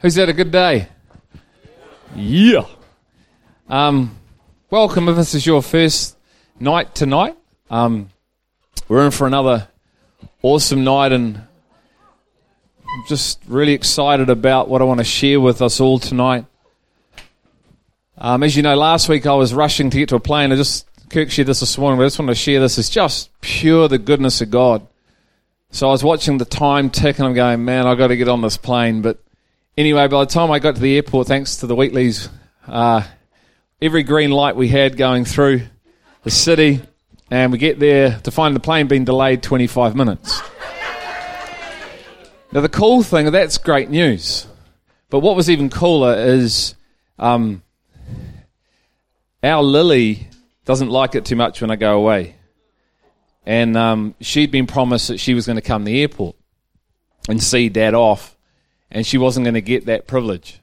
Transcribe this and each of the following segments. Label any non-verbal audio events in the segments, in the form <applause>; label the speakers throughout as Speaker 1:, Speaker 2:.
Speaker 1: Who's had a good day? Yeah. Um, welcome if this is your first night tonight. Um, we're in for another awesome night, and I'm just really excited about what I want to share with us all tonight. Um, as you know, last week I was rushing to get to a plane. I just Kirk shared this this morning, but I just want to share this. It's just pure the goodness of God. So I was watching the time tick, and I'm going, man, I've got to get on this plane. But anyway, by the time I got to the airport, thanks to the Wheatleys, uh, every green light we had going through the city, and we get there to find the plane being delayed 25 minutes. now, the cool thing, that's great news. But what was even cooler is um, our Lily doesn't like it too much when I go away. And um, she'd been promised that she was going to come to the airport and see dad off, and she wasn't going to get that privilege.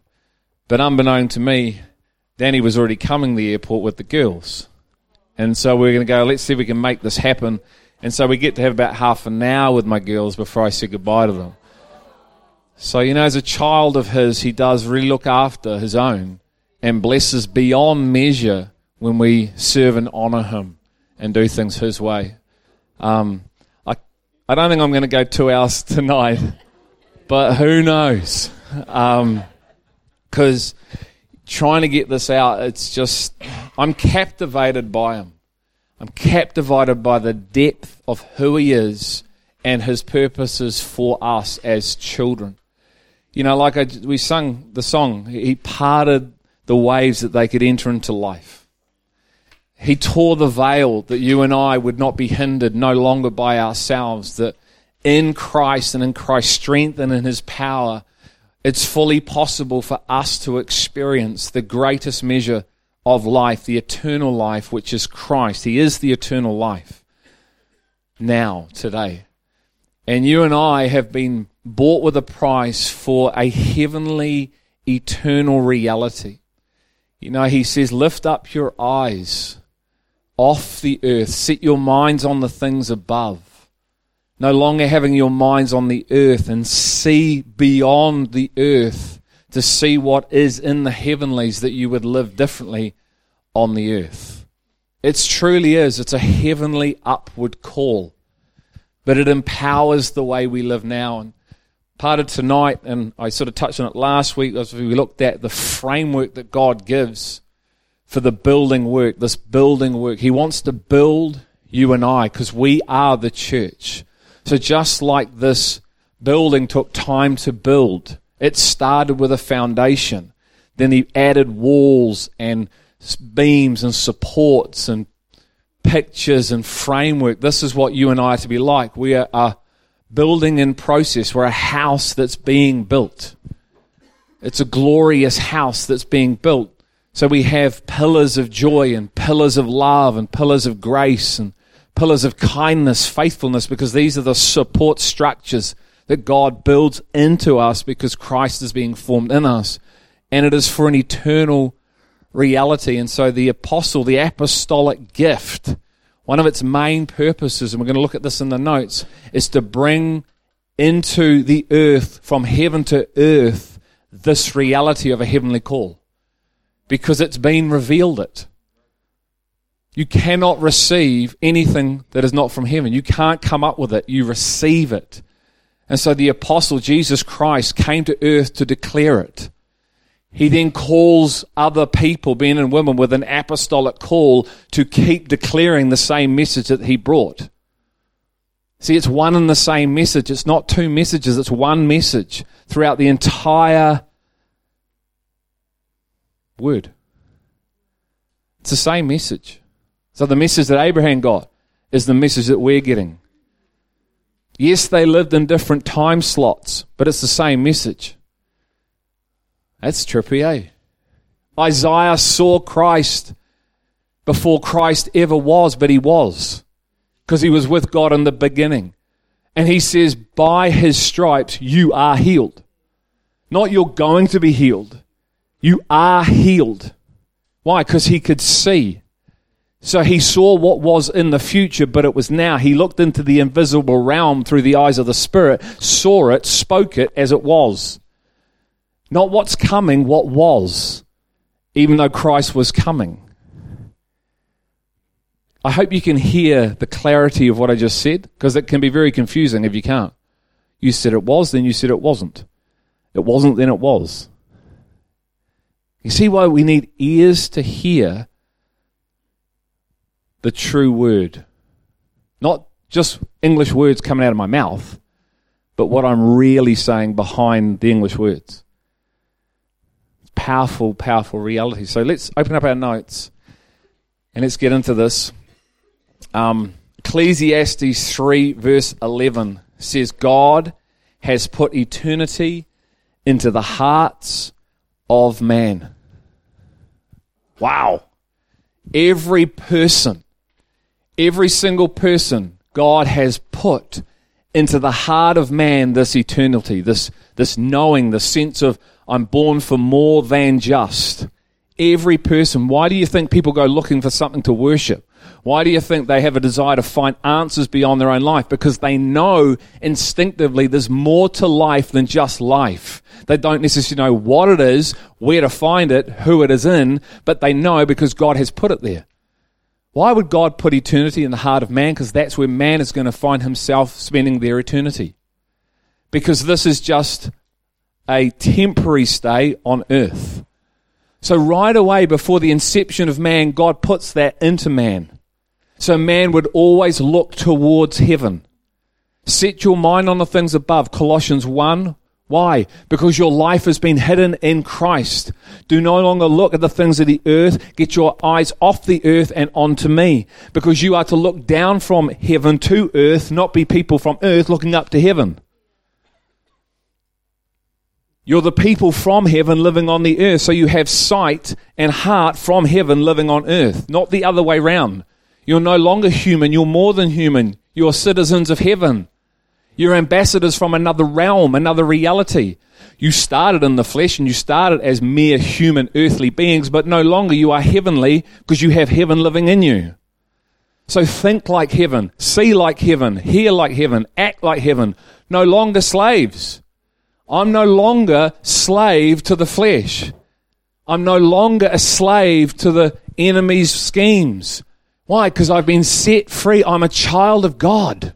Speaker 1: But unbeknown to me, Danny was already coming to the airport with the girls. And so we are going to go, let's see if we can make this happen. And so we get to have about half an hour with my girls before I say goodbye to them. So, you know, as a child of his, he does really look after his own and blesses beyond measure when we serve and honor Him and do things His way. Um, I, I don't think I'm going to go two hours <laughs> tonight, but who knows? Because um, trying to get this out, it's just, I'm captivated by Him. I'm captivated by the depth of who He is and His purposes for us as children. You know, like I, we sung the song, He parted the waves that they could enter into life. He tore the veil that you and I would not be hindered no longer by ourselves, that in Christ and in Christ's strength and in His power, it's fully possible for us to experience the greatest measure of life, the eternal life, which is Christ. He is the eternal life now, today. And you and I have been bought with a price for a heavenly, eternal reality. You know, he says, Lift up your eyes off the earth. Set your minds on the things above. No longer having your minds on the earth and see beyond the earth to see what is in the heavenlies that you would live differently on the earth. It truly is. It's a heavenly upward call, but it empowers the way we live now. And part of tonight, and I sort of touched on it last week, as we looked at the framework that God gives for the building work, this building work. He wants to build you and I because we are the church. So just like this building took time to build, it started with a foundation. Then he added walls and beams and supports and pictures and framework. This is what you and I are to be like. We are a building in process. We're a house that's being built. It's a glorious house that's being built. So we have pillars of joy and pillars of love and pillars of grace and pillars of kindness, faithfulness, because these are the support structures that God builds into us because Christ is being formed in us. And it is for an eternal reality. And so the apostle, the apostolic gift, one of its main purposes, and we're going to look at this in the notes, is to bring into the earth, from heaven to earth, this reality of a heavenly call because it's been revealed it. You cannot receive anything that is not from heaven. You can't come up with it. You receive it. And so the apostle Jesus Christ came to earth to declare it. He then calls other people, men and women, with an apostolic call to keep declaring the same message that he brought. See, it's one and the same message. It's not two messages, it's one message throughout the entire word. It's the same message. So the message that Abraham got is the message that we're getting. Yes, they lived in different time slots, but it's the same message. That's trippy, eh? Isaiah saw Christ before Christ ever was, but he was, because he was with God in the beginning. And he says, By his stripes you are healed. Not you're going to be healed. You are healed. Why? Because he could see. So he saw what was in the future, but it was now. He looked into the invisible realm through the eyes of the Spirit, saw it, spoke it as it was. Not what's coming, what was, even though Christ was coming. I hope you can hear the clarity of what I just said, because it can be very confusing if you can't. You said it was, then you said it wasn't. It wasn't, then it was. You see why we need ears to hear the true word. Not just English words coming out of my mouth, but what I'm really saying behind the English words. Powerful, powerful reality. So let's open up our notes and let's get into this. Um, Ecclesiastes 3, verse 11 says, God has put eternity into the hearts of man. Wow. Every person, every single person, God has put into the heart of man this eternity, this, this knowing, the sense of I'm born for more than just. Every person. Why do you think people go looking for something to worship? Why do you think they have a desire to find answers beyond their own life? Because they know instinctively there's more to life than just life. They don't necessarily know what it is, where to find it, who it is in, but they know because God has put it there. Why would God put eternity in the heart of man? Because that's where man is going to find himself spending their eternity. Because this is just a temporary stay on earth. So, right away, before the inception of man, God puts that into man. So man would always look towards heaven. Set your mind on the things above. Colossians 1. Why? Because your life has been hidden in Christ. Do no longer look at the things of the earth. Get your eyes off the earth and onto me. Because you are to look down from heaven to earth, not be people from earth looking up to heaven. You're the people from heaven living on the earth. So you have sight and heart from heaven living on earth, not the other way round. You're no longer human, you're more than human. You're citizens of heaven. You're ambassadors from another realm, another reality. You started in the flesh and you started as mere human earthly beings, but no longer you are heavenly because you have heaven living in you. So think like heaven, see like heaven, hear like heaven, act like heaven. No longer slaves. I'm no longer slave to the flesh. I'm no longer a slave to the enemy's schemes. Why? Because I've been set free. I'm a child of God.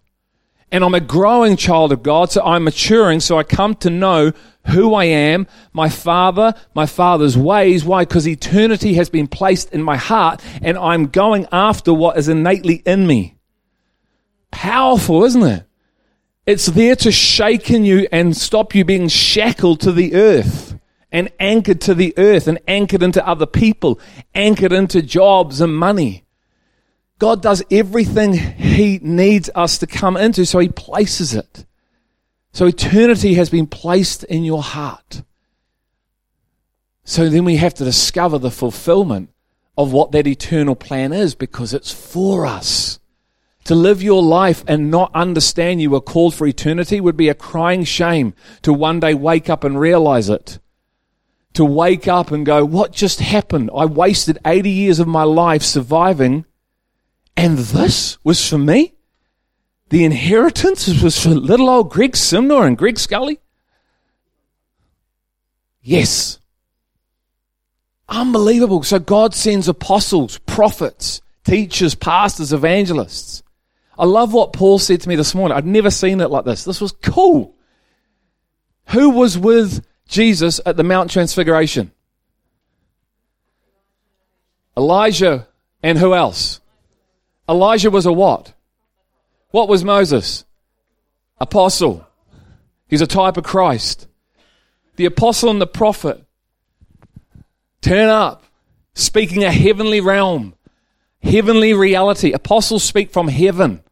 Speaker 1: And I'm a growing child of God, so I'm maturing, so I come to know who I am, my Father, my Father's ways. Why? Because eternity has been placed in my heart, and I'm going after what is innately in me. Powerful, isn't it? It's there to shaken you and stop you being shackled to the earth and anchored to the earth and anchored into other people, anchored into jobs and money. God does everything He needs us to come into, so He places it. So eternity has been placed in your heart. So then we have to discover the fulfillment of what that eternal plan is because it's for us. To live your life and not understand you were called for eternity would be a crying shame to one day wake up and realize it. To wake up and go, what just happened? I wasted 80 years of my life surviving and this was for me? The inheritance was for little old Greg Simnor and Greg Scully? Yes. Unbelievable. So God sends apostles, prophets, teachers, pastors, evangelists. I love what Paul said to me this morning. I'd never seen it like this. This was cool. Who was with Jesus at the Mount Transfiguration? Elijah and who else? Elijah was a what? What was Moses? Apostle. He's a type of Christ. The apostle and the prophet turn up, speaking a heavenly realm, heavenly reality. Apostles speak from heaven.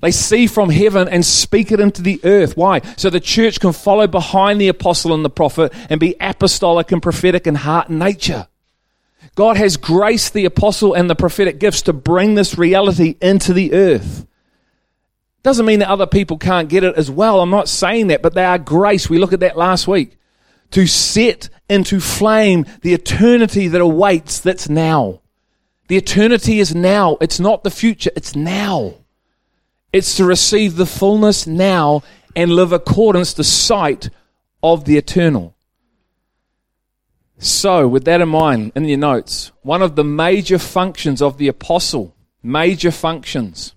Speaker 1: They see from heaven and speak it into the earth. Why? So the church can follow behind the apostle and the prophet and be apostolic and prophetic in heart and nature. God has graced the apostle and the prophetic gifts to bring this reality into the earth. Doesn't mean that other people can't get it as well. I'm not saying that, but they are grace. We looked at that last week. To set into flame the eternity that awaits that's now. The eternity is now. It's not the future, it's now. It's to receive the fullness now and live accordance to sight of the eternal. So, with that in mind, in your notes, one of the major functions of the apostle, major functions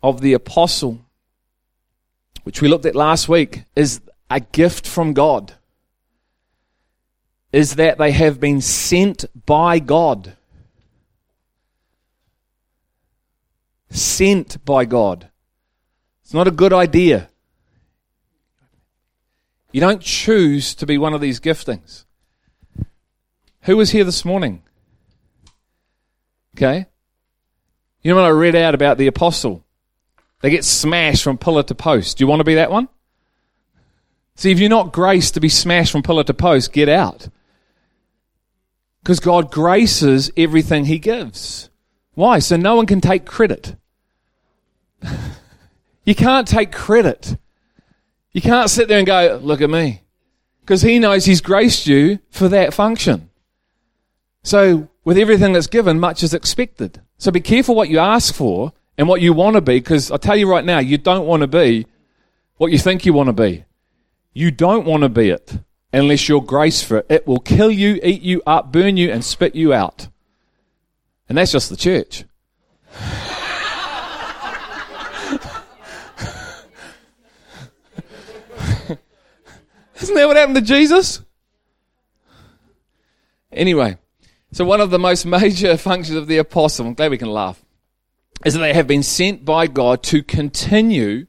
Speaker 1: of the apostle, which we looked at last week, is a gift from God. Is that they have been sent by God. Sent by God. It's not a good idea. You don't choose to be one of these giftings. Who was here this morning? Okay. You know what I read out about the apostle? They get smashed from pillar to post. Do you want to be that one? See, if you're not graced to be smashed from pillar to post, get out. Because God graces everything He gives. Why? So no one can take credit. <laughs> you can't take credit. You can't sit there and go, look at me. Because He knows He's graced you for that function. So, with everything that's given, much is expected. So be careful what you ask for and what you want to be, because I tell you right now, you don't want to be what you think you want to be. You don't want to be it unless you're graced for it. It will kill you, eat you up, burn you, and spit you out. And that's just the church. Isn't that what happened to Jesus? Anyway, so one of the most major <laughs> functions of the apostle, I'm glad we can laugh, is that they have been sent by God to continue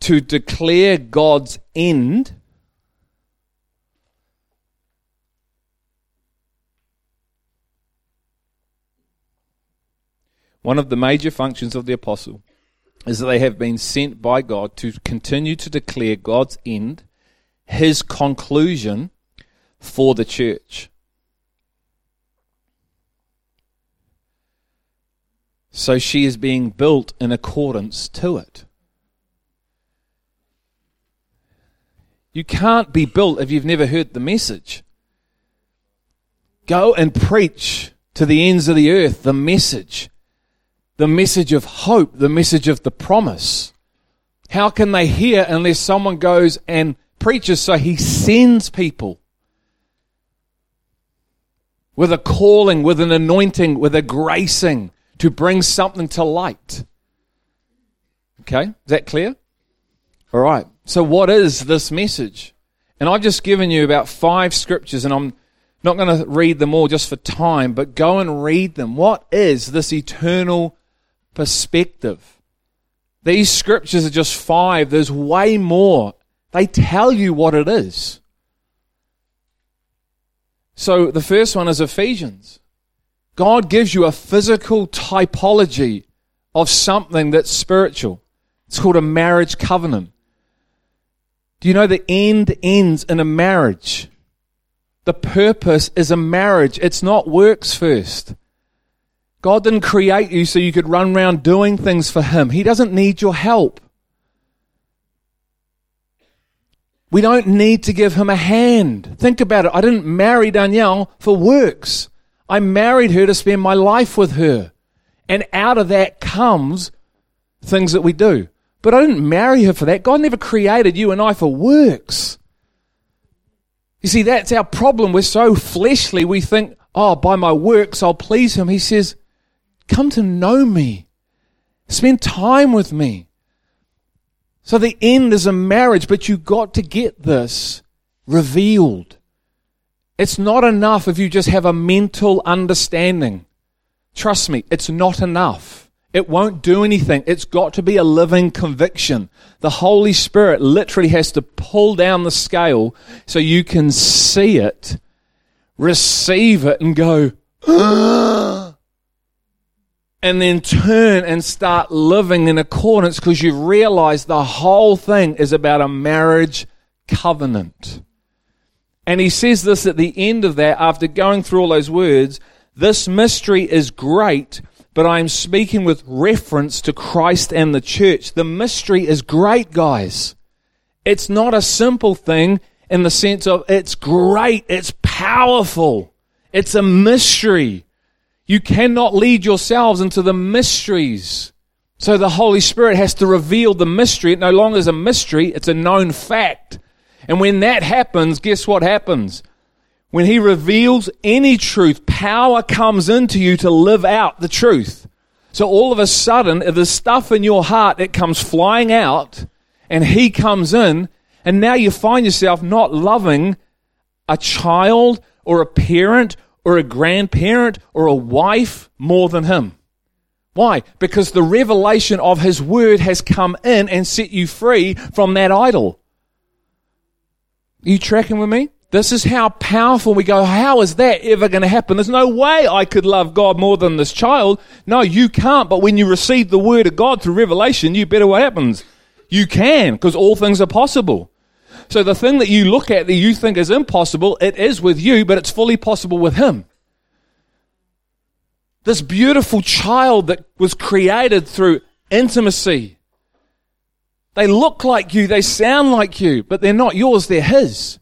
Speaker 1: to declare God's end One of the major functions of the apostle is that they have been sent by God to continue to declare God's end, his conclusion for the church. So she is being built in accordance to it. You can't be built if you've never heard the message. Go and preach to the ends of the earth the message, the message of hope, the message of the promise. How can they hear unless someone goes and preaches? So he sends people with a calling, with an anointing, with a gracing to bring something to light. Okay, is that clear? All right. So, what is this message? And I've just given you about five scriptures, and I'm not going to read them all just for time, but go and read them. What is this eternal perspective? These scriptures are just five, there's way more. They tell you what it is. So, the first one is Ephesians. God gives you a physical typology of something that's spiritual. It's called a marriage covenant. Do you know the end ends in a marriage? The purpose is a marriage. It's not works first. God didn't create you so you could run around doing things for Him. He doesn't need your help. We don't need to give Him a hand. Think about it. I didn't marry Danielle for works. I married her to spend my life with her. And out of that comes things that we do. But I didn't marry her for that. God never created you and I for works. You see, that's our problem. We're so fleshly, we think, oh, by my works I'll please Him. He says, come to know me, spend time with me. So the end is a marriage, but you got to get this revealed. It's not enough if you just have a mental understanding. Trust me, it's not enough. It won't do anything. It's got to be a living conviction. The Holy Spirit literally has to pull down the scale so you can see it, receive it, and go, <gasps> ah! And then turn and start living in accordance because you realize the whole thing is about a marriage covenant. And he says this at the end of that after going through all those words this mystery is great but I'm speaking with reference to Christ and the church. The mystery is great, guys. It's not a simple thing in the sense of it's great, it's powerful, it's a mystery. You cannot lead yourselves into the mysteries. So the Holy Spirit has to reveal the mystery. It no longer is a mystery, it's a known fact. And when that happens, guess what happens? When He reveals any truth, power comes into you to live out the truth. So all of a sudden, there's stuff in your heart, it comes flying out, and He comes in, and now you find yourself not loving a child or a parent or a grandparent or a wife more than Him. Why? Because the revelation of His Word has come in and set you free from that idol. Are you tracking with me? This is how powerful we go. How is that ever going to happen? There's no way I could love God more than this child. No, you can't. But when you receive the Word of God through revelation, you better what happens? You can, because all things are possible. So the thing that you look at that you think is impossible, it is with you, but it's fully possible with Him. This beautiful child that was created through intimacy. They look like you, they sound like you, but they're not yours, they're His.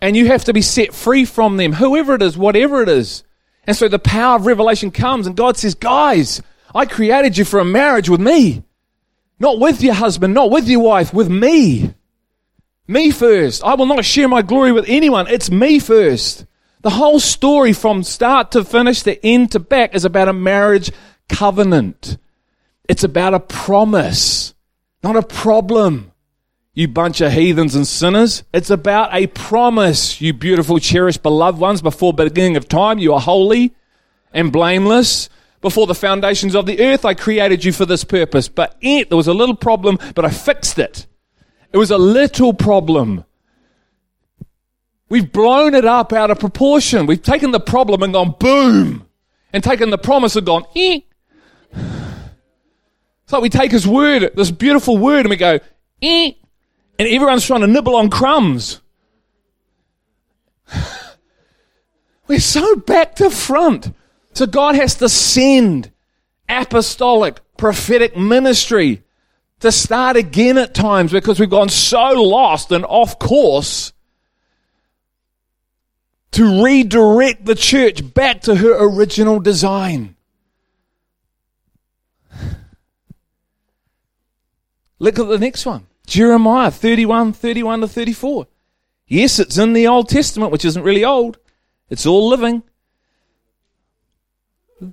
Speaker 1: And you have to be set free from them, whoever it is, whatever it is. And so the power of revelation comes, and God says, Guys, I created you for a marriage with me. Not with your husband, not with your wife, with me. Me first. I will not share my glory with anyone. It's me first. The whole story from start to finish, the end to back, is about a marriage covenant. It's about a promise, not a problem. You bunch of heathens and sinners. It's about a promise, you beautiful, cherished, beloved ones. Before beginning of time, you are holy and blameless. Before the foundations of the earth, I created you for this purpose. But it, there was a little problem, but I fixed it. It was a little problem. We've blown it up out of proportion. We've taken the problem and gone boom, and taken the promise and gone eh. It's like we take his word, this beautiful word, and we go eh, and everyone's trying to nibble on crumbs. <sighs> We're so back to front. So God has to send apostolic, prophetic ministry to start again at times because we've gone so lost and off course to redirect the church back to her original design. Look at the next one Jeremiah 31 31 to 34. Yes, it's in the Old Testament, which isn't really old, it's all living.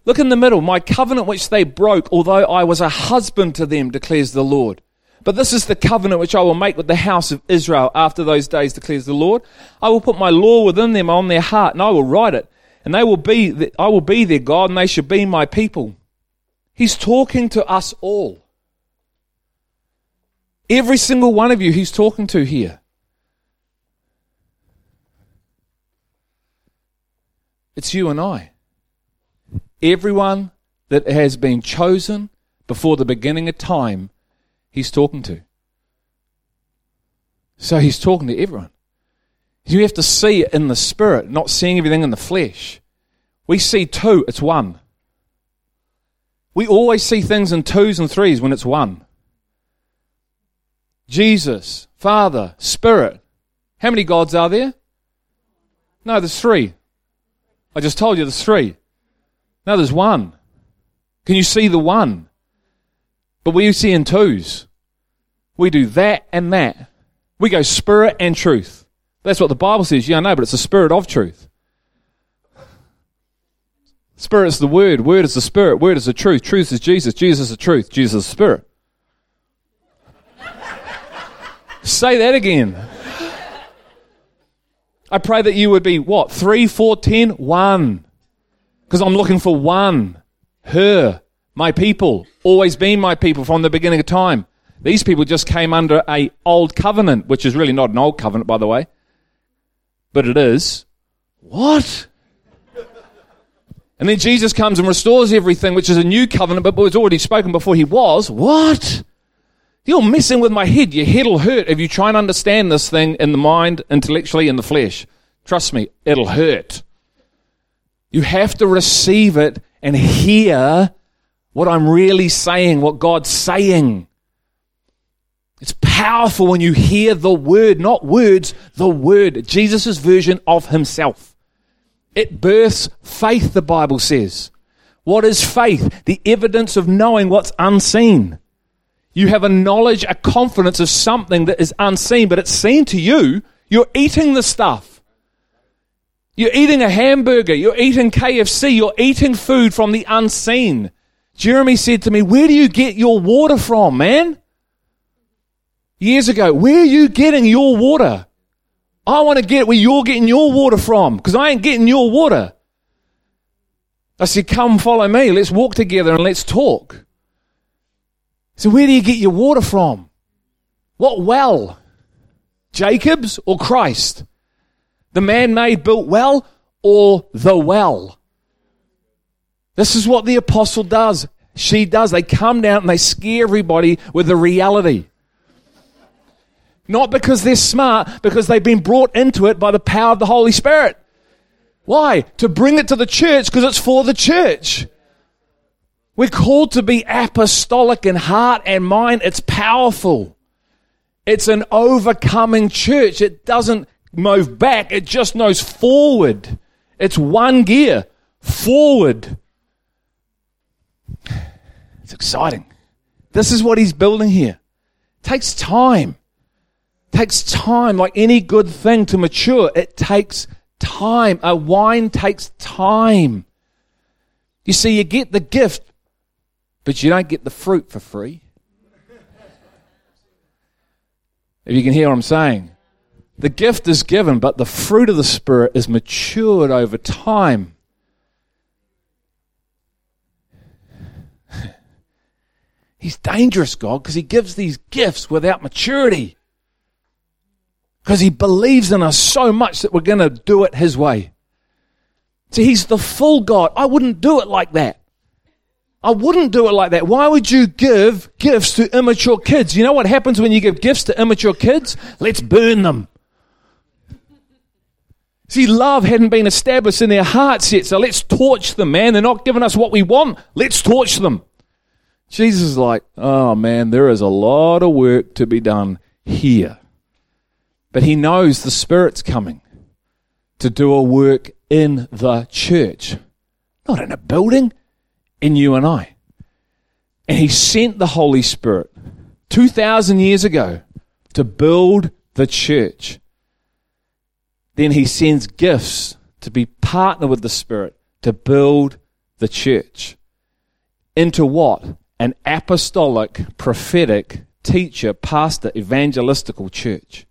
Speaker 1: Look in the middle, my covenant which they broke, although I was a husband to them, declares the Lord. But this is the covenant which I will make with the house of Israel after those days, declares the Lord. I will put my law within them on their heart, and I will write it. And they will be, I will be their God, and they shall be my people. He's talking to us all. Every single one of you he's talking to here. It's you and I. Everyone that has been chosen before the beginning of time he's talking to. So he's talking to everyone. You have to see it in the spirit, not seeing everything in the flesh. We see two, it's one. We always see things in twos and threes when it's one. Jesus, Father, Spirit. How many gods are there? No, there's three. I just told you there's three. No, there's one. Can you see the one? But we see in twos. We do that and that. We go spirit and truth. That's what the Bible says. Yeah, I know, but it's the spirit of truth. Spirit is the word. Word is the spirit. Word is the truth. Truth is Jesus. Jesus is the truth. Jesus is the spirit. Say that again. I pray that you would be what? Three, four, ten, one. Because I'm looking for one. Her my people, always been my people from the beginning of time. These people just came under a old covenant, which is really not an old covenant, by the way. But it is. What? And then Jesus comes and restores everything, which is a new covenant, but was already spoken before he was. What? You're messing with my head. Your head will hurt if you try and understand this thing in the mind, intellectually, in the flesh. Trust me, it'll hurt. You have to receive it and hear what I'm really saying, what God's saying. It's powerful when you hear the word, not words, the word, Jesus' version of himself. It births faith, the Bible says. What is faith? The evidence of knowing what's unseen. You have a knowledge, a confidence of something that is unseen, but it's seen to you. You're eating the stuff. You're eating a hamburger. You're eating KFC. You're eating food from the unseen. Jeremy said to me, Where do you get your water from, man? Years ago, where are you getting your water? I want to get where you're getting your water from because I ain't getting your water. I said, Come follow me. Let's walk together and let's talk. So, where do you get your water from? What well? Jacob's or Christ? The man made built well or the well? This is what the apostle does. She does. They come down and they scare everybody with the reality. Not because they're smart, because they've been brought into it by the power of the Holy Spirit. Why? To bring it to the church because it's for the church. We're called to be apostolic in heart and mind. It's powerful. It's an overcoming church. It doesn't move back, it just knows forward. It's one gear forward. It's exciting. This is what he's building here. It takes time. It takes time, like any good thing to mature. It takes time. A wine takes time. You see, you get the gift, but you don't get the fruit for free. If you can hear what I'm saying. The gift is given, but the fruit of the Spirit is matured over time. <laughs> He's dangerous, God, because He gives these gifts without maturity. Because He believes in us so much that we're going to do it His way. See, He's the full God. I wouldn't do it like that. I wouldn't do it like that. Why would you give gifts to immature kids? You know what happens when you give gifts to immature kids? Let's burn them. See, love hadn't been established in their hearts yet, so let's torch them, man. They're not giving us what we want. Let's torch them. Jesus is like, oh man, there is a lot of work to be done here. But he knows the Spirit's coming to do a work in the church, not in a building, in you and I. And he sent the Holy Spirit 2,000 years ago to build the church. Then he sends gifts to be partner with the Spirit to build the church. Into what? an apostolic, prophetic, teacher, pastor, evangelistical church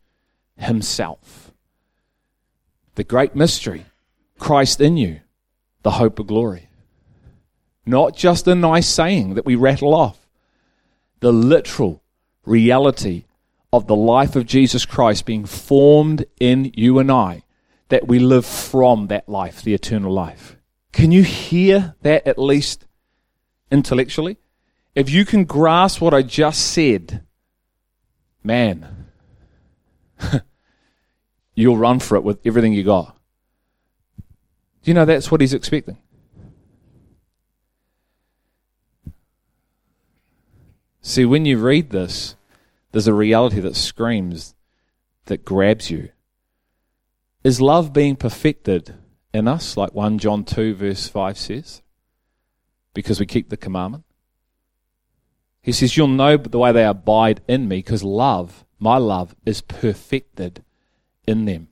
Speaker 1: himself. The great mystery Christ in you, the hope of glory. Not just a nice saying that we rattle off, the literal reality of the life of Jesus Christ being formed in you and I, that we live from that life, the eternal life. Can you hear that at least intellectually? if you can grasp what I just said, man, <laughs> you'll run for it with everything you got. Do you know that's what he's expecting? See, when you read this, there's a reality that screams, that grabs you. Is love being perfected in us, like 1 John 2, verse 5 says? Because we keep the commandment? He says, You'll know the way they abide in me because love, my love, is perfected in them.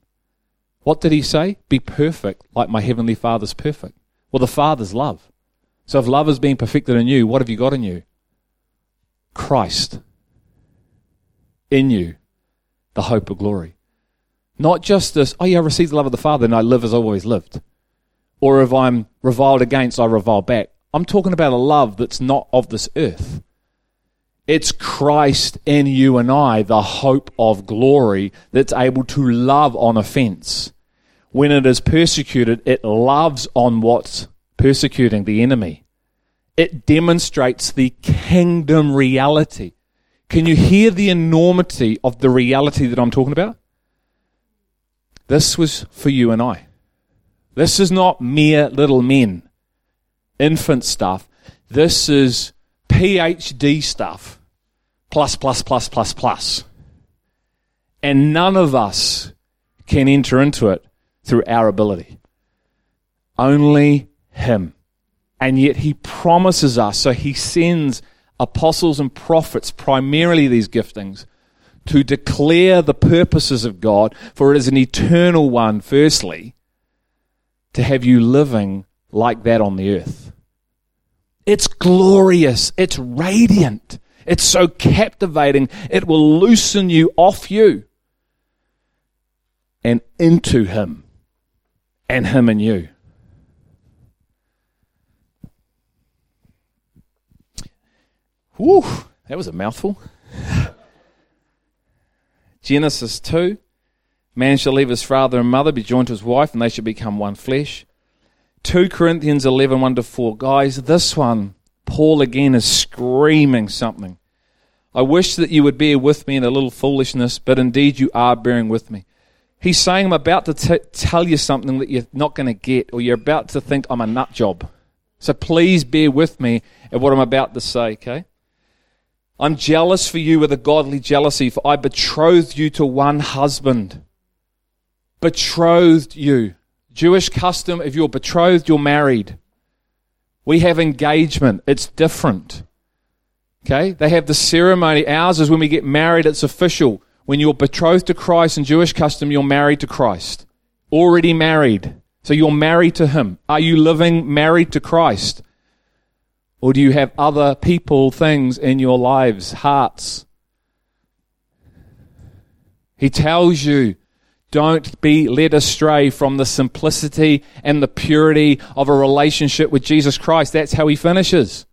Speaker 1: What did he say? Be perfect like my heavenly Father's perfect. Well, the Father's love. So if love is being perfected in you, what have you got in you? Christ in you, the hope of glory. Not just this, oh yeah, I received the love of the Father and I live as I always lived. Or if I'm reviled against, I revile back. I'm talking about a love that's not of this earth. It's Christ in you and I, the hope of glory, that's able to love on offense. When it is persecuted, it loves on what's persecuting the enemy. It demonstrates the kingdom reality. Can you hear the enormity of the reality that I'm talking about? This was for you and I. This is not mere little men, infant stuff. This is PhD stuff plus, plus, plus, plus, plus. And none of us can enter into it through our ability. Only Him. And yet He promises us, so He sends apostles and prophets, primarily these giftings, to declare the purposes of God, for it is an eternal one, firstly, to have you living like that on the earth. It's glorious. It's radiant. It's so captivating. It will loosen you off you and into Him and Him and you. Whew, that was a mouthful. <sighs> Genesis 2 Man shall leave his father and mother, be joined to his wife, and they shall become one flesh. 2 Corinthians 11 1 to 4. Guys, this one, Paul again is screaming something. I wish that you would bear with me in a little foolishness, but indeed you are bearing with me. He's saying, I'm about to t- tell you something that you're not going to get, or you're about to think I'm a nut job. So please bear with me at what I'm about to say, okay? I'm jealous for you with a godly jealousy, for I betrothed you to one husband. Betrothed you. Jewish custom, if you're betrothed, you're married. We have engagement. It's different. Okay? They have the ceremony. Ours is when we get married, it's official. When you're betrothed to Christ in Jewish custom, you're married to Christ. Already married. So you're married to Him. Are you living married to Christ? Or do you have other people, things in your lives, hearts? He tells you, don't be led astray from the simplicity and the purity of a relationship with Jesus Christ. That's how he finishes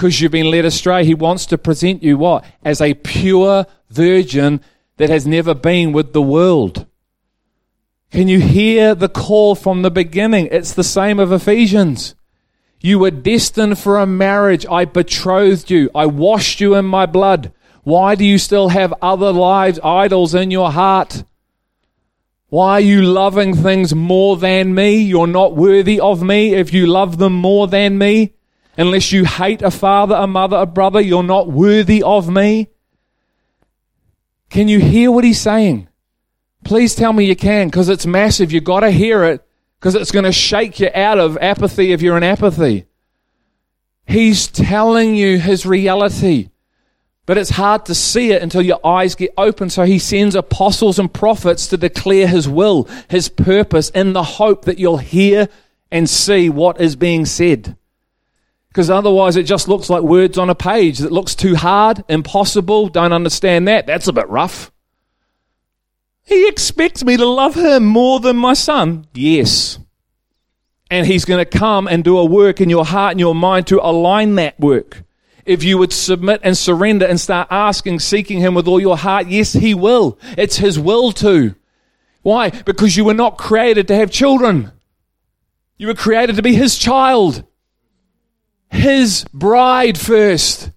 Speaker 1: because you've been led astray. He wants to present you what? As a pure virgin that has never been with the world. Can you hear the call from the beginning? It's the same of Ephesians. You were destined for a marriage. I betrothed you. I washed you in my blood. Why do you still have other lives, idols in your heart? Why are you loving things more than me? You're not worthy of me if you love them more than me. Unless you hate a father, a mother, a brother, you're not worthy of me. Can you hear what he's saying? Please tell me you can, because it's massive. You've got to hear it, because it's going to shake you out of apathy if you're in apathy. He's telling you his reality. But it's hard to see it until your eyes get open. So he sends apostles and prophets to declare his will, his purpose, in the hope that you'll hear and see what is being said. Because otherwise, it just looks like words on a page that looks too hard, impossible, don't understand that. That's a bit rough. He expects me to love him more than my son. Yes. And he's going to come and do a work in your heart and your mind to align that work. If you would submit and surrender and start asking, seeking him with all your heart, yes, he will. It's his will to. Why? Because you were not created to have children. You were created to be his child his bride first.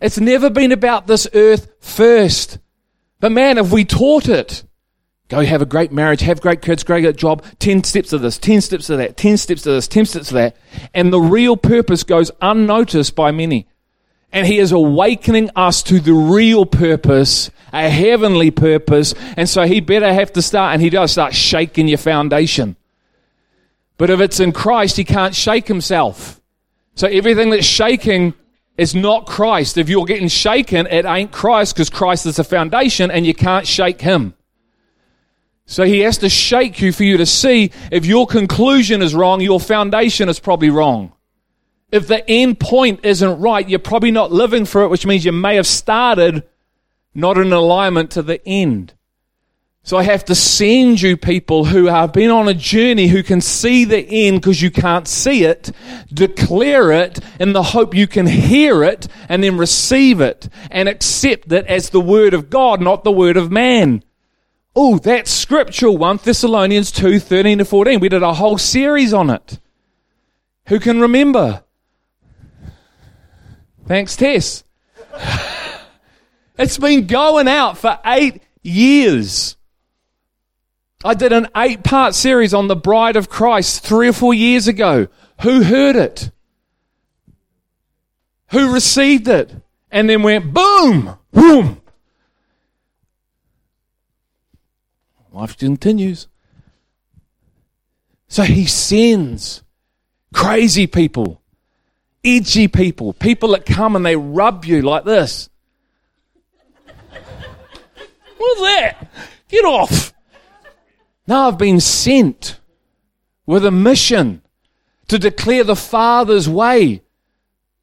Speaker 1: It's never been about this earth first. But man, if we taught it, go have a great marriage, have great kids, great job, 10 steps of this, 10 steps of that, 10 steps of this, 10 steps of that, and the real purpose goes unnoticed by many. And he is awakening us to the real purpose, a heavenly purpose, and so he better have to start, and he does start shaking your foundation. But if it's in Christ, he can't shake himself. So everything that's shaking is not Christ. If you're getting shaken, it ain't Christ because Christ is the foundation and you can't shake him. So he has to shake you for you to see if your conclusion is wrong, your foundation is probably wrong. If the end point isn't right, you're probably not living for it, which means you may have started not in alignment to the end. So I have to send you people who have been on a journey who can see the end because you can't see it, declare it in the hope you can hear it and then receive it and accept it as the word of God, not the word of man. Oh, that's scriptural. 1 Thessalonians 2, 13 to 14. We did a whole series on it. Who can remember? Thanks, Tess. <laughs> it's been going out for eight years. I did an eight part series on the bride of Christ three or four years ago. Who heard it? Who received it? And then went boom, boom. Life continues. So he sends crazy people, edgy people, people that come and they rub you like this. What's that? Get off. Now I've been sent with a mission to declare the Father's way.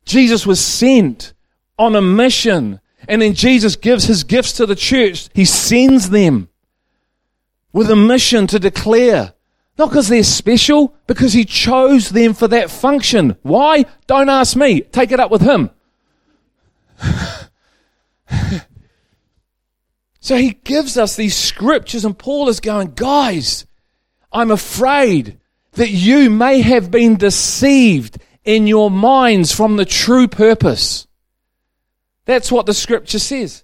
Speaker 1: Jesus was sent on a mission. And then Jesus gives his gifts to the church. He sends them with a mission to declare. Not because they're special, because he chose them for that function. Why? Don't ask me. Take it up with him. <laughs> so he gives us these scriptures, and Paul is going, guys, I'm afraid that you may have been deceived in your minds from the true purpose. That's what the scripture says.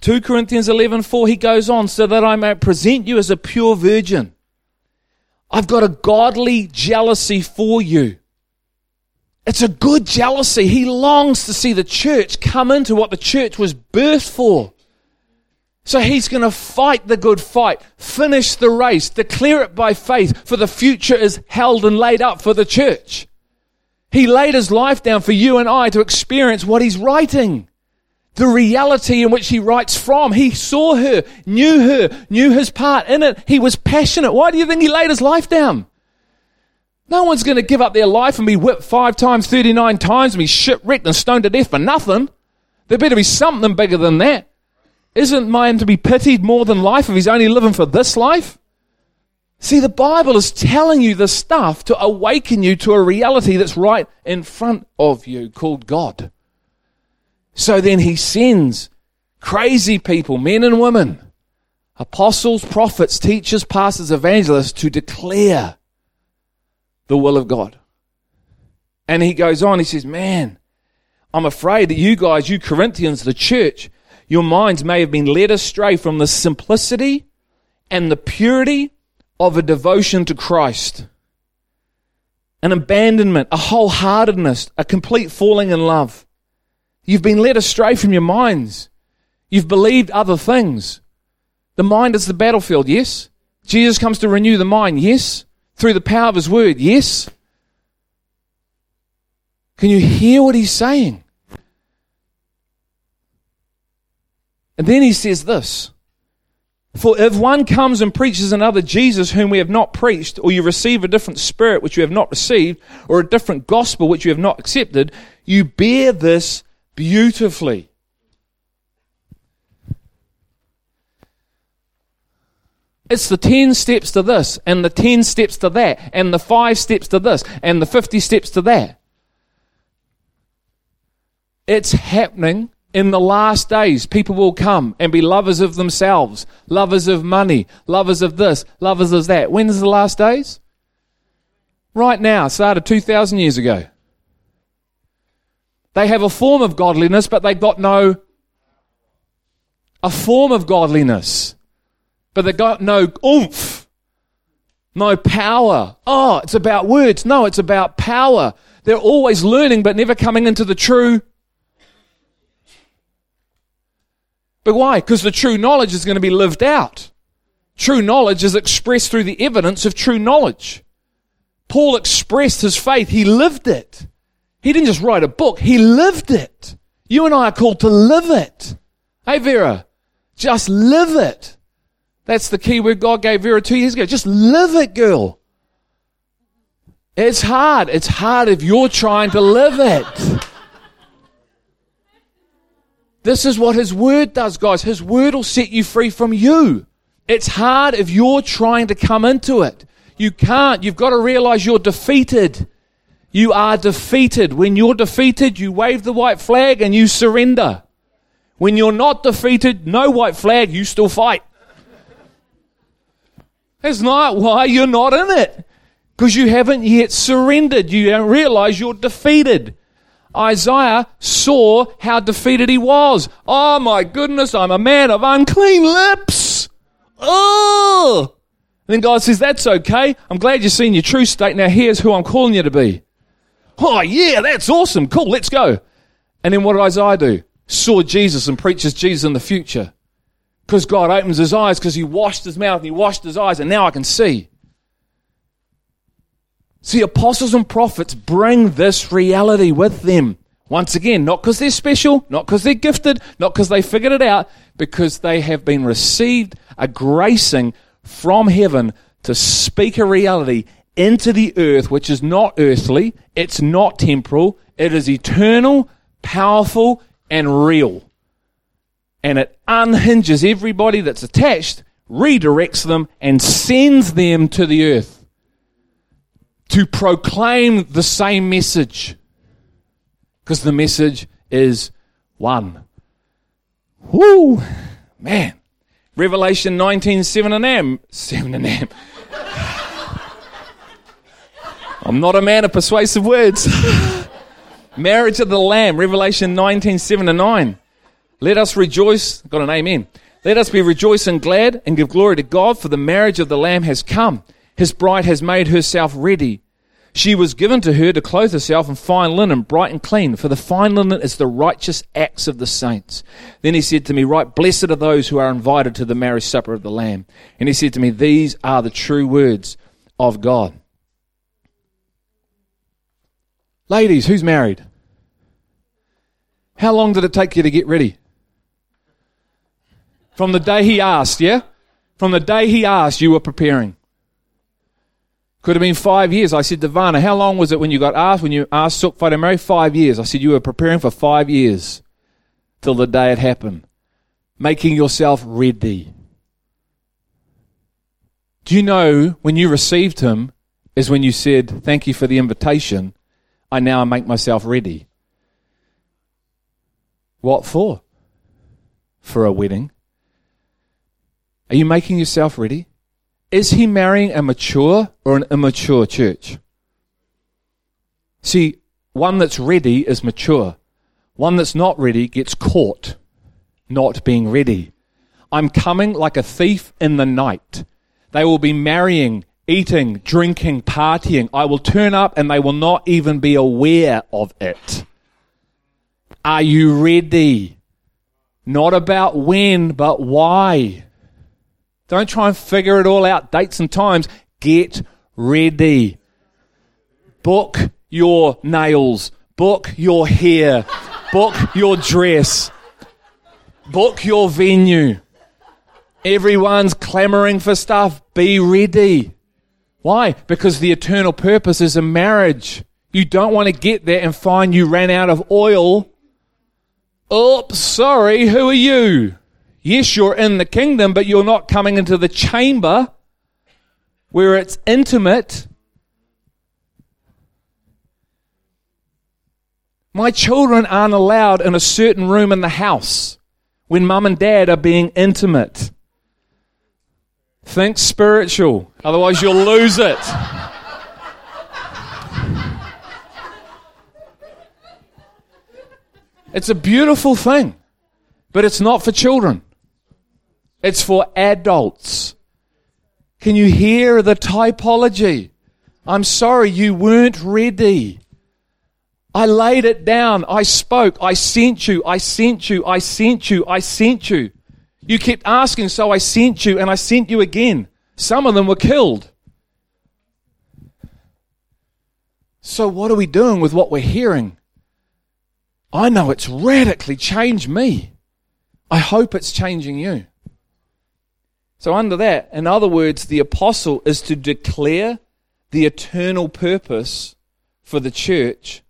Speaker 1: 2 Corinthians 11:4 he goes on so that I may present you as a pure virgin. I've got a godly jealousy for you. It's a good jealousy. He longs to see the church come into what the church was birthed for. So he's going to fight the good fight, finish the race, declare it by faith, for the future is held and laid up for the church. He laid his life down for you and I to experience what he's writing. The reality in which he writes from. He saw her, knew her, knew his part in it. He was passionate. Why do you think he laid his life down? No one's going to give up their life and be whipped five times, 39 times, and be shipwrecked and stoned to death for nothing. There better be something bigger than that. Isn't man to be pitied more than life if he's only living for this life? See, the Bible is telling you the stuff to awaken you to a reality that's right in front of you called God. So then he sends crazy people, men and women, apostles, prophets, teachers, pastors, evangelists to declare the will of God. And he goes on, he says, Man, I'm afraid that you guys, you Corinthians, the church, your minds may have been led astray from the simplicity and the purity of a devotion to Christ. An abandonment, a wholeheartedness, a complete falling in love. You've been led astray from your minds. You've believed other things. The mind is the battlefield, yes? Jesus comes to renew the mind, yes? Through the power of his word, yes? Can you hear what he's saying? And then he says this For if one comes and preaches another Jesus whom we have not preached, or you receive a different spirit which you have not received, or a different gospel which you have not accepted, you bear this beautifully. It's the 10 steps to this, and the 10 steps to that, and the 5 steps to this, and the 50 steps to that. It's happening in the last days, people will come and be lovers of themselves, lovers of money, lovers of this, lovers of that. When's the last days? Right now, started 2,000 years ago. They have a form of godliness, but they've got no. A form of godliness, but they've got no oomph, no power. Oh, it's about words. No, it's about power. They're always learning, but never coming into the true But why? Because the true knowledge is going to be lived out. True knowledge is expressed through the evidence of true knowledge. Paul expressed his faith. He lived it. He didn't just write a book. He lived it. You and I are called to live it. Hey, Vera, just live it. That's the key word God gave Vera two years ago. Just live it, girl. It's hard. It's hard if you're trying to live it. This is what His Word does, guys. His Word will set you free from you. It's hard if you're trying to come into it. You can't. You've got to realize you're defeated. You are defeated. When you're defeated, you wave the white flag and you surrender. When you're not defeated, no white flag, you still fight. That's not why you're not in it. Because you haven't yet surrendered. You don't realize you're defeated. Isaiah saw how defeated he was. Oh my goodness, I'm a man of unclean lips. Oh! And then God says, That's okay. I'm glad you've seen your true state. Now here's who I'm calling you to be. Oh, yeah, that's awesome. Cool, let's go. And then what did Isaiah do? Saw Jesus and preaches Jesus in the future. Because God opens his eyes because he washed his mouth and he washed his eyes, and now I can see. See, apostles and prophets bring this reality with them. Once again, not because they're special, not because they're gifted, not because they figured it out, Because they have been received a gracing from heaven to speak a reality into the earth, which is not earthly, it's not temporal, it is eternal, powerful, and real. And it unhinges everybody that's attached, redirects them, and sends them to the earth to proclaim the same message. Because the message is one. Whoo! Man. Revelation 19, 7 and M. 7 and M. I'm not a man of persuasive words. <laughs> Marriage of the Lamb, Revelation 19, 7 and 9. Let us rejoice. Got an amen. Let us be rejoiced and glad and give glory to God, for the marriage of the Lamb has come. His bride has made herself ready. She was given to her to clothe herself in fine linen, bright and clean, for the fine linen is the righteous acts of the saints. Then he said to me, Right, blessed are those who are invited to the marriage supper of the Lamb. And he said to me, These are the true words of God. Ladies, who's married? How long did it take you to get ready? From the day he asked, yeah? From the day he asked, you were preparing. Could have been five years. I said to Vanna, how long was it when you got asked, when you asked Sukfa to marry? Five years. I said, you were preparing for five years till the day it happened. Making yourself ready. Do you know when you received him is when you said, thank you for the invitation. I now make myself ready. What for? For a wedding. Are you making yourself ready? Is he marrying a mature or an immature church? See, one that's ready is mature. One that's not ready gets caught not being ready. I'm coming like a thief in the night. They will be marrying, eating, drinking, partying. I will turn up and they will not even be aware of it. Are you ready? Not about when, but why. Don't try and figure it all out, dates and times. Get ready. Book your nails. Book your hair. Book your dress. Book your venue. Everyone's clamoring for stuff. Be ready. Why? Because the eternal purpose is a marriage. You don't want to get there and find you ran out of oil. Oops, sorry, who are you? Yes, you're in the kingdom, but you're not coming into the chamber where it's intimate. My children aren't allowed in a certain room in the house when mum and dad are being intimate. Think spiritual, otherwise, you'll lose it. It's a beautiful thing, but it's not for children. It's for adults. Can you hear the typology? I'm sorry, you weren't ready. I laid it down. I spoke. I sent you. I sent you. I sent you. I sent you. You kept asking, so I sent you and I sent you again. Some of them were killed. So, what are we doing with what we're hearing? I know it's radically changed me. I hope it's changing you. So, under that, in other words, the apostle is to declare the eternal purpose for the church.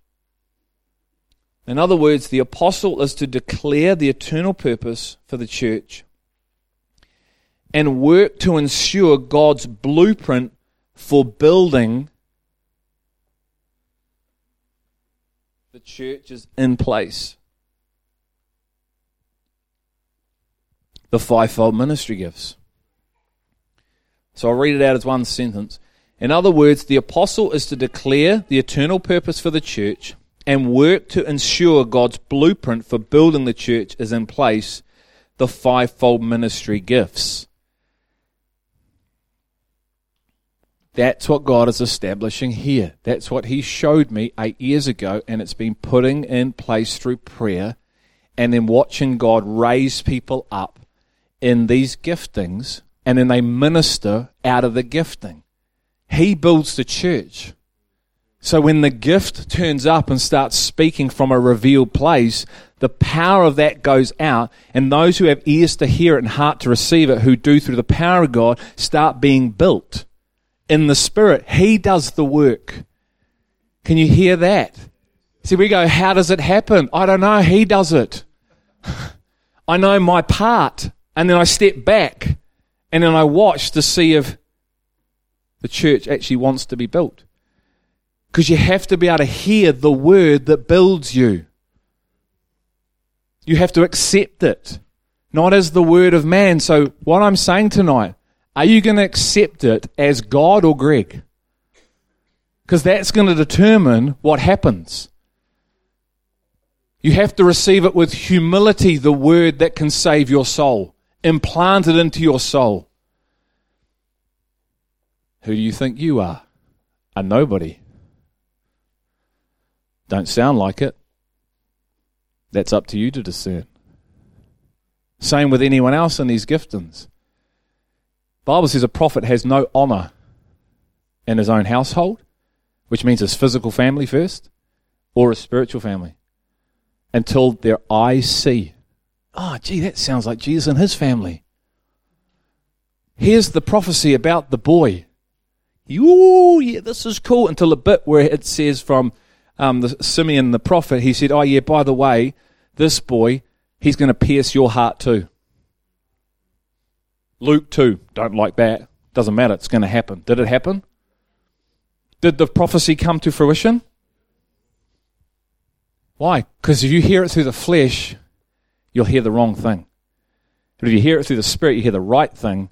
Speaker 1: In other words, the apostle is to declare the eternal purpose for the church and work to ensure God's blueprint for building the church is in place. The fivefold ministry gifts. So I'll read it out as one sentence. In other words, the apostle is to declare the eternal purpose for the church and work to ensure God's blueprint for building the church is in place, the fivefold ministry gifts. That's what God is establishing here. That's what He showed me eight years ago, and it's been putting in place through prayer and then watching God raise people up in these giftings and then they minister out of the gifting. He builds the church. So when the gift turns up and starts speaking from a revealed place, the power of that goes out, and those who have ears to hear it and heart to receive it, who do through the power of God, start being built in the Spirit. He does the work. Can you hear that? See, we go, how does it happen? I don't know. He does it. <laughs> I know my part. And then I step back and then I watch to see if the church actually wants to be built. Because you have to be able to hear the word that builds you. You have to accept it, not as the word of man. So, what I'm saying tonight, are you going to accept it as God or Greg? Because that's going to determine what happens. You have to receive it with humility, the word that can save your soul, implant it into your soul. Who do you think you are? A nobody. Don't sound like it. That's up to you to discern. Same with anyone else in these giftings. Bible says a prophet has no honor in his own household, which means his physical family first, or his spiritual family, until their eyes see. Oh, gee, that sounds like Jesus and his family. Here's the prophecy about the boy. Ooh, yeah, this is cool. Until a bit where it says from um, the Simeon the prophet, he said, "Oh yeah, by the way, this boy, he's going to pierce your heart too." Luke two, don't like that. Doesn't matter. It's going to happen. Did it happen? Did the prophecy come to fruition? Why? Because if you hear it through the flesh, you'll hear the wrong thing. But if you hear it through the spirit, you hear the right thing,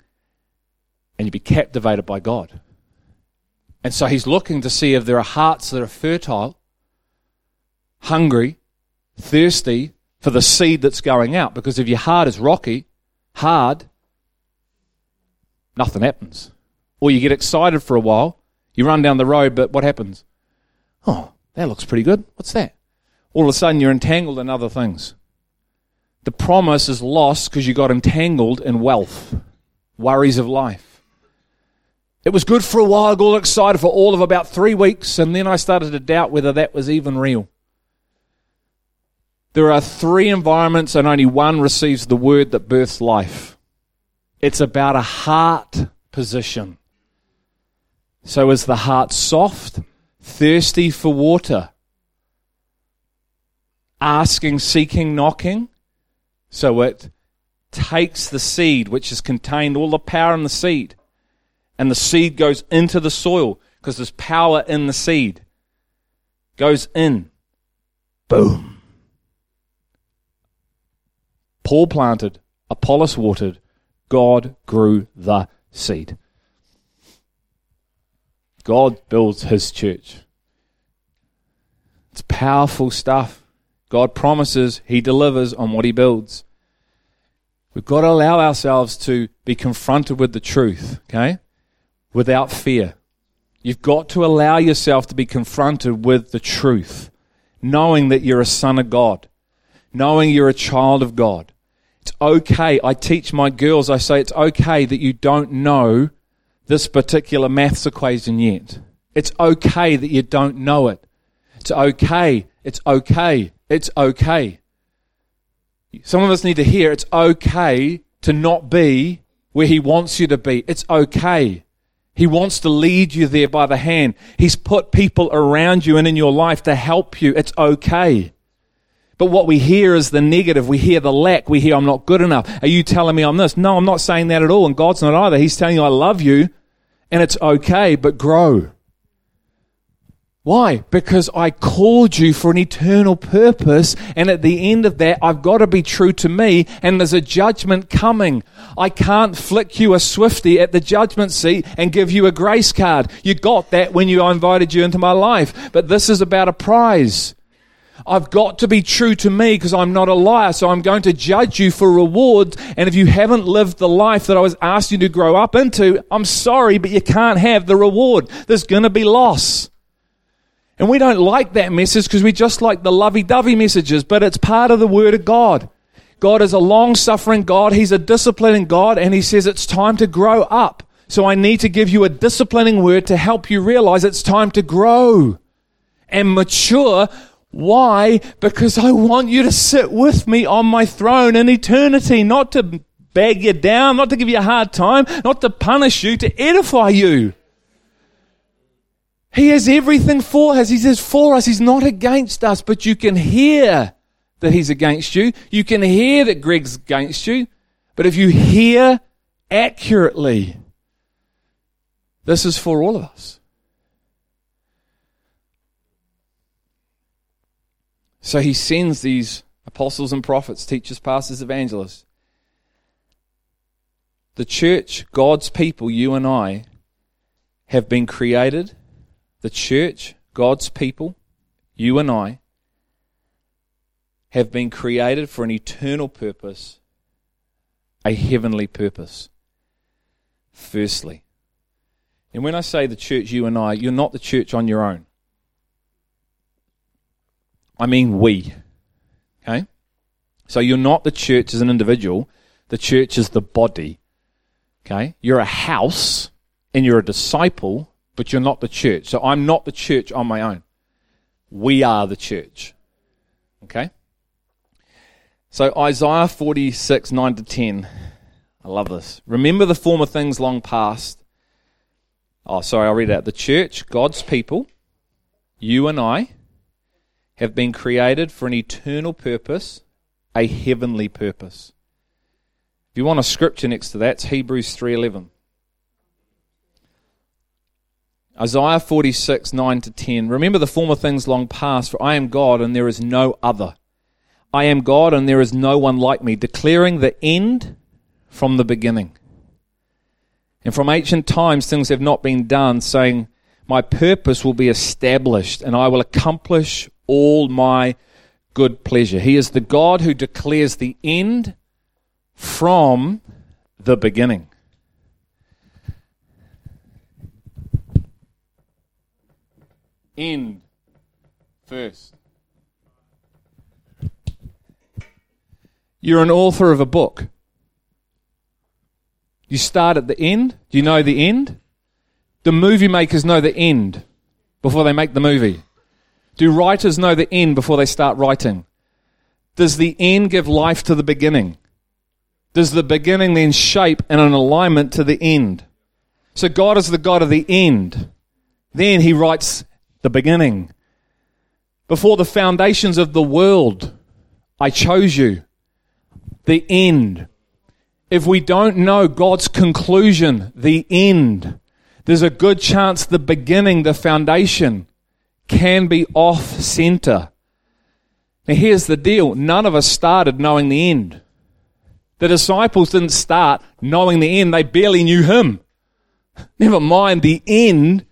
Speaker 1: and you be captivated by God. And so he's looking to see if there are hearts that are fertile hungry, thirsty for the seed that's going out. Because if your heart is rocky, hard, nothing happens. Or you get excited for a while, you run down the road, but what happens? Oh, that looks pretty good. What's that? All of a sudden, you're entangled in other things. The promise is lost because you got entangled in wealth, worries of life. It was good for a while, I got all excited for all of about three weeks, and then I started to doubt whether that was even real. There are three environments, and only one receives the word that births life. It's about a heart position. So is the heart soft, thirsty for water, asking, seeking, knocking? So it takes the seed, which has contained all the power in the seed, and the seed goes into the soil because there's power in the seed. Goes in. Boom Paul planted, Apollos watered, God grew the seed. God builds his church. It's powerful stuff. God promises, he delivers on what he builds. We've got to allow ourselves to be confronted with the truth, okay? Without fear. You've got to allow yourself to be confronted with the truth, knowing that you're a son of God, knowing you're a child of God, okay. I teach my girls, I say it's okay that you don't know this particular maths equation yet. It's okay that you don't know it. It's okay. It's okay. It's okay. Some of us need to hear it's okay to not be where He wants you to be. It's okay. He wants to lead you there by the hand. He's put people around you and in your life to help you. It's okay. But what we hear is the negative. We hear the lack. We hear, I'm not good enough. Are you telling me I'm this? No, I'm not saying that at all. And God's not either. He's telling you, I love you and it's okay, but grow. Why? Because I called you for an eternal purpose, and at the end of that, I've got to be true to me, and there's a judgment coming. I can't flick you a swifty at the judgment seat and give you a grace card. You got that when you invited you into my life, but this is about a prize. I've got to be true to me because I'm not a liar. So I'm going to judge you for rewards. And if you haven't lived the life that I was asking you to grow up into, I'm sorry, but you can't have the reward. There's going to be loss. And we don't like that message because we just like the lovey dovey messages, but it's part of the Word of God. God is a long suffering God. He's a disciplining God, and He says it's time to grow up. So I need to give you a disciplining word to help you realize it's time to grow and mature Why? Because I want you to sit with me on my throne in eternity, not to bag you down, not to give you a hard time, not to punish you, to edify you. He has everything for us. He says for us. He's not against us, but you can hear that he's against you. You can hear that Greg's against you. But if you hear accurately, this is for all of us. So he sends these apostles and prophets, teachers, pastors, evangelists. The church, God's people, you and I, have been created. The church, God's people, you and I, have been created for an eternal purpose, a heavenly purpose. Firstly. And when I say the church, you and I, you're not the church on your own. I mean we. Okay? So you're not the church as an individual, the church is the body. Okay? You're a house and you're a disciple, but you're not the church. So I'm not the church on my own. We are the church. Okay? So Isaiah 46, 9 to 10. I love this. Remember the former things long past. Oh, sorry, I'll read out. The church, God's people, you and I, have been created for an eternal purpose, a heavenly purpose. If you want a scripture next to that, it's Hebrews 3:11. Isaiah 46, 9 to 10. Remember the former things long past, for I am God and there is no other. I am God and there is no one like me, declaring the end from the beginning. And from ancient times things have not been done, saying, My purpose will be established and I will accomplish all my good pleasure. He is the God who declares the end from the beginning. End first. You're an author of a book. You start at the end. Do you know the end? The movie makers know the end before they make the movie. Do writers know the end before they start writing? Does the end give life to the beginning? Does the beginning then shape and an alignment to the end? So God is the God of the end. Then he writes the beginning. Before the foundations of the world, I chose you. The end. If we don't know God's conclusion, the end, there's a good chance the beginning, the foundation, can be off center. Now, here's the deal none of us started knowing the end. The disciples didn't start knowing the end, they barely knew Him. Never mind the end.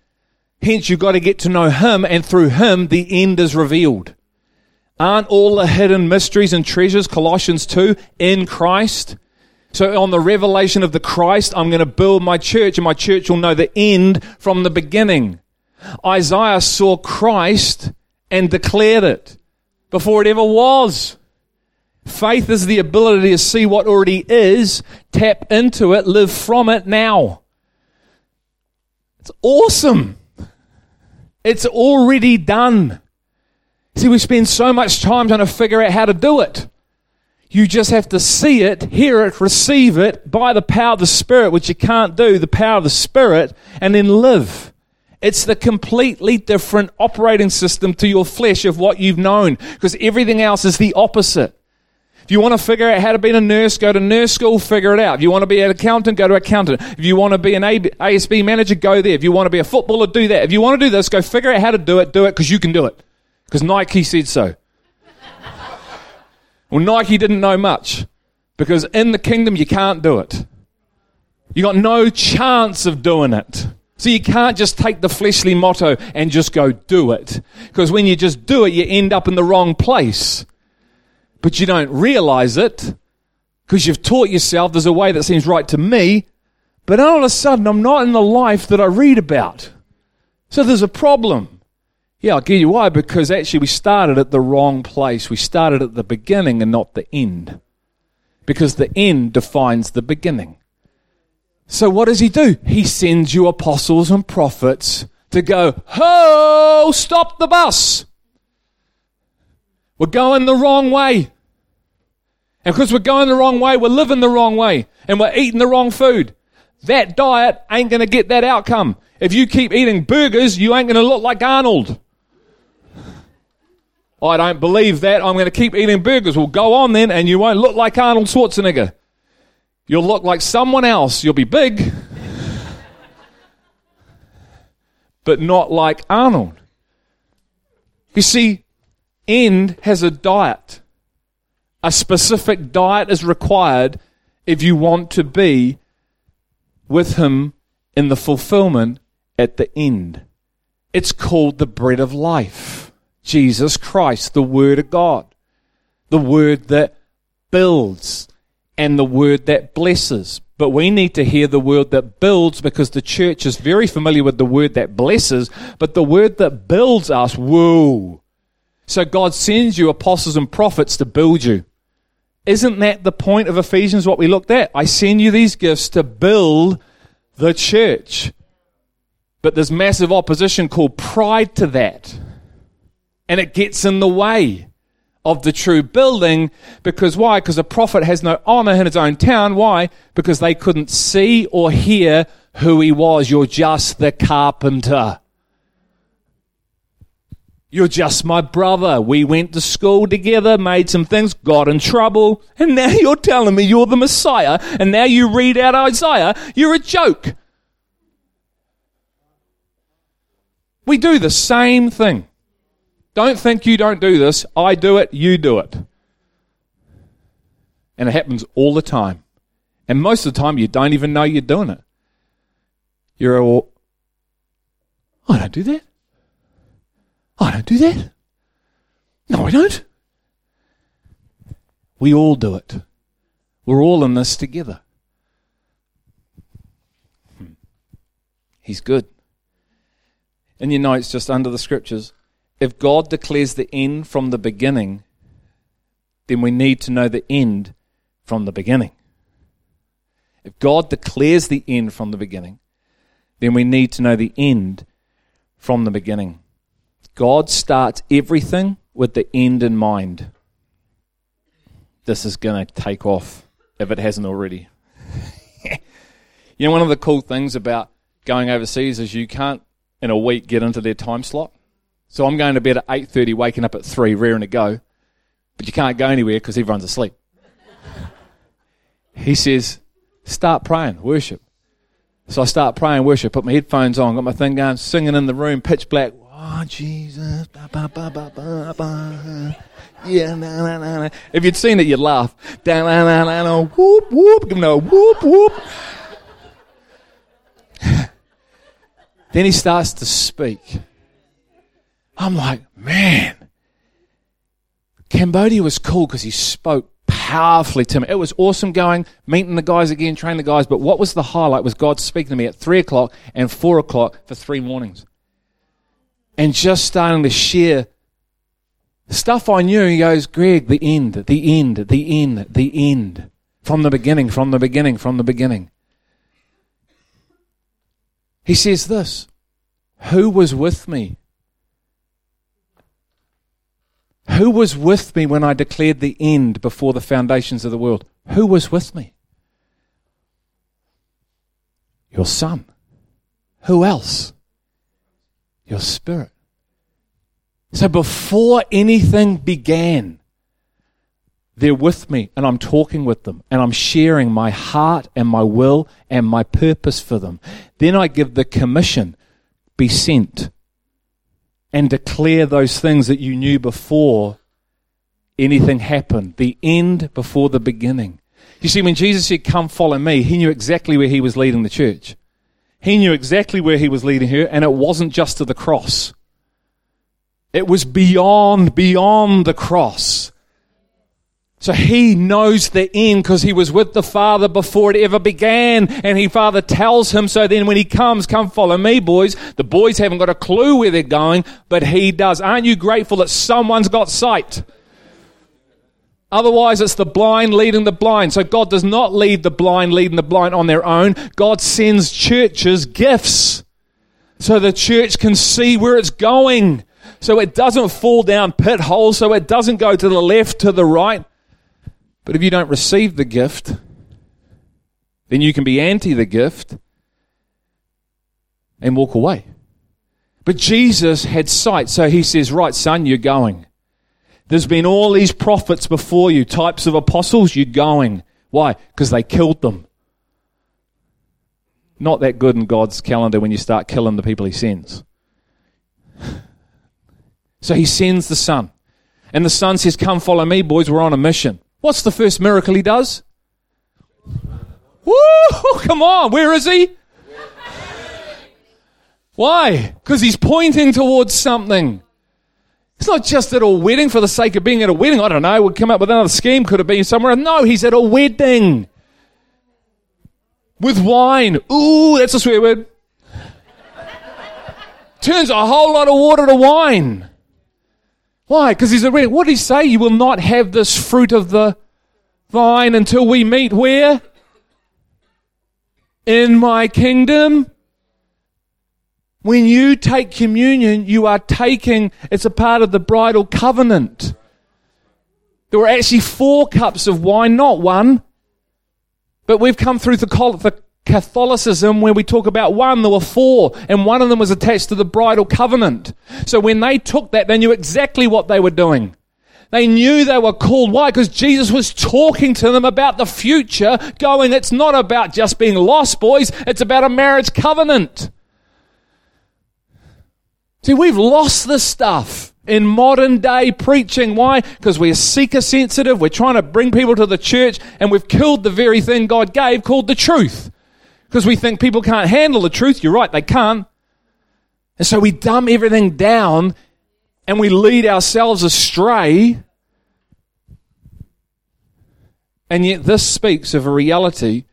Speaker 1: Hence, you've got to get to know Him, and through Him, the end is revealed. Aren't all the hidden mysteries and treasures, Colossians 2, in Christ? So, on the revelation of the Christ, I'm going to build my church, and my church will know the end from the beginning. Isaiah saw Christ and declared it before it ever was. Faith is the ability to see what already is, tap into it, live from it now. It's awesome. It's already done. See, we spend so much time trying to figure out how to do it. You just have to see it, hear it, receive it by the power of the Spirit, which you can't do, the power of the Spirit, and then live. It's the completely different operating system to your flesh of what you've known because everything else is the opposite. If you want to figure out how to be a nurse, go to nurse school, figure it out. If you want to be an accountant, go to accountant. If you want to be an ASB manager, go there. If you want to be a footballer, do that. If you want to do this, go figure out how to do it, do it because you can do it. Because Nike said so. <laughs> well, Nike didn't know much because in the kingdom you can't do it. You got no chance of doing it. So you can't just take the fleshly motto and just go do it. Because when you just do it, you end up in the wrong place. But you don't realize it because you've taught yourself there's a way that seems right to me, but all of a sudden I'm not in the life that I read about. So there's a problem. Yeah, I'll give you why. Because actually we started at the wrong place. We started at the beginning and not the end. Because the end defines the beginning. So what does he do? He sends you apostles and prophets to go, ho, stop the bus. We're going the wrong way. And because we're going the wrong way, we're living the wrong way, and we're eating the wrong food. That diet ain't going to get that outcome. If you keep eating burgers, you ain't going to look like Arnold. I don't believe that. I'm going to keep eating burgers. Well, go on then, and you won't look like Arnold Schwarzenegger. You'll look like someone else. You'll be big, but not like Arnold. You see, End has a diet. A specific diet is required if you want to be with Him in the fulfillment at the end. It's called the bread of life. Jesus Christ, the Word of God, the Word that builds and the Word that blesses. But we need to hear the word that builds because the church is very familiar with the word that blesses, but the word that builds us, whoa. So God sends you apostles and prophets to build you. Isn't that the point of Ephesians, what we looked at? I send you these gifts to build the church. But there's massive opposition called pride to that. And it gets in the way of the true building because why? Because a prophet has no honor in his own town. Why? Because they couldn't see or hear who he was. You're just the carpenter. You're just my brother. We went to school together, made some things, got in trouble, and now <laughs> you're telling me you're the Messiah, and now you read out Isaiah. You're a joke. We do the same thing. Don't think you don't do this. I do it, you do it. And it happens all the time. And most of the time, you don't even know you're doing it. You're all, I don't do that. I don't do that. No, I don't. We all do it. We're all in this together. Hmm. He's good. And you know, it's just under the scriptures if God declares the end from the beginning, then we need to know the end from the beginning. If God declares the end from the beginning, then we need to know the end from the beginning. God starts everything with the end in mind. This is going to take off if it hasn't already. <laughs> you know, one of the cool things about going overseas is you can't, in a week, get into their time slot. So I'm going to bed at 8.30, waking up at 3, raring to go. But you can't go anywhere because everyone's asleep. he says, start praying, worship. So I start praying, worship, put my headphones on, got my thing going, singing in the room, pitch black. Oh, Jesus. Ba, ba, ba, ba, ba, ba. Yeah, na, na, na, na. If you'd seen it, you'd laugh. Da, na, na, na, na, whoop, whoop. Give him a whoop, whoop. <laughs> then he starts to speak. I'm like, man. Cambodia was cool because he spoke powerfully to me. It was awesome going, meeting the guys again, training the guys. But what was the highlight was God speaking to me at 3 o'clock and 4 o'clock for three mornings. And just starting to share stuff I knew. He goes, Greg, the end, the end, the end, the end. From the beginning, from the beginning, from the beginning. He says this Who was with me Who was with me when I declared the end before the foundations of the world? Who was with me? Your Son. Who else? Your Spirit. So before anything began, they're with me and I'm talking with them and I'm sharing my heart and my will and my purpose for them. Then I give the commission be sent and declare those things that you knew before anything happened. The end before the beginning. You see, when Jesus said, Come follow me, he knew exactly where he was leading the church. He knew exactly where he was leading her, and it wasn't just to the cross. It was beyond, beyond the cross. So he knows the end because he was with the Father before it ever began. And he Father tells him, so then when he comes, come follow me, boys. The boys haven't got a clue where they're going, but he does. Aren't you grateful that someone's got sight? Otherwise, it's the blind leading the blind. So God does not lead the blind leading the blind on their own. God sends churches gifts so the church can see where it's going so it doesn't fall down pit holes, so it doesn't go to the left, to the right. But if you don't receive the gift, then you can be anti the gift and walk away. But Jesus had sight, so he says, Right, son, you're going. There's been all these prophets before you, types of apostles, you're going. Why? Because they killed them. Not that good in God's calendar when you start killing the people he sends. So he sends the son. And the son says, Come follow me, boys, we're on a mission. What's the first miracle he does? Woo! Come on, where is he? Why? Because he's pointing towards something. It's not just at a wedding for the sake of being at a wedding. I don't know. We'll come up with another scheme. Could have been somewhere. No, he's at a wedding. With wine. Ooh, that's a swear word. Turns a whole lot of water to wine. Why? Because he's a wedding. What did he say? You will not have this fruit of the vine until we meet where? In my kingdom. When you take communion, you are taking, it's a part of the bridal covenant. There were actually four cups of wine, not one. But we've come through the Catholicism where we talk about one, there were four, and one of them was attached to the bridal covenant. So when they took that, they knew exactly what they were doing. They knew they were called. Why? Because Jesus was talking to them about the future, going, it's not about just being lost, boys, it's about a marriage covenant. See, we've lost this stuff in modern day preaching. Why? Because we're seeker sensitive. We're trying to bring people to the church and we've killed the very thing God gave called the truth. Because we think people can't handle the truth. You're right, they can't. And so we dumb everything down and we lead ourselves astray. And yet this speaks of a reality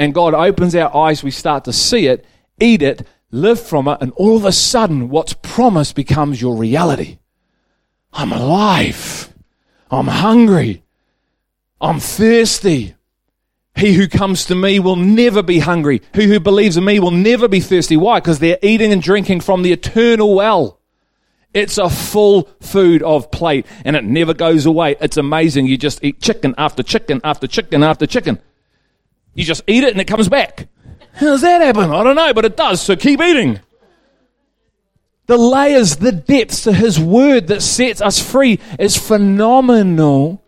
Speaker 1: and God opens our eyes, we start to see it, eat it, live from it, and all of a sudden, what's promised becomes your reality. I'm alive. I'm hungry. I'm thirsty. He who comes to me will never be hungry. He who believes in me will never be thirsty. Why? Because they're eating and drinking from the eternal well. It's a full food of plate and it never goes away. It's amazing. You just eat chicken after chicken after chicken after chicken. You just eat it and it comes back. How does that happen? I don't know, but it does, so keep eating. The layers, the depths to His Word that sets us free is phenomenal.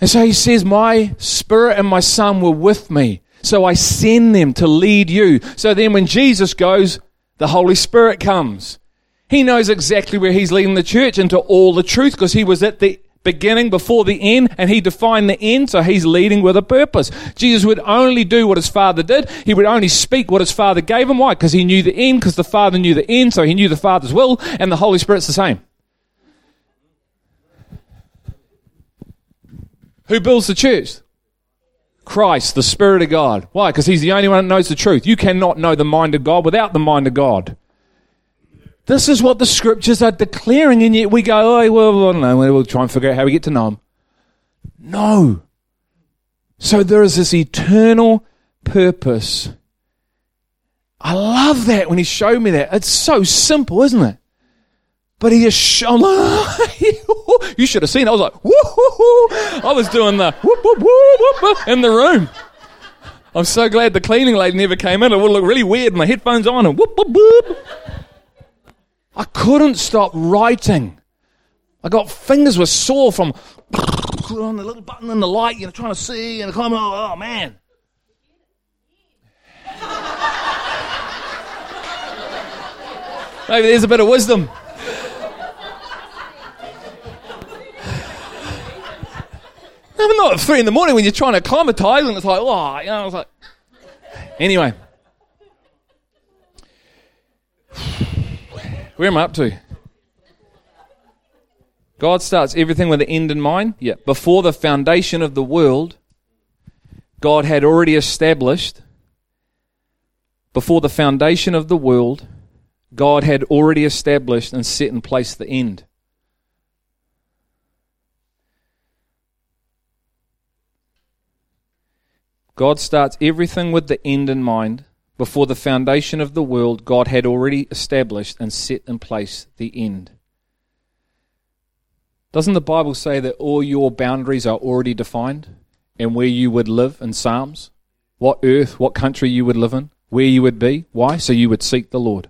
Speaker 1: And so He says, My Spirit and my Son were with me. So I send them to lead you. So then when Jesus goes, the Holy Spirit comes. He knows exactly where He's leading the church into all the truth because He was at the beginning before the end, and he defined the end, so he's leading with a purpose. Jesus would only do what his father did. He would only speak what his father gave him. Why? Because he knew the end, because the father knew the end, so he knew the father's will, and the Holy Spirit's the same. Who builds the church? Christ, the Spirit of God. Why? Because he's the only one that knows the truth. You cannot know the mind of God without the mind of God. This is what the scriptures are declaring, and yet we go, oh, well, I don't know, we'll try and figure out how we get to know Him. No. So there is this eternal purpose. I love that when He showed me that. It's so simple, isn't it? But He just showed, <laughs> you should have seen. I was like, woo I was doing the whoop, whoop, whoop, whoop in the room. I'm so glad the cleaning lady never came in. It would look really weird. My headphones on and whoop, whoop, whoop. I couldn't stop writing. I got fingers were sore from <laughs> on the little button in the light, you know, trying to see and come. Oh, oh man. Maybe there's a bit of wisdom. I'm not at three in the morning when you're trying to acclimatise and it's like, oh, you know, I was like. Anyway. Where am I up to? God starts everything with the end in mind. Yeah. Before the foundation of the world, God had already established, before the foundation of the world, God had already established and set in place the end. God starts everything with the end in mind. Before the foundation of the world, God had already established and set in place the end. Doesn't the Bible say that all your boundaries are already defined and where you would live in Psalms? What earth, what country you would live in, where you would be? Why? So you would seek the Lord.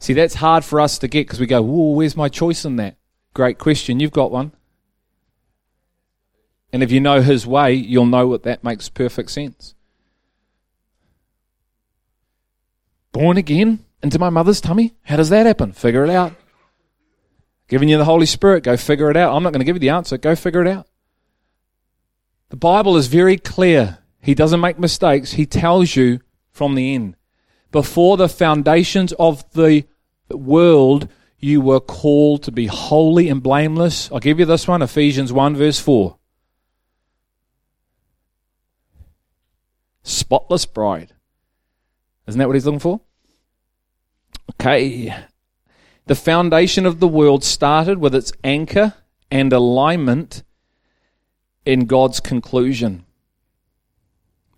Speaker 1: See, that's hard for us to get because we go, Whoa, where's my choice in that? Great question. You've got one. And if you know His way, you'll know that that makes perfect sense. Born again into my mother's tummy? How does that happen? Figure it out. Giving you the Holy Spirit, go figure it out. I'm not going to give you the answer, go figure it out. The Bible is very clear. He doesn't make mistakes. He tells you from the end. Before the foundations of the world, you were called to be holy and blameless. I'll give you this one Ephesians 1, verse 4. Spotless bride. Isn't that what he's looking for? Okay. The foundation of the world started with its anchor and alignment in God's conclusion.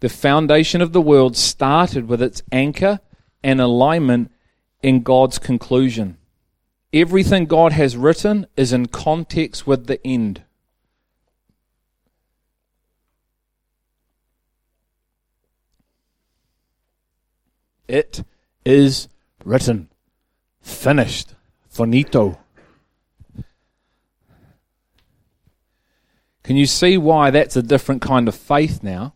Speaker 1: The foundation of the world started with its anchor and alignment in God's conclusion. Everything God has written is in context with the end. It is written. Finished. Finito. Can you see why that's a different kind of faith now?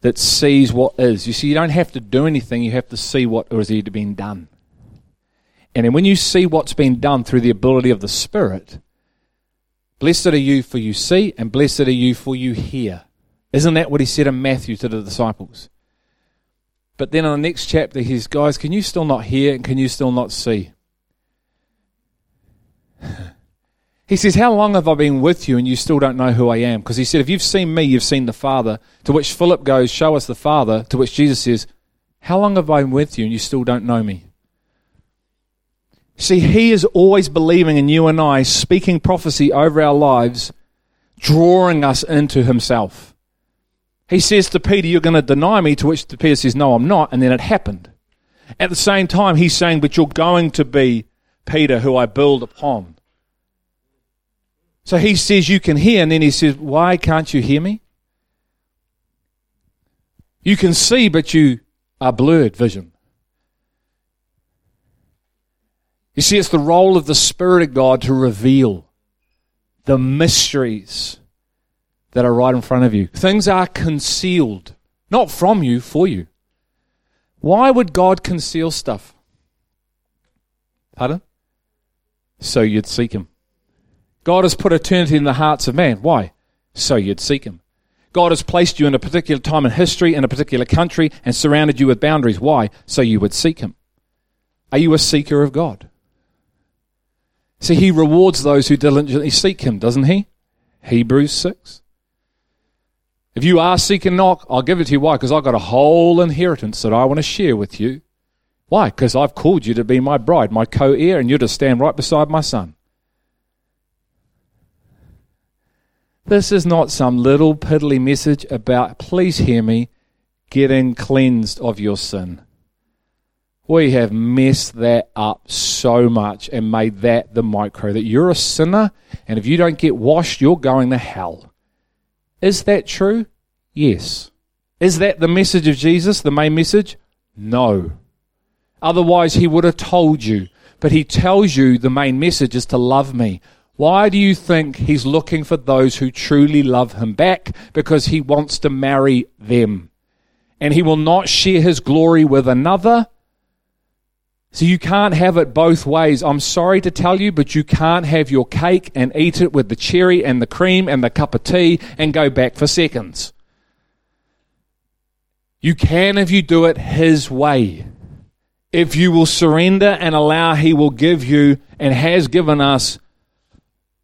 Speaker 1: That sees what is. You see, you don't have to do anything, you have to see what has been done. And then when you see what's been done through the ability of the Spirit, blessed are you for you see, and blessed are you for you hear. Isn't that what he said in Matthew to the disciples? But then in the next chapter, he says, Guys, can you still not hear and can you still not see? <laughs> he says, How long have I been with you and you still don't know who I am? Because he said, If you've seen me, you've seen the Father. To which Philip goes, Show us the Father. To which Jesus says, How long have I been with you and you still don't know me? See, he is always believing in you and I, speaking prophecy over our lives, drawing us into himself. He says to Peter, You're going to deny me, to which Peter says, No, I'm not. And then it happened. At the same time, he's saying, But you're going to be Peter, who I build upon. So he says, You can hear. And then he says, Why can't you hear me? You can see, but you are blurred vision. You see, it's the role of the Spirit of God to reveal the mysteries that are right in front of you. Things are concealed, not from you, for you. Why would God conceal stuff? Pardon? So you'd seek Him. God has put eternity in the hearts of man. Why? So you'd seek Him. God has placed you in a particular time in history, in a particular country, and surrounded you with boundaries. Why? So you would seek Him. Are you a seeker of God? See, He rewards those who diligently seek Him, doesn't He? Hebrews 6. If you are seeking knock, I'll give it to you. Why? Because I've got a whole inheritance that I want to share with you. Why? Because I've called you to be my bride, my co heir, and you're to stand right beside my son. This is not some little piddly message about, please hear me, getting cleansed of your sin. We have messed that up so much and made that the micro that you're a sinner, and if you don't get washed, you're going to hell. Is that true? Yes. Is that the message of Jesus, the main message? No. Otherwise, he would have told you. But he tells you the main message is to love me. Why do you think he's looking for those who truly love him back? Because he wants to marry them. And he will not share his glory with another so you can't have it both ways. I'm sorry to tell you, but you can't have your cake and eat it with the cherry and the cream and the cup of tea and go back for seconds. You can if you do it His way. If you will surrender and allow, He will give you and has given us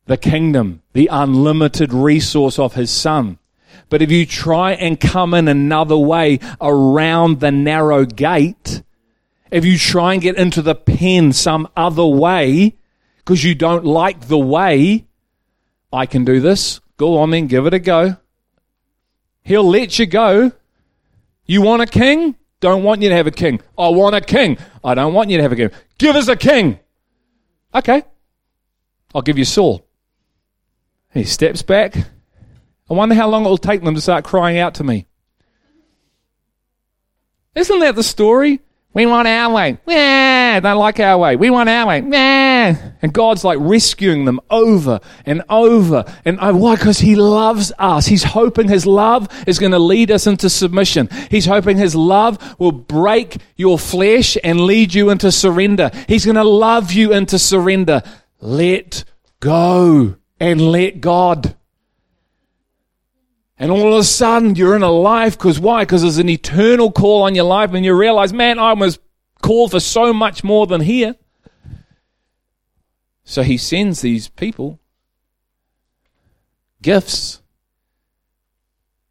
Speaker 1: the kingdom, the unlimited resource of His Son. But if you try and come in another way around the narrow gate, if you try and get into the pen some other way because you don't like the way, I can do this. Go on then, give it a go. He'll let you go. You want a king? Don't want you to have a king. I want a king. I don't want you to have a king. Give us a king. Okay. I'll give you Saul. He steps back. I wonder how long it will take them to start crying out to me. Isn't that the story? We want our way. Yeah, don't like our way. We want our way. Yeah. And God's like rescuing them over and over and. Why? Because He loves us. He's hoping His love is going to lead us into submission. He's hoping His love will break your flesh and lead you into surrender. He's going to love you into surrender. Let go and let God. And all of a sudden, you're in a life because why? Because there's an eternal call on your life, and you realize, man, I was called for so much more than here. So he sends these people gifts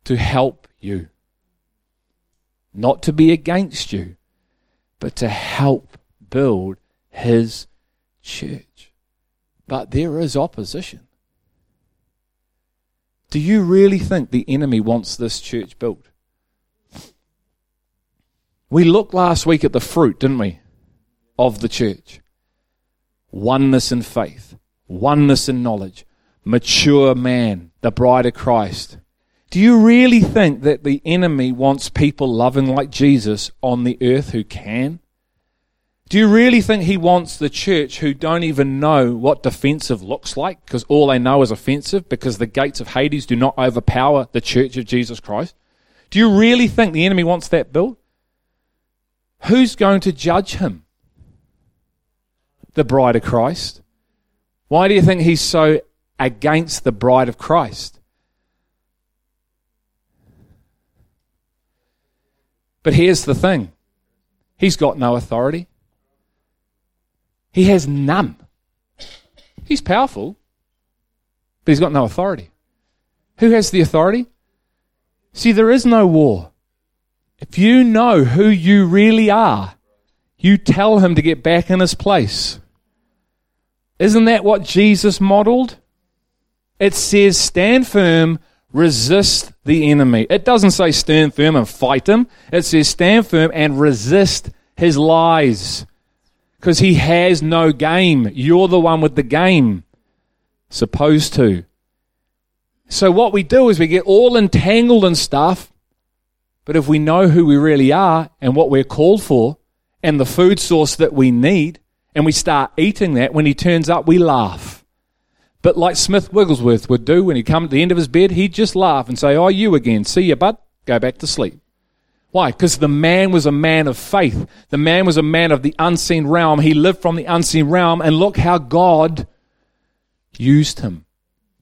Speaker 1: to help you, not to be against you, but to help build his church. But there is opposition. Do you really think the enemy wants this church built? We looked last week at the fruit, didn't we, of the church? Oneness in faith, oneness in knowledge, mature man, the bride of Christ. Do you really think that the enemy wants people loving like Jesus on the earth who can? Do you really think he wants the church who don't even know what defensive looks like because all they know is offensive because the gates of Hades do not overpower the church of Jesus Christ? Do you really think the enemy wants that built? Who's going to judge him? The bride of Christ. Why do you think he's so against the bride of Christ? But here's the thing he's got no authority. He has none. He's powerful, but he's got no authority. Who has the authority? See, there is no war. If you know who you really are, you tell him to get back in his place. Isn't that what Jesus modeled? It says, stand firm, resist the enemy. It doesn't say stand firm and fight him. It says stand firm and resist his lies because he has no game. You're the one with the game. Supposed to. So what we do is we get all entangled in stuff, but if we know who we really are and what we're called for and the food source that we need, and we start eating that, when he turns up, we laugh. But like Smith Wigglesworth would do when he come at the end of his bed, he'd just laugh and say, Oh, you again. See you, bud. Go back to sleep. Why? Because the man was a man of faith. The man was a man of the unseen realm. He lived from the unseen realm, and look how God used him.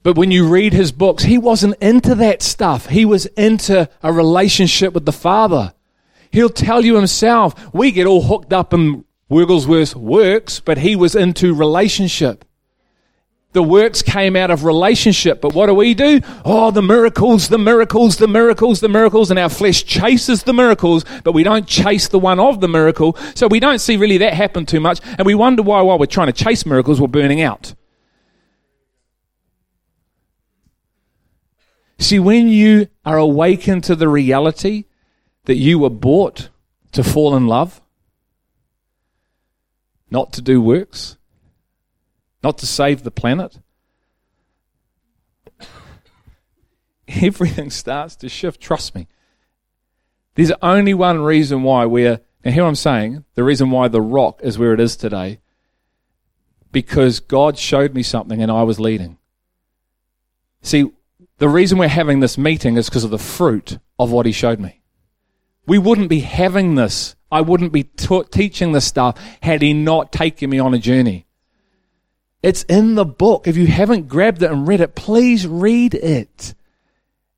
Speaker 1: But when you read his books, he wasn't into that stuff. He was into a relationship with the Father. He'll tell you himself. We get all hooked up in Wigglesworth's works, but he was into relationship. The works came out of relationship, but what do we do? Oh, the miracles, the miracles, the miracles, the miracles, and our flesh chases the miracles, but we don't chase the one of the miracle. So we don't see really that happen too much, and we wonder why, while we're trying to chase miracles, we're burning out. See, when you are awakened to the reality that you were bought to fall in love, not to do works, not to save the planet. <laughs> Everything starts to shift, trust me. There's only one reason why we're, and here I'm saying, the reason why the rock is where it is today, because God showed me something and I was leading. See, the reason we're having this meeting is because of the fruit of what He showed me. We wouldn't be having this, I wouldn't be teaching this stuff had He not taken me on a journey. It's in the book. If you haven't grabbed it and read it, please read it.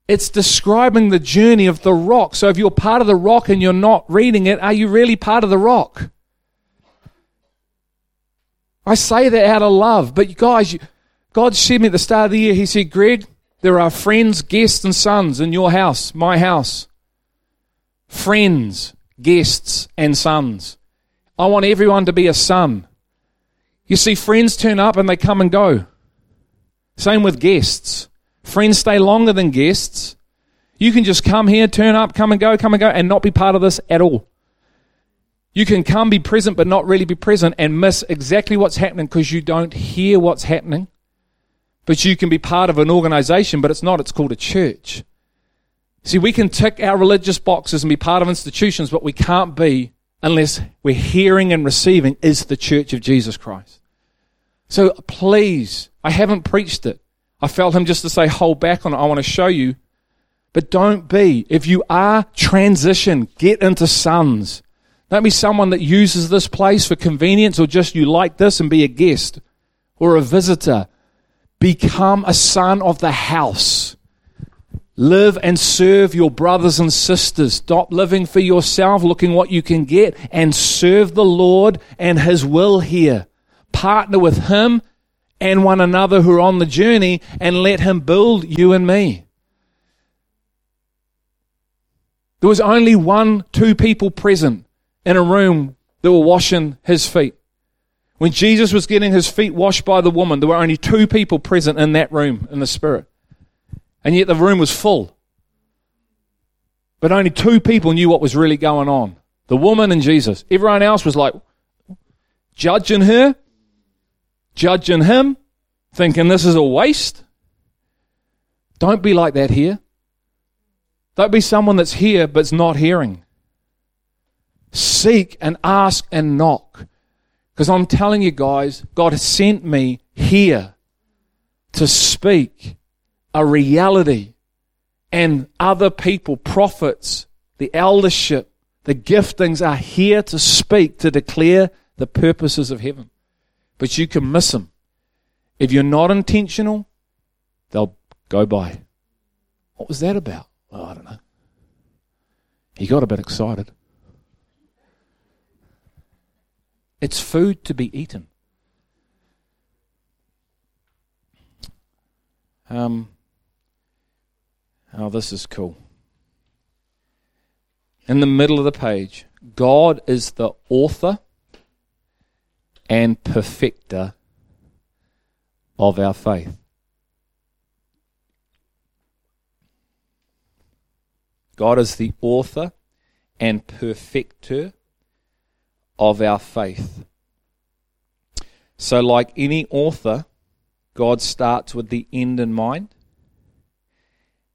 Speaker 1: It's describing the journey of the rock. So if you're part of the rock and you're not reading it, are you really part of the rock? I say that out of love, but you guys, you, God said me at the start of the year, He said, Greg, there are friends, guests, and sons in your house, my house. Friends, guests, and sons. I want everyone to be a son. You see, friends turn up and they come and go. Same with guests. Friends stay longer than guests. You can just come here, turn up, come and go, come and go, and not be part of this at all. You can come be present but not really be present and miss exactly what's happening because you don't hear what's happening. But you can be part of an organization, but it's not. It's called a church. See, we can tick our religious boxes and be part of institutions, but we can't be unless we're hearing and receiving is the church of Jesus Christ. So please, I haven't preached it. I felt him just to say, hold back on it. I want to show you. But don't be. If you are, transition. Get into sons. Don't be someone that uses this place for convenience or just you like this and be a guest or a visitor. Become a son of the house. Live and serve your brothers and sisters. Stop living for yourself, looking what you can get, and serve the Lord and His will here. Partner with Him and one another who are on the journey and let Him build you and me. There was only one, two people present in a room that were washing his feet. When Jesus was getting his feet washed by the woman, there were only two people present in that room in the Spirit. And yet the room was full. But only two people knew what was really going on the woman and Jesus. Everyone else was like judging her, judging him, thinking this is a waste. Don't be like that here. Don't be someone that's here but's not hearing. Seek and ask and knock. Because I'm telling you guys, God has sent me here to speak a reality. And other people, prophets, the eldership, the giftings are here to speak, to declare the purposes of heaven. But you can miss them. If you're not intentional, they'll go by. What was that about? Well, I don't know. He got a bit excited. It's food to be eaten. Um, oh, this is cool. In the middle of the page, God is the author and perfecter of our faith. God is the author and perfecter of our faith. So, like any author, God starts with the end in mind,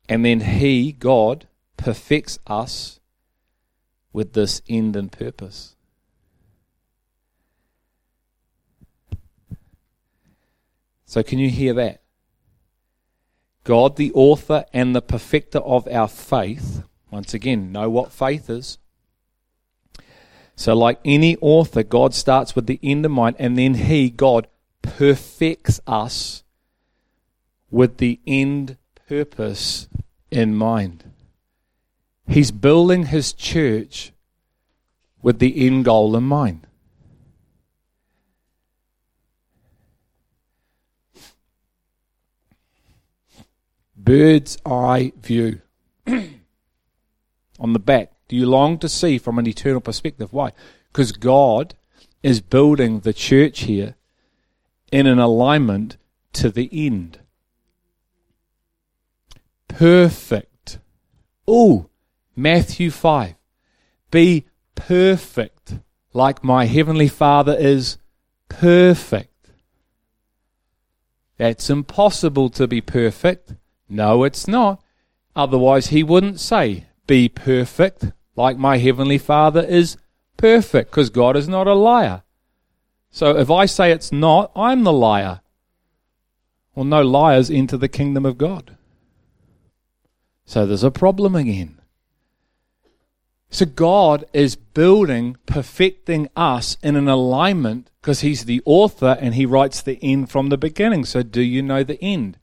Speaker 1: and then He, God, perfects us with this end and purpose. So, can you hear that? God, the author and the perfecter of our faith, once again, know what faith is. So, like any author, God starts with the end in mind, and then He, God, perfects us with the end purpose in mind. He's building His church with the end goal in mind. Bird's eye view. <clears throat> On the back, do you long to see from an eternal perspective? Why? Because God is building the church here in an alignment to the end. Perfect. Oh, Matthew 5. Be perfect like my heavenly Father is perfect. That's impossible to be perfect. No, it's not. Otherwise, he wouldn't say, Be perfect like my heavenly Father is perfect, because God is not a liar. So if I say it's not, I'm the liar. Well, no liars enter the kingdom of God. So there's a problem again. So God is building, perfecting us in an alignment because He's the author and He writes the end from the beginning. So do you know the end?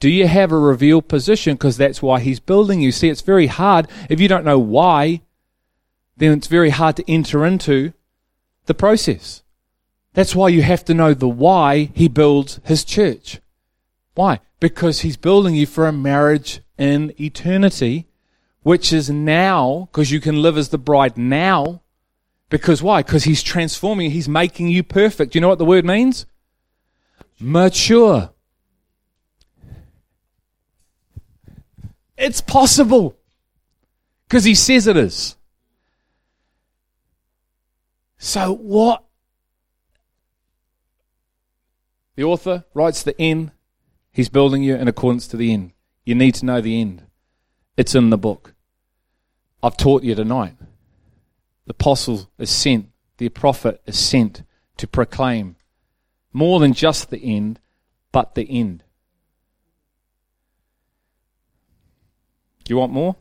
Speaker 1: Do you have a revealed position? Because that's why He's building you. See, it's very hard if you don't know why then it's very hard to enter into the process. That's why you have to know the why he builds his church. Why? Because he's building you for a marriage in eternity, which is now, because you can live as the bride now. Because why? Because he's transforming, he's making you perfect. Do you know what the word means? Mature. It's possible. Because he says it is. So, what? The author writes the end. He's building you in accordance to the end. You need to know the end. It's in the book. I've taught you tonight. The apostle is sent, the prophet is sent to proclaim more than just the end, but the end. You want more?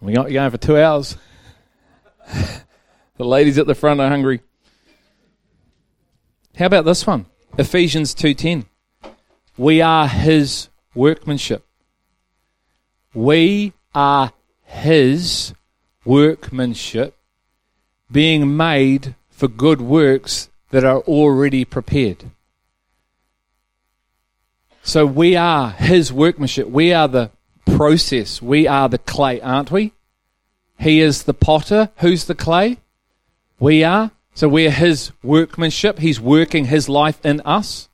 Speaker 1: We got you going for two hours. <laughs> the ladies at the front are hungry. How about this one? Ephesians 2:10. We are his workmanship. We are his workmanship being made for good works that are already prepared. So we are his workmanship. We are the process. We are the clay, aren't we? He is the potter. Who's the clay? We are. So we're his workmanship. He's working his life in us.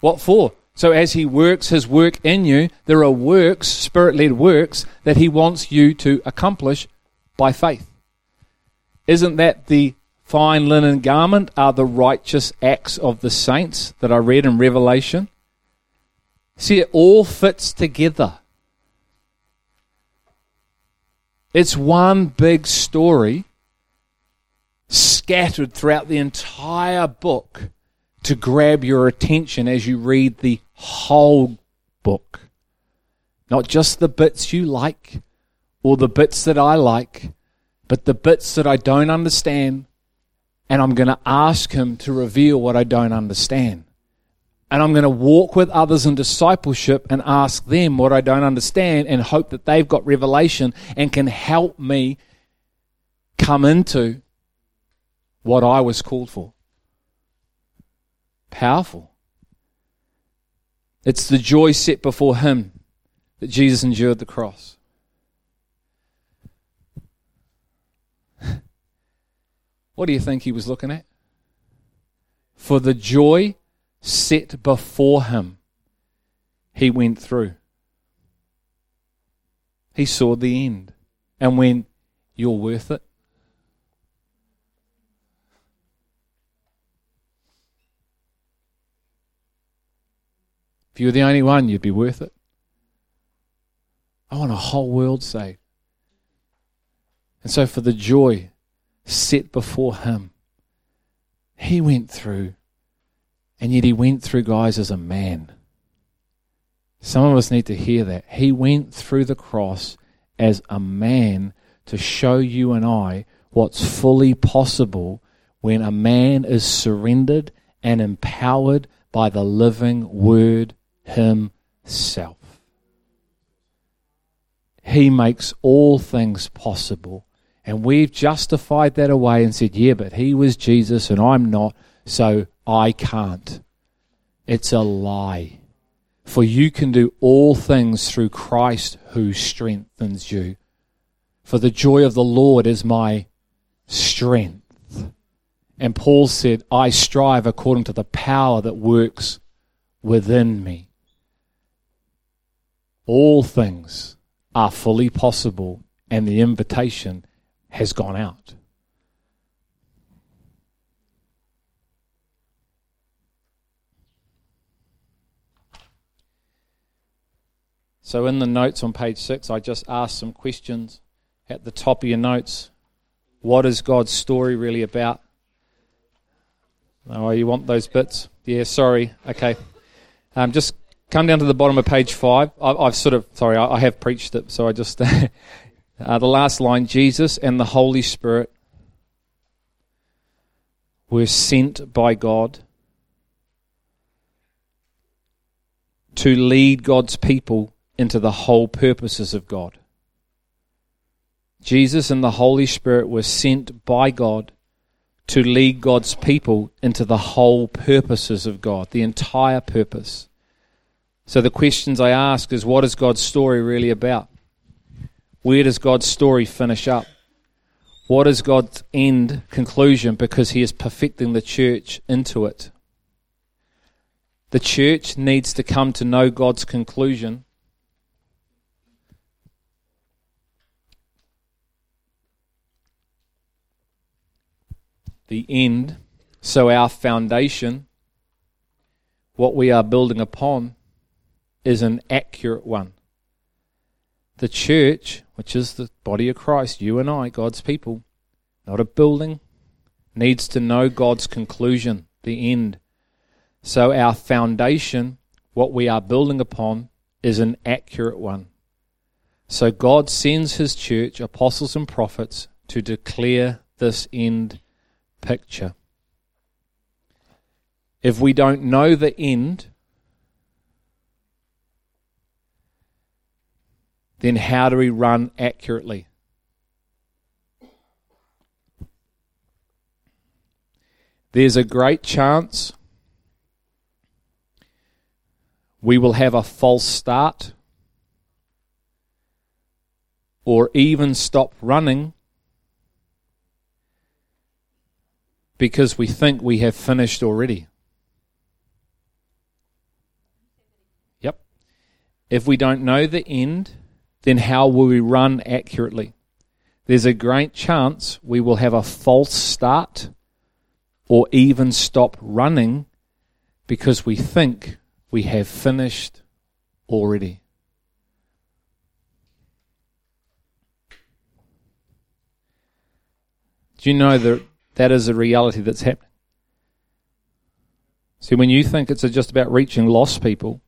Speaker 1: What for? So as he works his work in you, there are works, spirit led works, that he wants you to accomplish by faith. Isn't that the fine linen garment are the righteous acts of the saints that I read in Revelation? See, it all fits together. It's one big story scattered throughout the entire book to grab your attention as you read the whole book. Not just the bits you like or the bits that I like, but the bits that I don't understand. And I'm going to ask Him to reveal what I don't understand. And I'm going to walk with others in discipleship and ask them what I don't understand and hope that they've got revelation and can help me come into what I was called for. Powerful. It's the joy set before him that Jesus endured the cross. What do you think he was looking at? For the joy set before him, he went through. He saw the end and went, You're worth it. If you were the only one, you'd be worth it. I want a whole world saved. And so, for the joy set before him, he went through and yet he went through, guys, as a man. Some of us need to hear that. He went through the cross as a man to show you and I what's fully possible when a man is surrendered and empowered by the living word himself. He makes all things possible. And we've justified that away and said, yeah, but he was Jesus and I'm not, so I can't. It's a lie. For you can do all things through Christ who strengthens you. For the joy of the Lord is my strength. And Paul said, I strive according to the power that works within me. All things are fully possible, and the invitation has gone out. So, in the notes on page six, I just asked some questions at the top of your notes. What is God's story really about? Oh, you want those bits? Yeah, sorry. Okay. Um, just come down to the bottom of page five. I, have sort of, sorry, I, I, have preached it, so I just, <laughs> uh, the last line Jesus and the Holy Spirit were sent by God to lead God's people into the whole purposes of God. Jesus and the Holy Spirit were sent by God to lead God's people into the whole purposes of God, the entire purpose. So the questions I ask is what is God's story really about? Where does God's story finish up? What is God's end conclusion because he is perfecting the church into it? The church needs to come to know God's conclusion the end. So our foundation, what we are building upon, is an accurate one. The church, which is the body of Christ, you and I, God's people, not a building, needs to know God's conclusion, the end. So our foundation, what we are building upon, is an accurate one. So God sends his church, apostles and prophets, to declare this end picture. If we don't know the end, then how do we run accurately? There's a great chance we will have a false start or even stop running because we think we have finished already. Yep. If we don't know the end, then how will we run accurately? There's a great chance we will have a false start or even stop running because we think we have finished already. Do you know that that is a reality that's happening? See, when you think it's just about reaching lost people,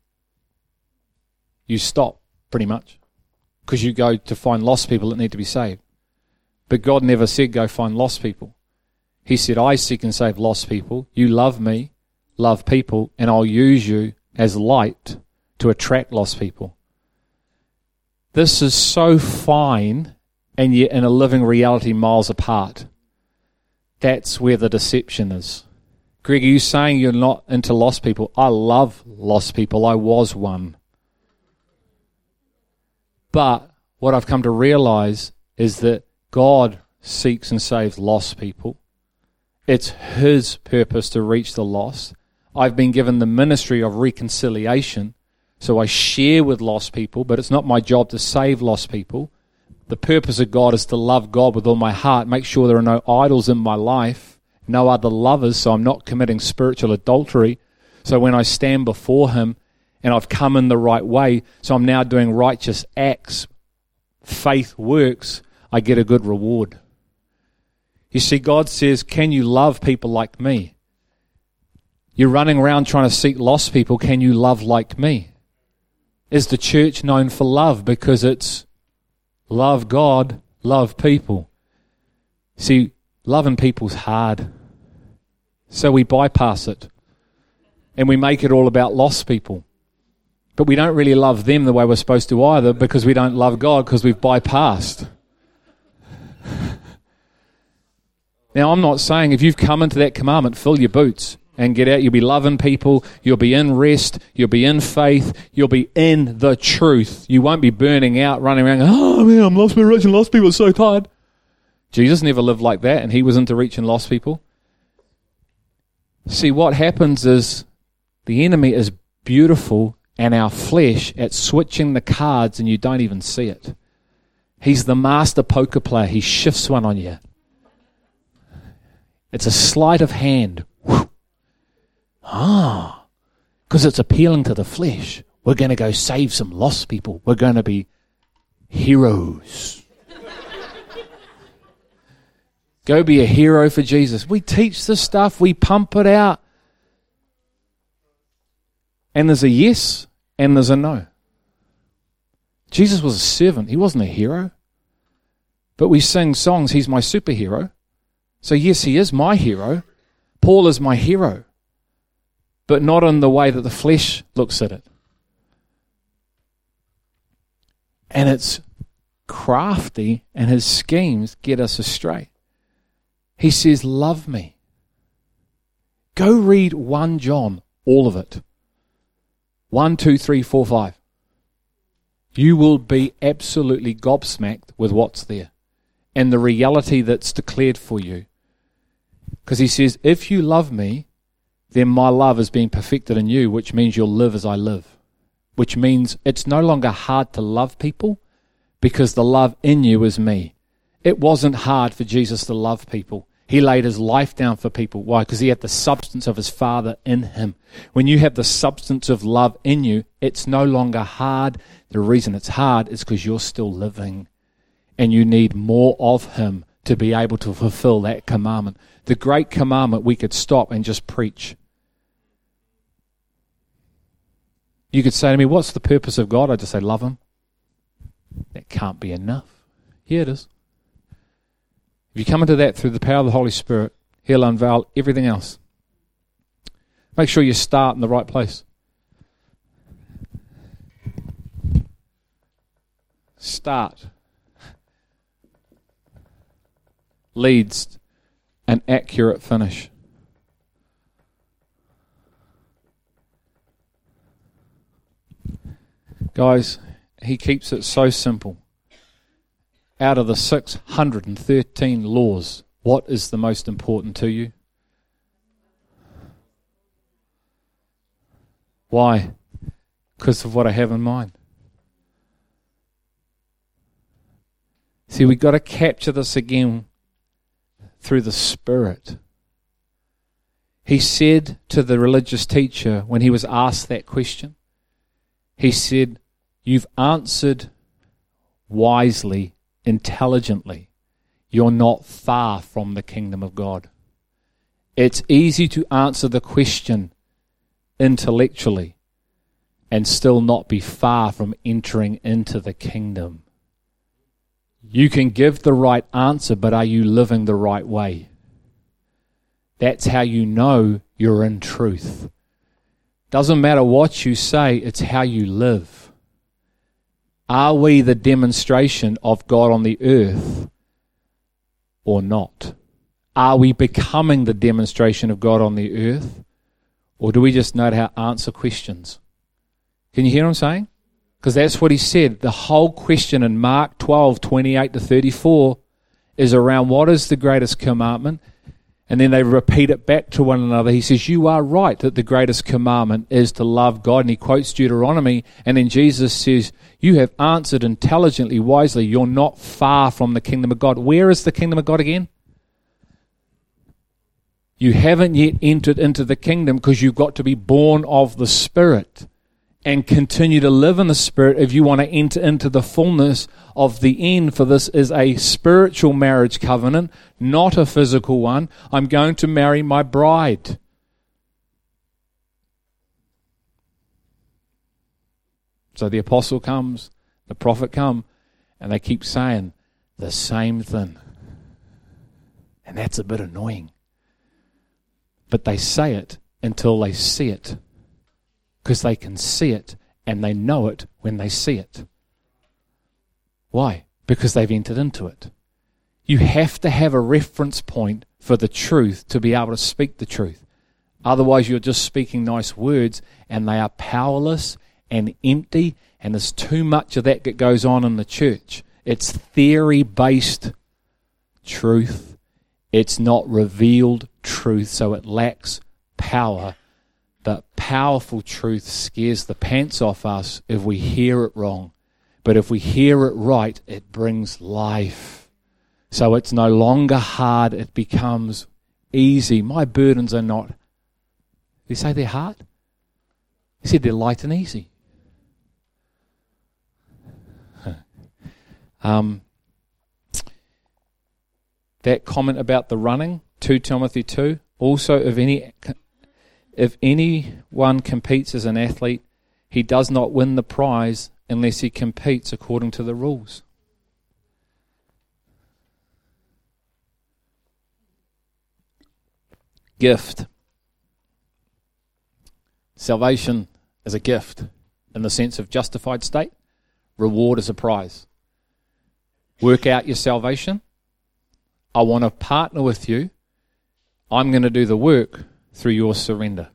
Speaker 1: you stop pretty much because you go to find lost people that need to be saved. But God never said go find lost people. He said, I seek and save lost people. You love me, love people, and I'll use you as light to attract lost people. This is so fine and yet in a living reality miles apart. That's where the deception is. Greg, are you saying you're not into lost people? I love lost people. I was one. But what I've come to realize is that God seeks and saves lost people. It's His purpose to reach the lost. I've been given the ministry of reconciliation, so I share with lost people, but it's not my job to save lost people. The purpose of God is to love God with all my heart, make sure there are no idols in my life, no other lovers, so I'm not committing spiritual adultery. So when I stand before Him and I've come in the right way, so I'm now doing righteous acts, faith works, I get a good reward. You see, God says, Can you love people like me? You're running around trying to seek lost people. Can you love like me? Is the church known for love because it's love God, love people? See, loving people's hard. So we bypass it and we make it all about lost people. But we don't really love them the way we're supposed to either because we don't love God because we've bypassed. <laughs> now, I'm not saying if you've come into that commandment, fill your boots and get out. You'll be loving people. You'll be in rest. You'll be in faith. You'll be in the truth. You won't be burning out, running around, going, oh man, I'm lost, we're reaching lost people. So tired. Jesus never lived like that, and he was into reaching lost people. See, what happens is the enemy is beautiful and our flesh at switching the cards, and you don't even see it. He's the master poker player. He shifts one on you. It's a sleight of hand. Ah, because it's appealing to the flesh. We're going to go save some lost people. We're going to be heroes. <laughs> go be a hero for Jesus. We teach this stuff, we pump it out. And there's a yes and there's a no. Jesus was a servant, he wasn't a hero. But we sing songs, he's my superhero. So, yes, he is my hero. Paul is my hero but not in the way that the flesh looks at it. And it's crafty, and his schemes get us astray. He says, Love me. Go read 1 John, all of it. 1, 2, 3, 4, 5. You will be absolutely gobsmacked with what's there and the reality that's declared for you. Because he says, If you love me, then my love is being perfected in you, which means you'll live as I live. Which means it's no longer hard to love people because the love in you is me. It wasn't hard for Jesus to love people.
Speaker 2: He laid his life down for people. Why? Because he had the substance of his Father in him. When you have the substance of love in you, it's no longer hard. The reason it's hard is because you're still living and you need more of him to be able to fulfill that commandment. The great commandment we could stop and just preach. You could say to me, What's the purpose of God? I just say, Love him. That can't be enough. Here it is. You come into that through the power of the Holy Spirit, He'll unveil everything else. Make sure you start in the right place. Start leads an accurate finish. Guys, he keeps it so simple out of the 613 laws, what is the most important to you? Why? Because of what I have in mind. See, we've got to capture this again through the Spirit. He said to the religious teacher when he was asked that question, he said, You've answered wisely intelligently, you're not far from the kingdom of God. It's easy to answer the question intellectually and still not be far from entering into the kingdom. You can give the right answer, but are you living the right way? That's how you know you're in truth. Doesn't matter what you say, it's how you live. Are we the demonstration of God on the earth or not? Are we becoming the demonstration of God on the earth? Or do we just know how to answer questions? Can you hear what I'm saying? Because that's what he said. The whole question in Mark 12, 28 to 34 is around what is the greatest commandment? And then they repeat it back to one another. He says, You are right that the greatest commandment is to love God. And he quotes Deuteronomy. And then Jesus says, You have answered intelligently, wisely. You're not far from the kingdom of God. Where is the kingdom of God again? You haven't yet entered into the kingdom because you've got to be born of the Spirit and continue to live in the Spirit if you want to enter into the fullness of the end. For this is a spiritual marriage covenant, not a physical one. I'm going to marry my bride. So the apostle comes, the prophet come, and they keep saying the same thing. And that's a bit annoying. But they say it until they see it because they can see it and they know it when they see it. Why? Because they've entered into it. You have to have a reference point for the truth to be able to speak the truth. Otherwise, you're just speaking nice words and they are powerless and empty, and there's too much of that that goes on in the church. It's theory based truth, it's not revealed truth, so it lacks power that powerful truth scares the pants off us if we hear it wrong. But if we hear it right, it brings life. So it's no longer hard, it becomes easy. My burdens are not. Did he say they're hard? He said they're light and easy. <laughs> Um, that comment about the running, 2 Timothy 2, also of any if anyone competes as an athlete, he does not win the prize unless he competes according to the rules. Gift. Salvation is a gift in the sense of justified state, reward is a prize. Work out your salvation. I want to partner with you. I'm going to do the work through your surrender.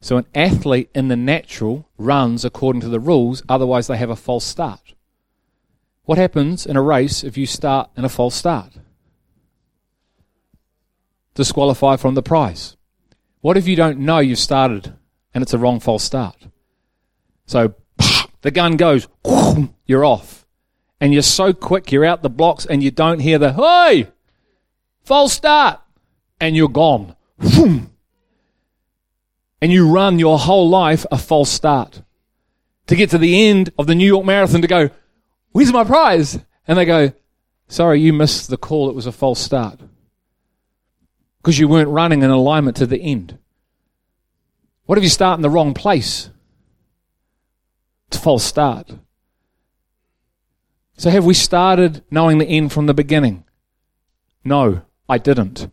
Speaker 2: So an athlete in the natural runs according to the rules, otherwise they have a false start. What happens in a race if you start in a false start? Disqualify from the prize. What if you don't know you've started and it's a wrong false start? So the gun goes, you're off. And you're so quick, you're out the blocks and you don't hear the, hey! false start, and you're gone. And you run your whole life a false start. To get to the end of the New York Marathon to go, where's my prize? And they go, sorry, you missed the call. It was a false start. Because you weren't running in alignment to the end. What if you start in the wrong place? It's a false start. So have we started knowing the end from the beginning? No, I didn't.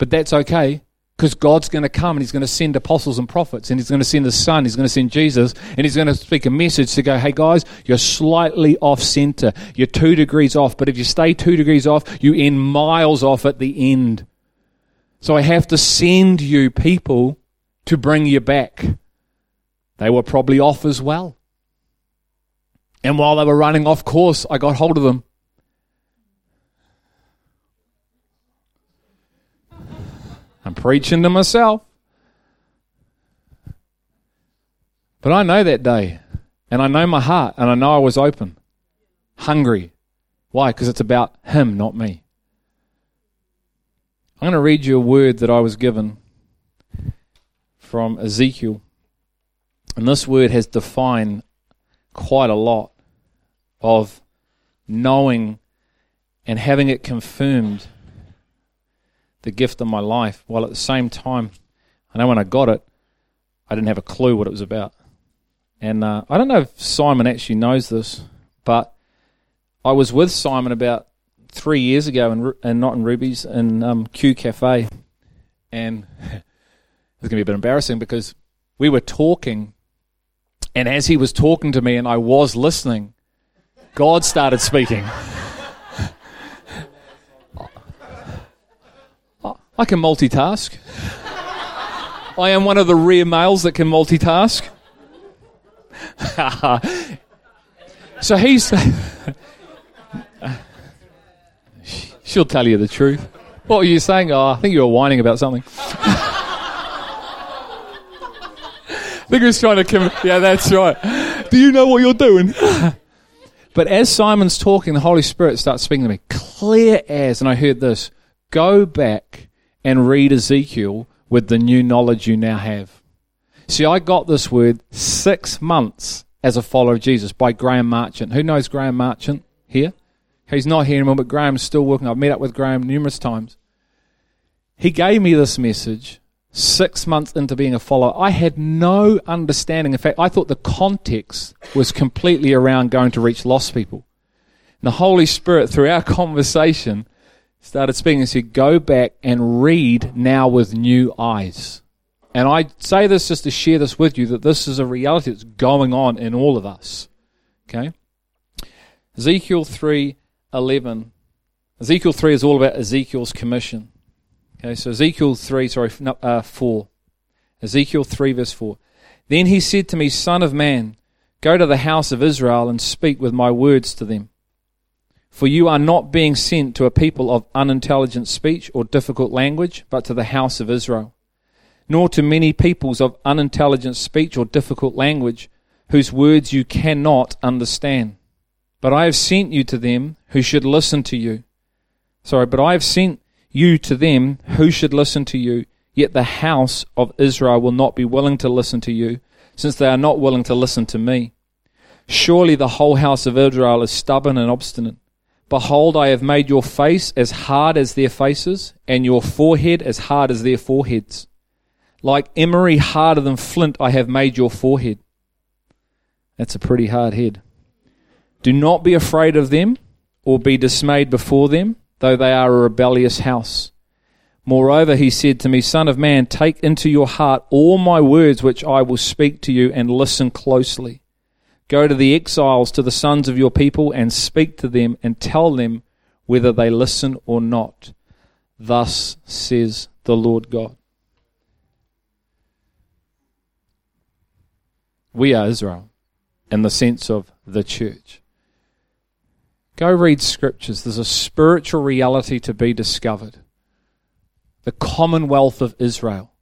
Speaker 2: But that's okay because God's going to come and He's going to send apostles and prophets and He's going to send the Son, He's going to send Jesus, and He's going to speak a message to go, hey guys, you're slightly off center. You're two degrees off, but if you stay two degrees off, you end miles off at the end. So I have to send you people to bring you back. They were probably off as well. And while they were running off course, I got hold of them. I'm preaching to myself. But I know that day, and I know my heart, and I know I was open, hungry. Why? Because it's about Him, not me. I'm going to read you a word that I was given from Ezekiel. And this word has defined quite a lot of knowing and having it confirmed the gift of my life, while at the same time, I know when I got it, I didn't have a clue what it was about. And uh, I don't know if Simon actually knows this, but I was with Simon about three years ago, in, and not in Ruby's, in um, Q Cafe, and it's going to be a bit embarrassing because we were talking and as he was talking to me and I was listening, God started speaking. <laughs> I can multitask. I am one of the rare males that can multitask. <laughs> so he's. <laughs> She'll tell you the truth. What were you saying? Oh, I think you were whining about something. I <laughs> think he was trying to. Com- yeah, that's right. Do you know what you're doing? but as Simon's talking, the Holy Spirit starts speaking to me, clear as, and I heard this go back and read Ezekiel with the new knowledge you now have. See, I got this word six months as a follower of Jesus by Graham Marchant. Who knows Graham Marchant here? He's not here anymore, but Graham's still working. I've met up with Graham numerous times. He gave me this message six months into being a follower, I had no understanding. In fact, I thought the context was completely around going to reach lost people. And the Holy Spirit, through our <laughs> conversation, started speaking and said, Go back and read now with new eyes. And I say this just to share this with you that this is a reality that's going on in all of us. Okay? Ezekiel 3 11. Ezekiel 3 is all about Ezekiel's commission. Okay, so Ezekiel 3, sorry, uh, 4. Ezekiel 3, verse 4. Then he said to me, Son of man, go to the house of Israel and speak with my words to them. For you are not being sent to a people of unintelligent speech or difficult language, but to the house of Israel. Nor to many peoples of unintelligent speech or difficult language, whose words you cannot understand. But I have sent you to them who should listen to you. Sorry, but I have sent you to them, who should listen to you? Yet the house of Israel will not be willing to listen to you, since they are not willing to listen to me. Surely the whole house of Israel is stubborn and obstinate. Behold, I have made your face as hard as their faces, and your forehead as hard as their foreheads. Like emery harder than flint, I have made your forehead. That's a pretty hard head. Do not be afraid of them, or be dismayed before them though they are a rebellious house. Moreover, he said to me, Son of man, take into your heart all my words which I will speak to you, and listen closely. Go to the exiles, to the sons of your people, and speak to them, and tell them whether they listen or not. Thus says the Lord God. We are Israel in the sense of the church. Go read scriptures. There's a spiritual reality to be discovered. The Commonwealth of Israel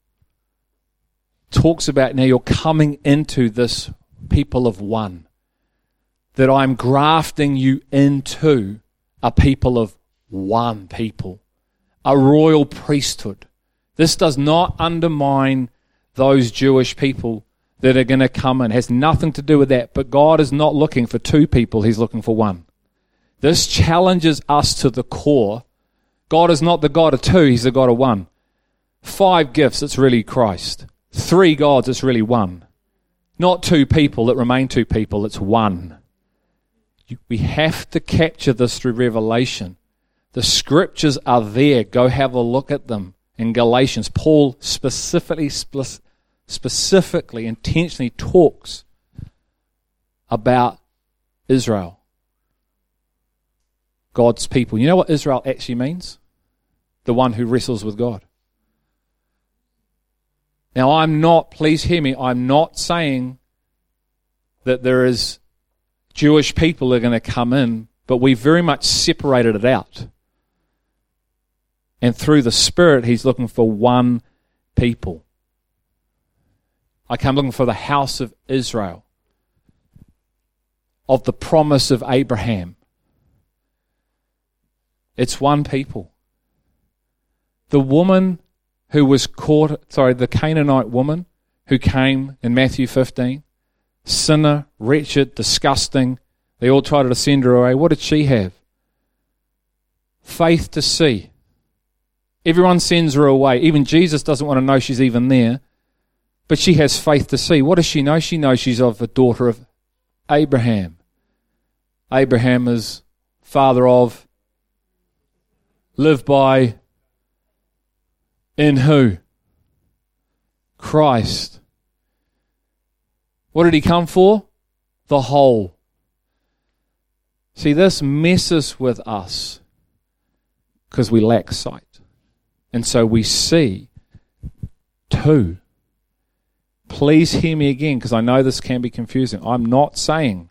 Speaker 2: talks about now you're coming into this people of one. That I'm grafting you into a people of one people, a royal priesthood. This does not undermine those Jewish people that are going to come. It has nothing to do with that. But God is not looking for two people, He's looking for one. This challenges us to the core. God is not the God of two, He's the God of one. Five gifts, it's really Christ. Three gods, it's really one. Not two people that remain two people, it's one. We have to capture this through revelation. The scriptures are there. Go have a look at them. In Galatians, Paul specifically, specifically, intentionally talks about Israel, God's people. You know what Israel actually means? The one who wrestles with God. Now, I'm not, please hear me, I'm not saying that there is Jewish people are going to come in, but we very much separated it out. And through the Spirit, He's looking for one people. I come looking for the house of Israel, of the promise of Abraham. It's one people. The woman who was caught, sorry, the Canaanite woman who came in Matthew 15, sinner, wretched, disgusting. They all tried to send her away. What did she have? Faith to see. Everyone sends her away. Even Jesus doesn't want to know she's even there. But she has faith to see. What does she know? She knows she's of the daughter of Abraham. Abraham is father of, live by, in who? Christ. What did he come for? The whole. See, this messes with us because we lack sight. And so we see two Please hear me again because I know this can be confusing. I'm not saying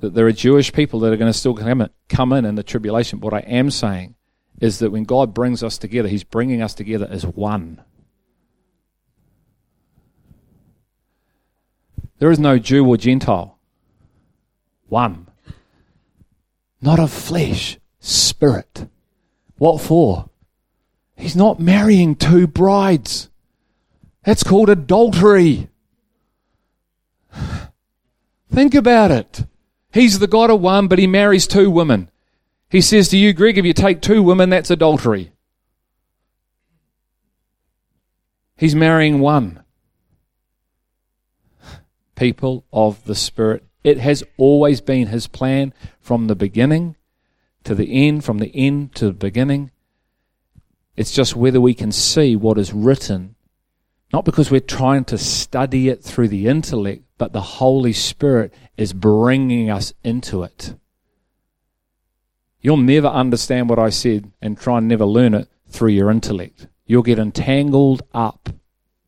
Speaker 2: that there are Jewish people that are going to still come in, in in the tribulation. What I am saying is that when God brings us together, He's bringing us together as one. There is no Jew or Gentile. One. Not of flesh, spirit. What for? He's not marrying two brides. That's called adultery. <sighs> Think about it. He's the God of one, but he marries two women. He says to you, Greg, if you take two women, that's adultery. He's marrying one. People of the Spirit. It has always been his plan from the beginning to the end, from the end to the beginning. It's just whether we can see what is written not because we're trying to study it through the intellect, but the Holy Spirit is bringing us into it. You'll never understand what I said and try and never learn it through your intellect. You'll get entangled up,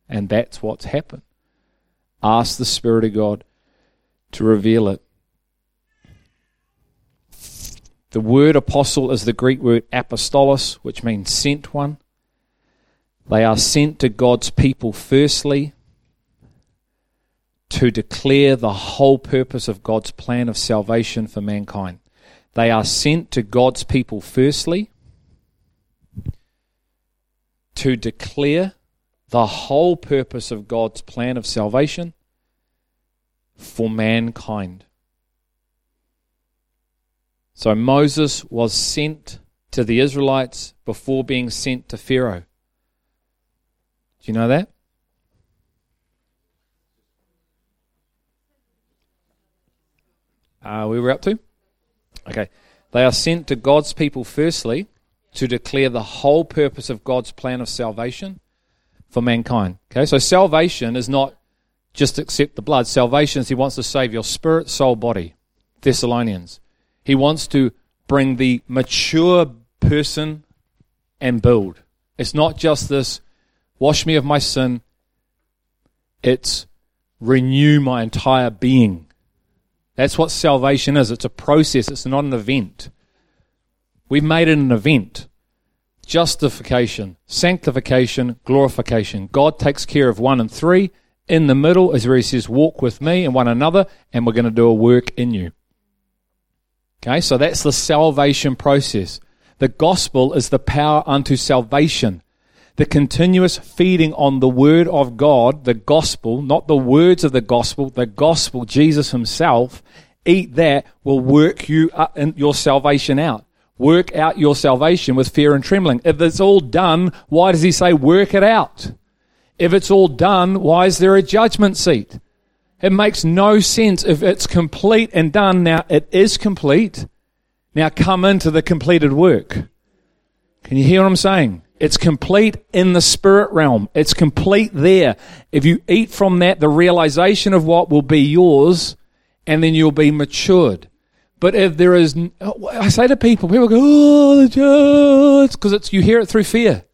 Speaker 2: and that's what's happened. Ask the Spirit of God to reveal it. The word apostle is the Greek word apostolos, which means sent one. They are sent to God's people firstly to declare the whole purpose of God's plan of salvation for mankind. They are sent to God's people firstly to declare the whole purpose of God's plan of salvation for mankind. So Moses was sent to the Israelites before being sent to Pharaoh. Do you know that? Uh, we were up to? Okay. They are sent to God's people firstly to declare the whole purpose of God's plan of salvation for mankind. Okay, so salvation is not just accept the blood. Salvation is He wants to save your spirit, soul, body. Thessalonians. He wants to bring the mature person and build. It's not just this Wash me of my sin. It's renew my entire being. That's what salvation is. It's a process, it's not an event. We've made it an event. Justification, sanctification, glorification. God takes care of one and three. In the middle is where he says, Walk with me and one another, and we're going to do a work in you. Okay, so that's the salvation process. The gospel is the power unto salvation. The continuous feeding on the word of God, the gospel, not the words of the gospel, the gospel, Jesus himself, eat that will work you up and your salvation out. Work out your salvation with fear and trembling. If it's all done, why does he say work it out? If it's all done, why is there a judgment seat? It makes no sense if it's complete and done. Now it is complete. Now come into the completed work. Can you hear what I'm saying? It's complete in the spirit realm. It's complete there. If you eat from that, the realization of what will be yours, and then you'll be matured. But if there is, I say to people, people go, oh, the church, because it's, you hear it through fear.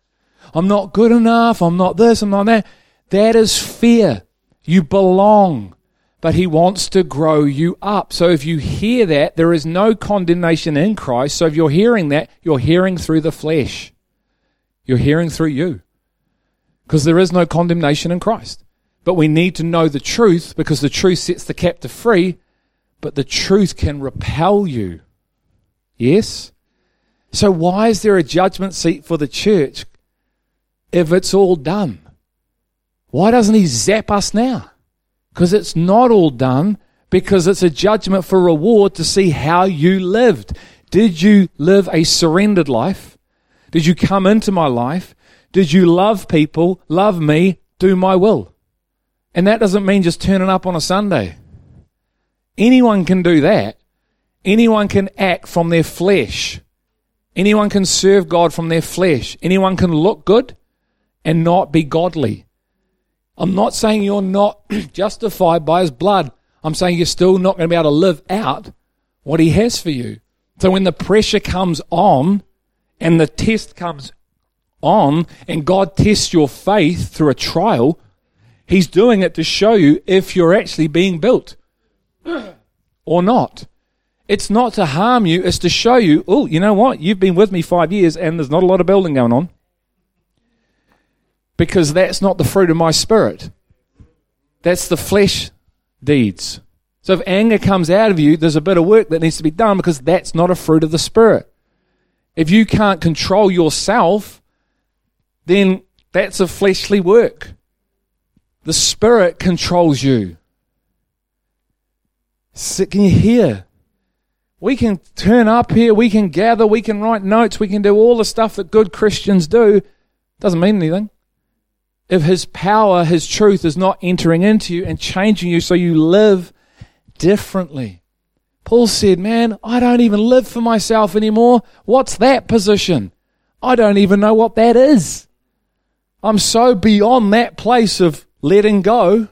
Speaker 2: I'm not good enough. I'm not this. I'm not that. That is fear. You belong, but he wants to grow you up. So if you hear that, there is no condemnation in Christ. So if you're hearing that, you're hearing through the flesh. You're hearing through you. Because there is no condemnation in Christ. But we need to know the truth because the truth sets the captive free but the truth can repel you. Yes? So, why is there a judgment seat for the church if it's all done? Why doesn't he zap us now? Because it's not all done, because it's a judgment for reward to see how you lived. Did you live a surrendered life? Did you come into my life? Did you love people, love me, do my will? And that doesn't mean just turning up on a Sunday. Anyone can do that. Anyone can act from their flesh. Anyone can serve God from their flesh. Anyone can look good and not be godly. I'm not saying you're not <clears throat> justified by his blood. I'm saying you're still not going to be able to live out what he has for you. So when the pressure comes on and the test comes on and God tests your faith through a trial, he's doing it to show you if you're actually being built <clears throat> or not. It's not to harm you, it's to show you, oh, you know what? You've been with me five years and there's not a lot of building going on. Because that's not the fruit of my spirit. That's the flesh deeds. So if anger comes out of you, there's a bit of work that needs to be done because that's not a fruit of the spirit. If you can't control yourself, then that's a fleshly work. The spirit controls you. Can you hear? We can turn up here, we can gather, we can write notes, we can do all the stuff that good Christians do. Doesn't mean anything. If His power, His truth is not entering into you and changing you so you live differently. Paul said, Man, I don't even live for myself anymore. What's that position? I don't even know what that is. I'm so beyond that place of letting go,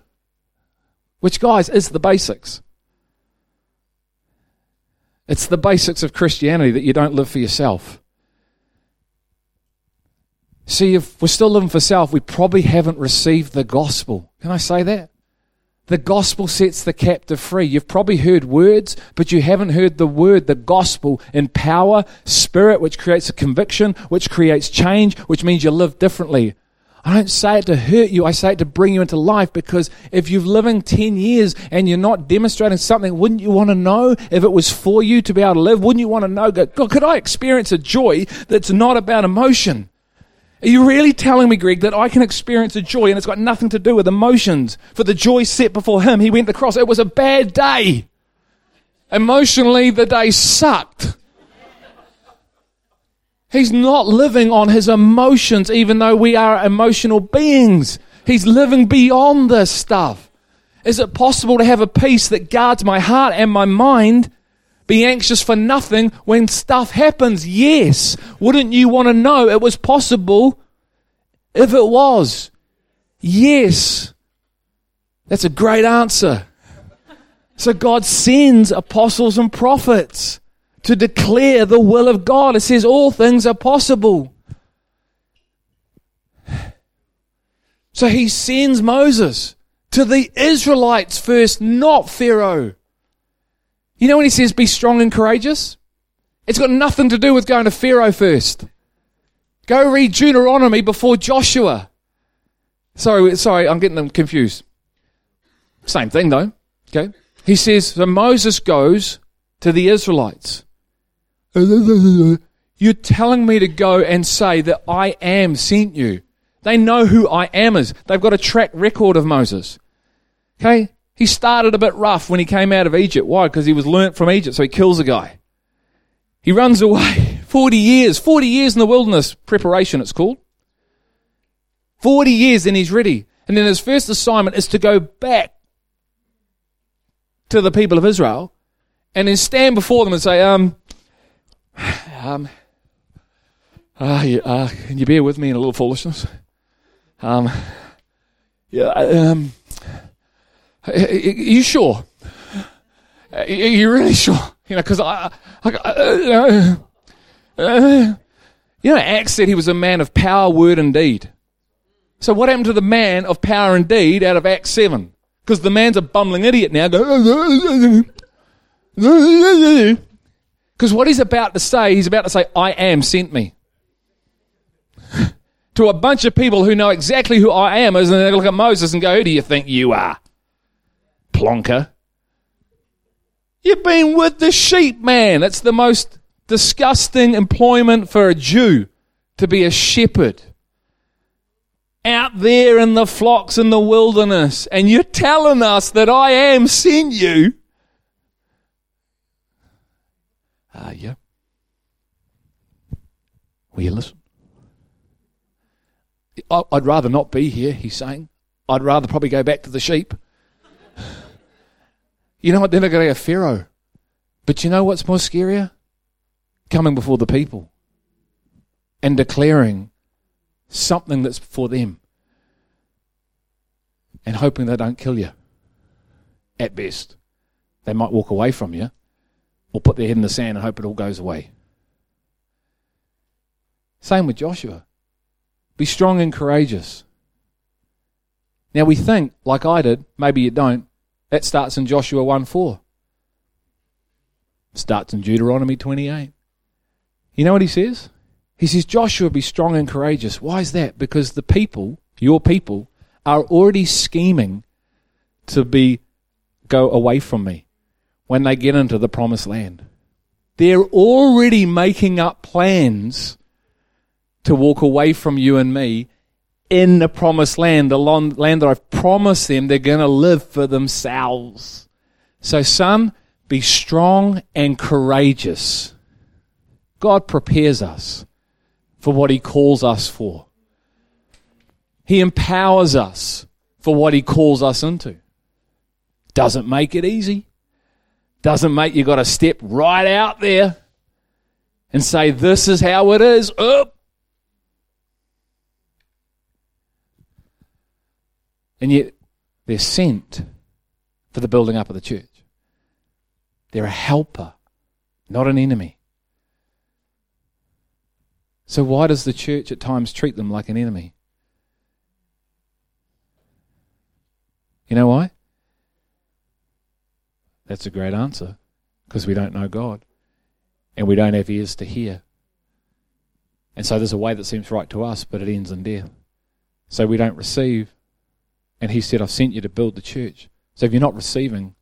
Speaker 2: which, guys, is the basics. It's the basics of Christianity that you don't live for yourself. See, if we're still living for self, we probably haven't received the gospel. Can I say that? The gospel sets the captive free. You've probably heard words, but you haven't heard the word, the gospel in power, spirit, which creates a conviction, which creates change, which means you live differently. I don't say it to hurt you. I say it to bring you into life because if you've living 10 years and you're not demonstrating something, wouldn't you want to know if it was for you to be able to live? Wouldn't you want to know, God, could I experience a joy that's not about emotion? Are you really telling me, Greg, that I can experience a joy and it's got nothing to do with emotions? For the joy set before him, he went the cross. It was a bad day. Emotionally, the day sucked. He's not living on his emotions, even though we are emotional beings. He's living beyond this stuff. Is it possible to have a peace that guards my heart and my mind? Be anxious for nothing when stuff happens? Yes. Wouldn't you want to know it was possible if it was? Yes. That's a great answer. So God sends apostles and prophets to declare the will of God. It says all things are possible. So he sends Moses to the Israelites first, not Pharaoh. You know when he says be strong and courageous? It's got nothing to do with going to Pharaoh first. Go read Deuteronomy before Joshua. Sorry, sorry, I'm getting them confused. Same thing though. Okay. He says, so Moses goes to the Israelites. You're telling me to go and say that I am sent you. They know who I am is. They've got a track record of Moses. Okay? He started a bit rough when he came out of Egypt. Why? Because he was learnt from Egypt, so he kills a guy. He runs away. <laughs> 40 years. 40 years in the wilderness preparation, it's called. 40 years and he's ready. And then his first assignment is to go back to the people of Israel and then stand before them and say, um, <sighs> um, uh, yeah, uh, can you bear with me in a little foolishness? Um, yeah, um, you sure? Are you really sure? You know, because I, I, uh, uh, you know, Acts said he was a man of power, word, and deed. So what happened to the man of power and deed out of Acts 7? Because the man's a bumbling idiot now. Because what he's about to say, he's about to say, I am sent me. <laughs> to a bunch of people who know exactly who I am, as they look at Moses and go, Who do you think you are? Plonker. You've been with the sheep, man. It's the most disgusting employment for a Jew to be a shepherd out there in the flocks in the wilderness, and you're telling us that I am sent you. Ah, uh, yeah. Will you listen? I'd rather not be here, he's saying. I'd rather probably go back to the sheep. You know what? I got to have Pharaoh. But you know what's more scarier? Coming before the people and declaring something that's for them and hoping they don't kill you. At best, they might walk away from you or put their head in the sand and hope it all goes away. Same with Joshua. Be strong and courageous. Now we think, like I did, maybe you don't, that starts in Joshua 1 4. Starts in Deuteronomy 28. You know what he says? He says, Joshua, be strong and courageous. Why is that? Because the people, your people, are already scheming to be go away from me when they get into the promised land. They're already making up plans to walk away from you and me in the promised land, the land that I've promised them they're going to live for themselves. So, son, be strong and courageous. God prepares us for what He calls us for. He empowers us for what He calls us into. Doesn't make it easy. Doesn't make you got to step right out there and say, This is how it is. Up. And yet, they're sent for the building up of the church. They're a helper, not an enemy. So, why does the church at times treat them like an enemy? You know why? That's a great answer. Because we don't know God. And we don't have ears to hear. And so there's a way that seems right to us, but it ends in death. So we don't receive. And He said, I've sent you to build the church. So if you're not receiving,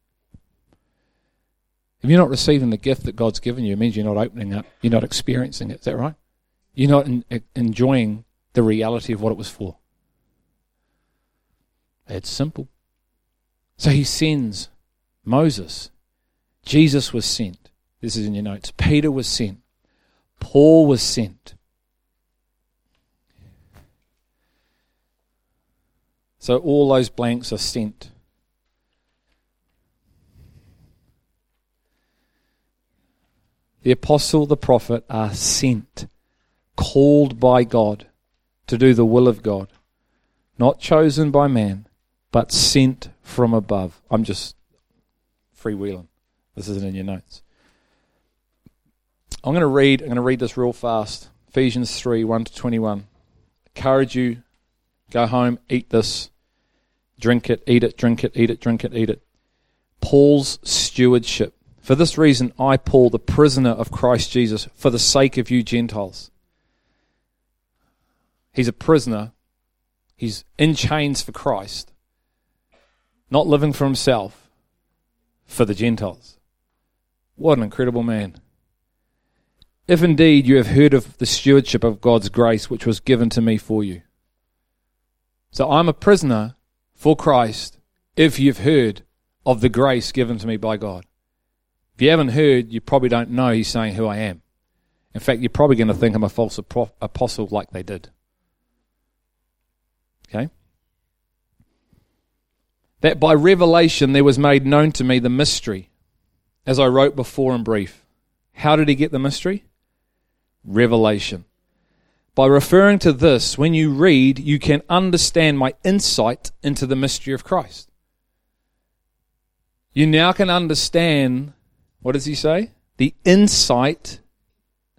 Speaker 2: if you're not receiving the gift that God's given you, it means you're not opening up, you're not experiencing it. Is that right? You're not in, enjoying the reality of what it was for. It's simple. So he sends Moses. Jesus was sent. This is in your notes. Peter was sent. Paul was sent. So all those blanks are sent. The apostle, the prophet are sent called by God to do the will of God, not chosen by man, but sent from above. I'm just freewheeling. This isn't in your notes. I'm going to read. I'm going to read this real fast. Ephesians three one to twenty one. Encourage you. Go home. Eat this. Drink it. Eat it. Drink it. Eat it. Drink it. Eat it. Paul's stewardship. For this reason, I, Paul, the prisoner of Christ Jesus, for the sake of you Gentiles He's a prisoner. He's in chains for Christ, not living for himself, for the Gentiles. What an incredible man. if indeed you have heard of the stewardship of God's grace which was given to me for you. So I'm a prisoner for Christ if you've heard of the grace given to me by God. If you haven't heard, you probably don't know he's saying who I am. In fact, you're probably going to think I'm a false apostle like they did. Okay? That by revelation there was made known to me the mystery, as I wrote before in brief. How did he get the mystery? Revelation. By referring to this, when you read, you can understand my insight into the mystery of Christ. You now can understand, what does he say? The insight,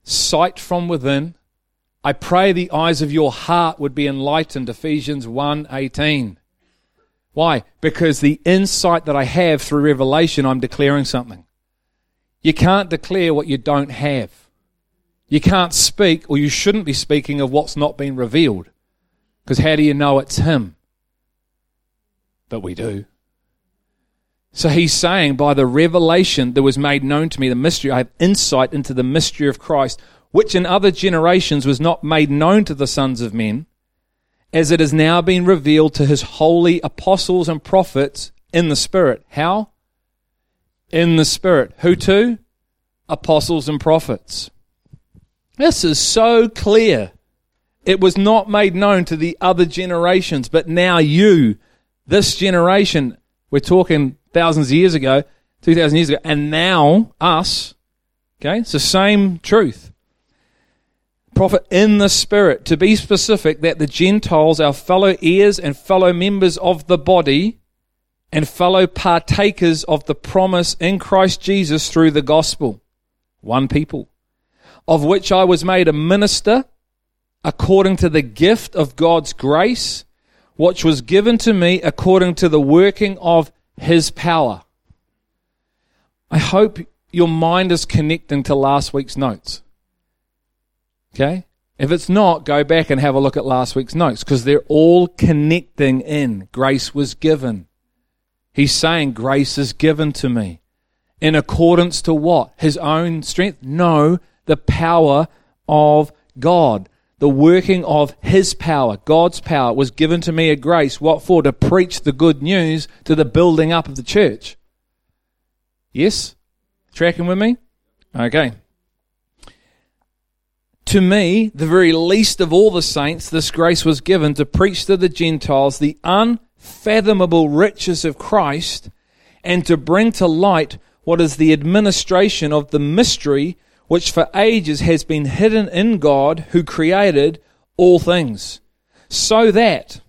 Speaker 2: sight from within. I pray the eyes of your heart would be enlightened, Ephesians 1:18. Why? Because the insight that I have through revelation, I'm declaring something. You can't declare what you don't have. You can't speak, or you shouldn't be speaking of what's not been revealed. Because how do you know it's Him? But we do. So he's saying, by the revelation that was made known to me, the mystery, I have insight into the mystery of Christ, which in other generations was not made known to the sons of men, as it has now been revealed to his holy apostles and prophets in the Spirit. How? In the Spirit. Who to? Apostles and prophets. This is so clear. It was not made known to the other generations, but now you, this generation, we're talking thousands of years ago, 2,000 years ago, and now us. Okay, it's the same truth. Prophet in the Spirit, to be specific, that the Gentiles, our fellow heirs and fellow members of the body, and fellow partakers of the promise in Christ Jesus through the gospel. One people. Of which I was made a minister according to the gift of God's grace, which was given to me according to the working of his power. I hope your mind is connecting to last week's notes. Okay? If it's not, go back and have a look at last week's notes because they're all connecting in. Grace was given. He's saying, Grace is given to me. In accordance to what? His own strength? No, the power of God the working of His power, God's power, was given to me a grace. What for? To preach the good news to the building up of the church. Yes? Tracking with me? Okay. To me, the very least of all the saints, this grace was given to preach to the Gentiles the unfathomable riches of Christ and to bring to light what is the administration of the mystery which for ages has been hidden in God who created all things. So that,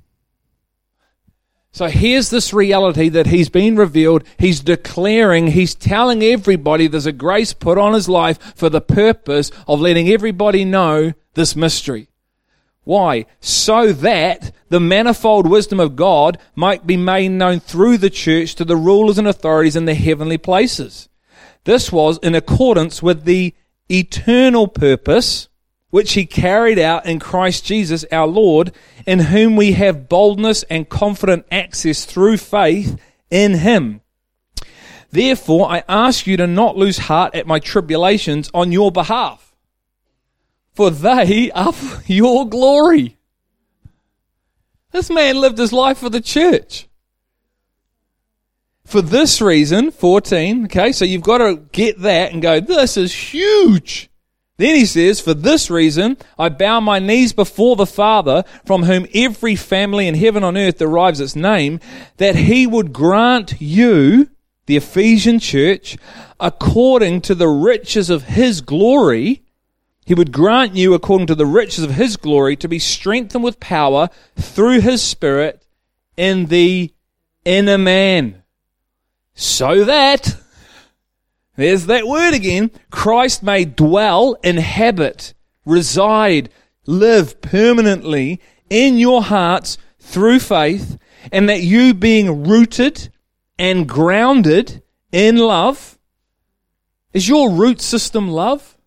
Speaker 2: so here's this reality that he's been revealed. He's declaring, he's telling everybody there's a grace put on his life for the purpose of letting everybody know this mystery. Why? So that the manifold wisdom of God might be made known through the church to the rulers and authorities in the heavenly places. This was in accordance with the eternal purpose which he carried out in Christ Jesus our Lord, in whom we have boldness and confident access through faith in him. Therefore, I ask you to not lose heart at my tribulations on your behalf, for they are for your glory. This man lived his life for the church. For this reason, 14, okay, so you've got to get that and go, this is huge. Then he says, For this reason, I bow my knees before the Father, from whom every family in heaven and earth derives its name, that he would grant you, the Ephesian church, according to the riches of his glory, he would grant you, according to the riches of his glory, to be strengthened with power through his Spirit in the inner man so that, there's that word again, Christ may dwell, inhabit, reside, live permanently in your hearts through faith, and that you being rooted and grounded in love, is your root system love?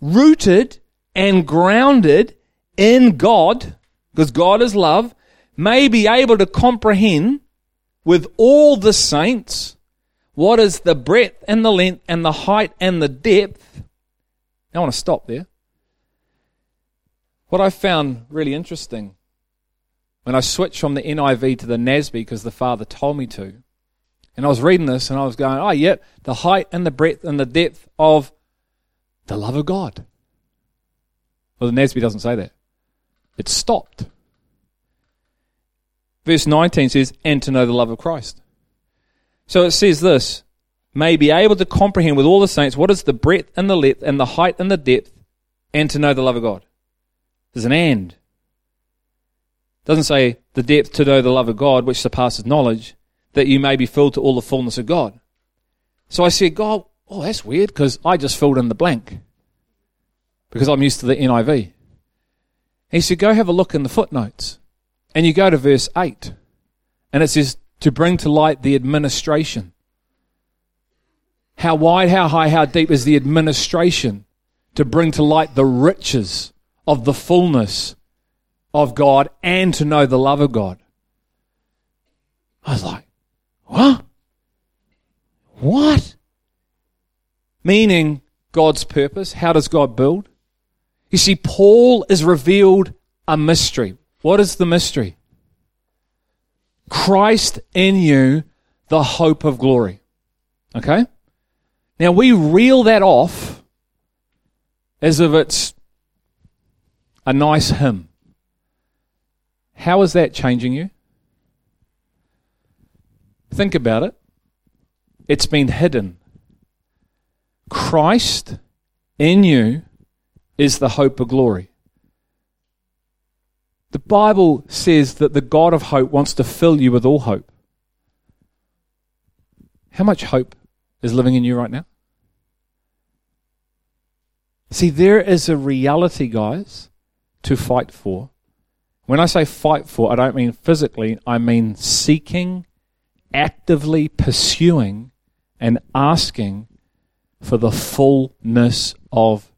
Speaker 2: Rooted and grounded in God, because God is love, may be able to comprehend with all the saints What is the breadth and the length and the height and the depth? I want to stop there. What I found really interesting when I switched from the NIV to the NASB because the Father told me to, and I was reading this and I was going, oh, yeah, the height and the breadth and the depth of the love of God. Well, the NASB doesn't say that. It stopped. Verse 19 says, and to know the love of Christ. So it says this, may be able to comprehend with all the saints what is the breadth and the length and the height and the depth, and to know the love of God. There's an and. It doesn't say the depth to know the love of God, which surpasses knowledge, that you may be filled to all the fullness of God. So I said, God, oh, that's weird because I just filled in the blank because I'm used to the NIV. He said, go have a look in the footnotes. And you go to verse 8, and it says, to bring to light the administration. How wide, how high, how deep is the administration to bring to light the riches of the fullness of God and to know the love of God? I was like, what? What? Meaning God's purpose. How does God build? You see, Paul is revealed a mystery. What is the mystery? Christ in you, the hope of glory. Okay? Now we reel that off as if it's a nice hymn. How is that changing you? Think about it. It's been hidden. Christ in you is the hope of glory. The Bible says that the God of hope wants to fill you with all hope. How much hope is living in you right now? See, there is a reality, guys, to fight for. When I say fight for, I don't mean physically, I mean seeking, actively pursuing, and asking for the fullness of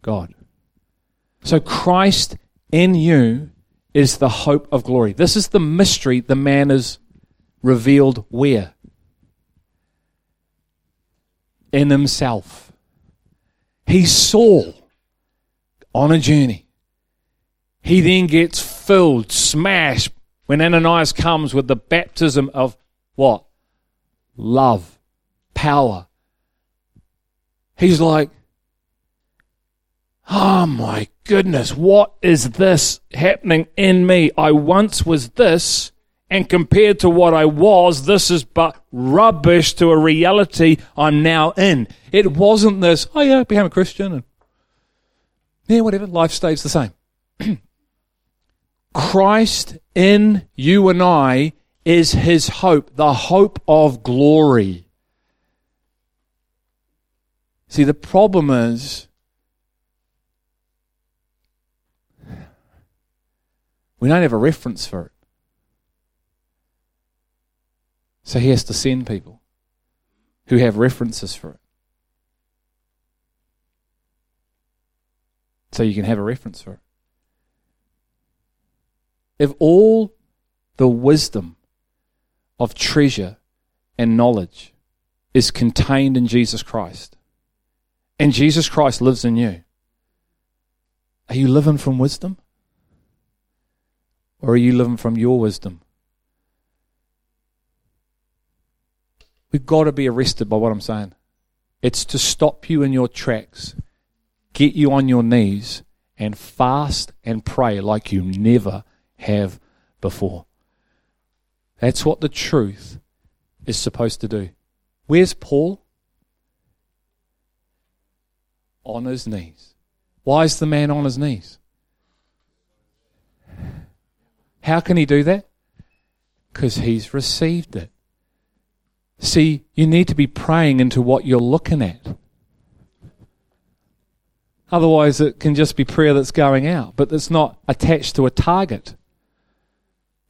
Speaker 2: God. So Christ in you is the hope of glory. This is the mystery the man is revealed where? In himself. He saw on a journey. He then gets filled, smashed, when Ananias comes with the baptism of what? Love, power. He's like, oh my goodness, what is this happening in me? I once was this, and compared to what I was, this is but rubbish to a reality I'm now in. It wasn't this, oh yeah, I became a Christian, and yeah, whatever, life stays the same. <clears throat> Christ in you and I is his hope, the hope of glory. See, the problem is We don't have a reference for it. So he has to send people who have references for it. So you can have a reference for it. If all the wisdom of treasure and knowledge is contained in Jesus Christ, and Jesus Christ lives in you, are you living from wisdom? Or are you living from your wisdom? We've got to be arrested by what I'm saying. It's to stop you in your tracks, get you on your knees, and fast and pray like you never have before. That's what the truth is supposed to do. Where's Paul? On his knees. Why is the man on his knees? How can he do that? Because he's received it. See, you need to be praying into what you're looking at. Otherwise, it can just be prayer that's going out, but it's not attached to a target.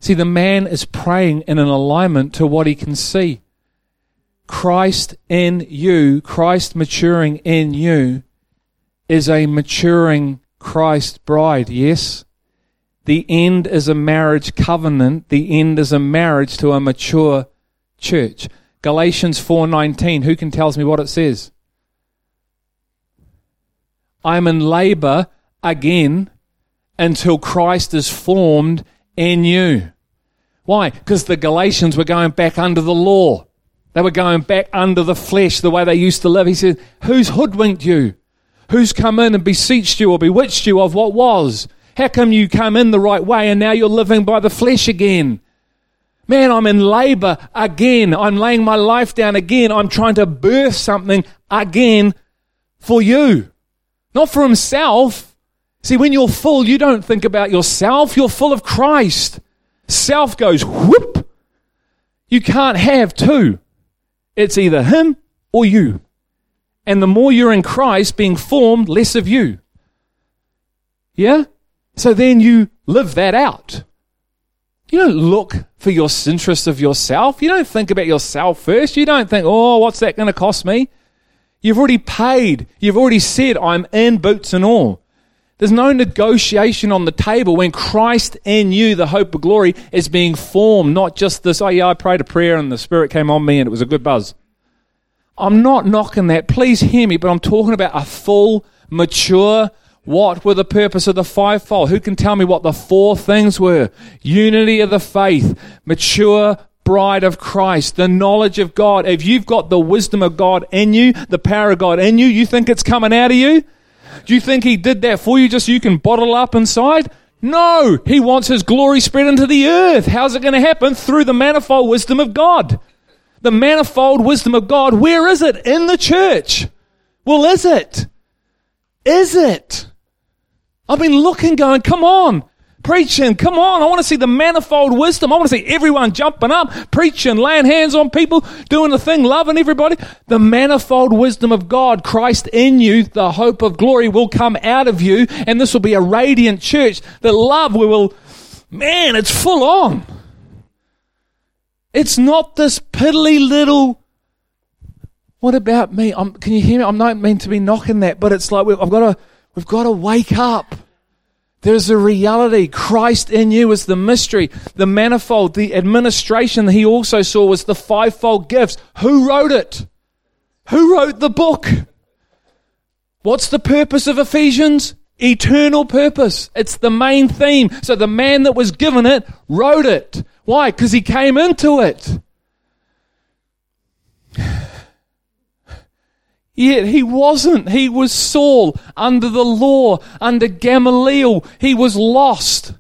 Speaker 2: See, the man is praying in an alignment to what he can see. Christ in you, Christ maturing in you, is a maturing Christ bride, yes? The end is a marriage covenant. The end is a marriage to a mature church. Galatians 4:19. Who can tells me what it says? I'm in labor again until Christ is formed in you. Why? Because the Galatians were going back under the law. They were going back under the flesh, the way they used to live. He said, Who's hoodwinked you? Who's come in and beseeched you or bewitched you of what was? How come you come in the right way and now you're living by the flesh again? Man, I'm in labor again. I'm laying my life down again. I'm trying to birth something again for you. Not for himself. See, when you're full, you don't think about yourself. You're full of Christ. Self goes whoop. You can't have two. It's either him or you. And the more you're in Christ being formed, less of you. Yeah? So then you live that out. You don't look for your interest of yourself. You don't think about yourself first. You don't think, oh, what's that going to cost me? You've already paid. You've already said, I'm in boots and all. There's no negotiation on the table when Christ in you, the hope of glory, is being formed, not just this, oh yeah, I prayed a prayer and the Spirit came on me and it was a good buzz. I'm not knocking that. Please hear me, but I'm talking about a full, mature, what were the purpose of the fivefold? Who can tell me what the four things were? Unity of the faith, mature bride of Christ, the knowledge of God. If you've got the wisdom of God in you, the power of God in you, you think it's coming out of you? Do you think He did that for you just so you can bottle up inside? No, He wants His glory spread into the earth. How's it going to happen? Through the manifold wisdom of God. The manifold wisdom of God, where is it? In the church. Well, is it? Is it? I've been looking, going, come on, preaching, come on. I want to see the manifold wisdom. I want to see everyone jumping up, preaching, laying hands on people, doing the thing, loving everybody. The manifold wisdom of God, Christ in you, the hope of glory will come out of you, and this will be a radiant church. The love we will, man, it's full on. It's not this piddly little. What about me? I'm, can you hear me? I'm not meant to be knocking that, but it's like I've got to We've got to wake up. There's a reality. Christ in you is the mystery, the manifold, the administration that he also saw was the fivefold gifts. Who wrote it? Who wrote the book? What's the purpose of Ephesians? Eternal purpose. It's the main theme. So the man that was given it wrote it. Why? Because he came into it. Yet he wasn't. He was Saul under the law, under Gamaliel. He was lost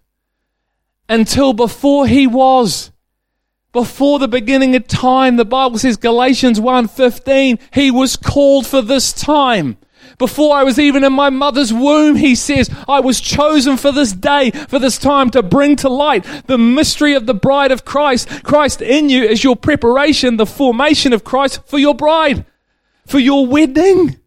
Speaker 2: until before he was. Before the beginning of time, the Bible says Galatians 1:15, he was called for this time. Before I was even in my mother's womb, he says, I was chosen for this day, for this time to bring to light the mystery of the bride of Christ. Christ in you is your preparation, the formation of Christ for your bride for your wedding.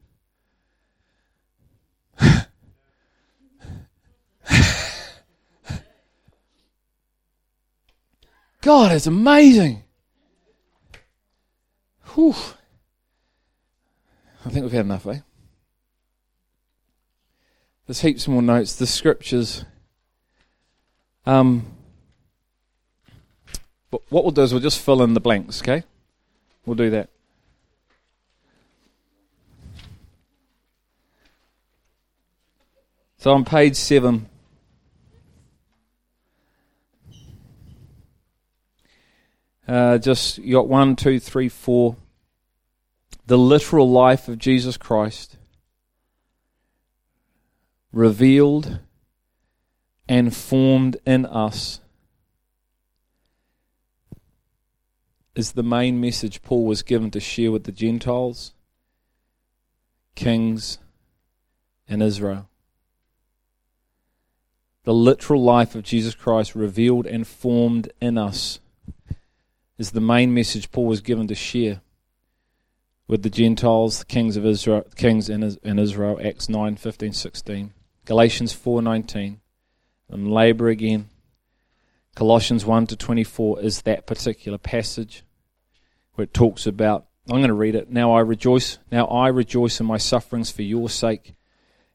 Speaker 2: God is amazing. Whew. I think we've had enough, eh? There's heaps more notes. The scriptures. Um, but what we'll do is we'll just fill in the blanks, okay? We'll do that. So on page seven, uh, just you got one, two, three, four. The literal life of Jesus Christ revealed and formed in us is the main message Paul was given to share with the Gentiles, kings, and Israel the literal life of Jesus Christ revealed and formed in us is the main message Paul was given to share with the Gentiles, the kings of Israel, kings in, Israel, Acts 9, 15, 16. Galatians 4, 19. And labor again. Colossians 1 to 24 is that particular passage where it talks about, I'm going to read it. Now I rejoice, now I rejoice in my sufferings for your sake,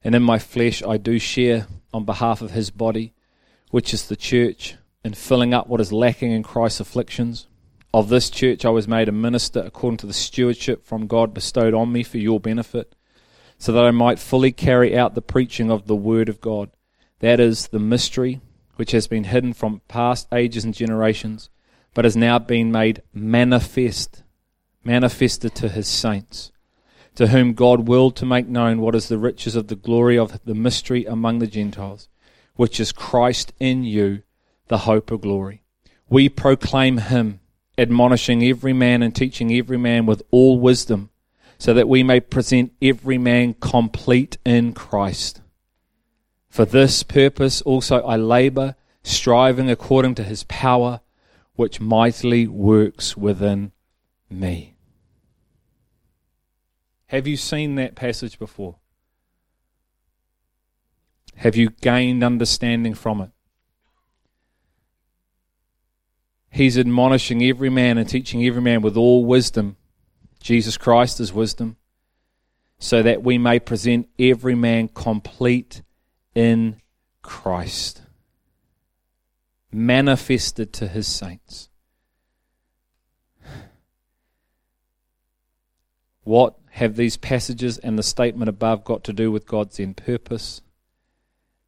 Speaker 2: and in my flesh I do share on behalf of his body, which is the church, in filling up what is lacking in Christ's afflictions. of this church I was made a minister according to the stewardship from God bestowed on me for your benefit, so that I might fully carry out the preaching of the Word of God. That is the mystery which has been hidden from past ages and generations, but has now been made manifest, manifested to his saints, to whom God willed to make known what is the riches of the glory of the mystery among the Gentiles, which is Christ in you, the hope of glory. We proclaim him, admonishing every man and teaching every man with all wisdom, so that we may present every man complete in Christ. For this purpose also I labor, striving according to his power, which mightily works within me. Have you seen that passage before? Have you gained understanding from it? He's admonishing every man and teaching every man with all wisdom. Jesus Christ is wisdom, so that we may present every man complete in Christ, manifested to his saints. What have these passages and the statement above got to do with God's end purpose?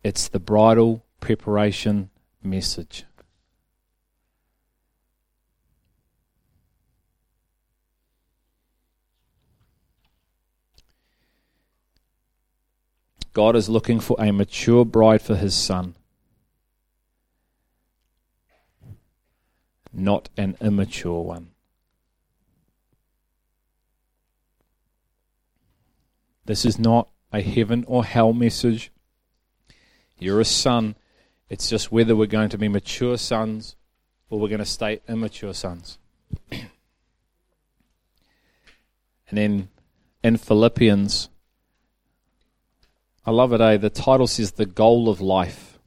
Speaker 2: It's the bridal preparation message. God is looking for a mature bride for his son, not an immature one. This is not a heaven or hell message. You're a son. It's just whether we're going to be mature sons or we're going to stay immature sons. <clears throat> and then in Philippians I love it, eh? The title says The Goal of Life.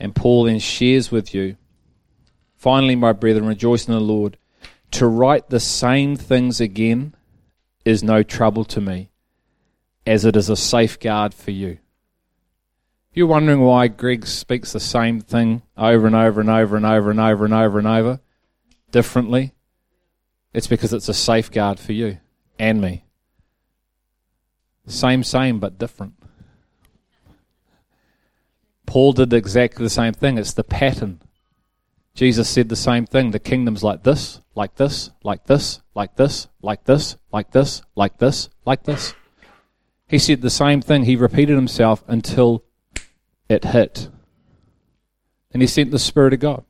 Speaker 2: And Paul then shares with you, finally, my brethren, rejoice in the Lord. To write the same things again is no trouble to me, as it is a safeguard for you. If you're wondering why Greg speaks the same thing over and over and over and over and over and over and over differently, it's because it's a safeguard for you and me. Same, same, but different. Paul did exactly the same thing. It's the pattern. Jesus said the same thing. The kingdom's like this, like this, like this, like this, like this, like this, like this, like this. He said the same thing. He repeated himself until it hit. And he sent the Spirit of God.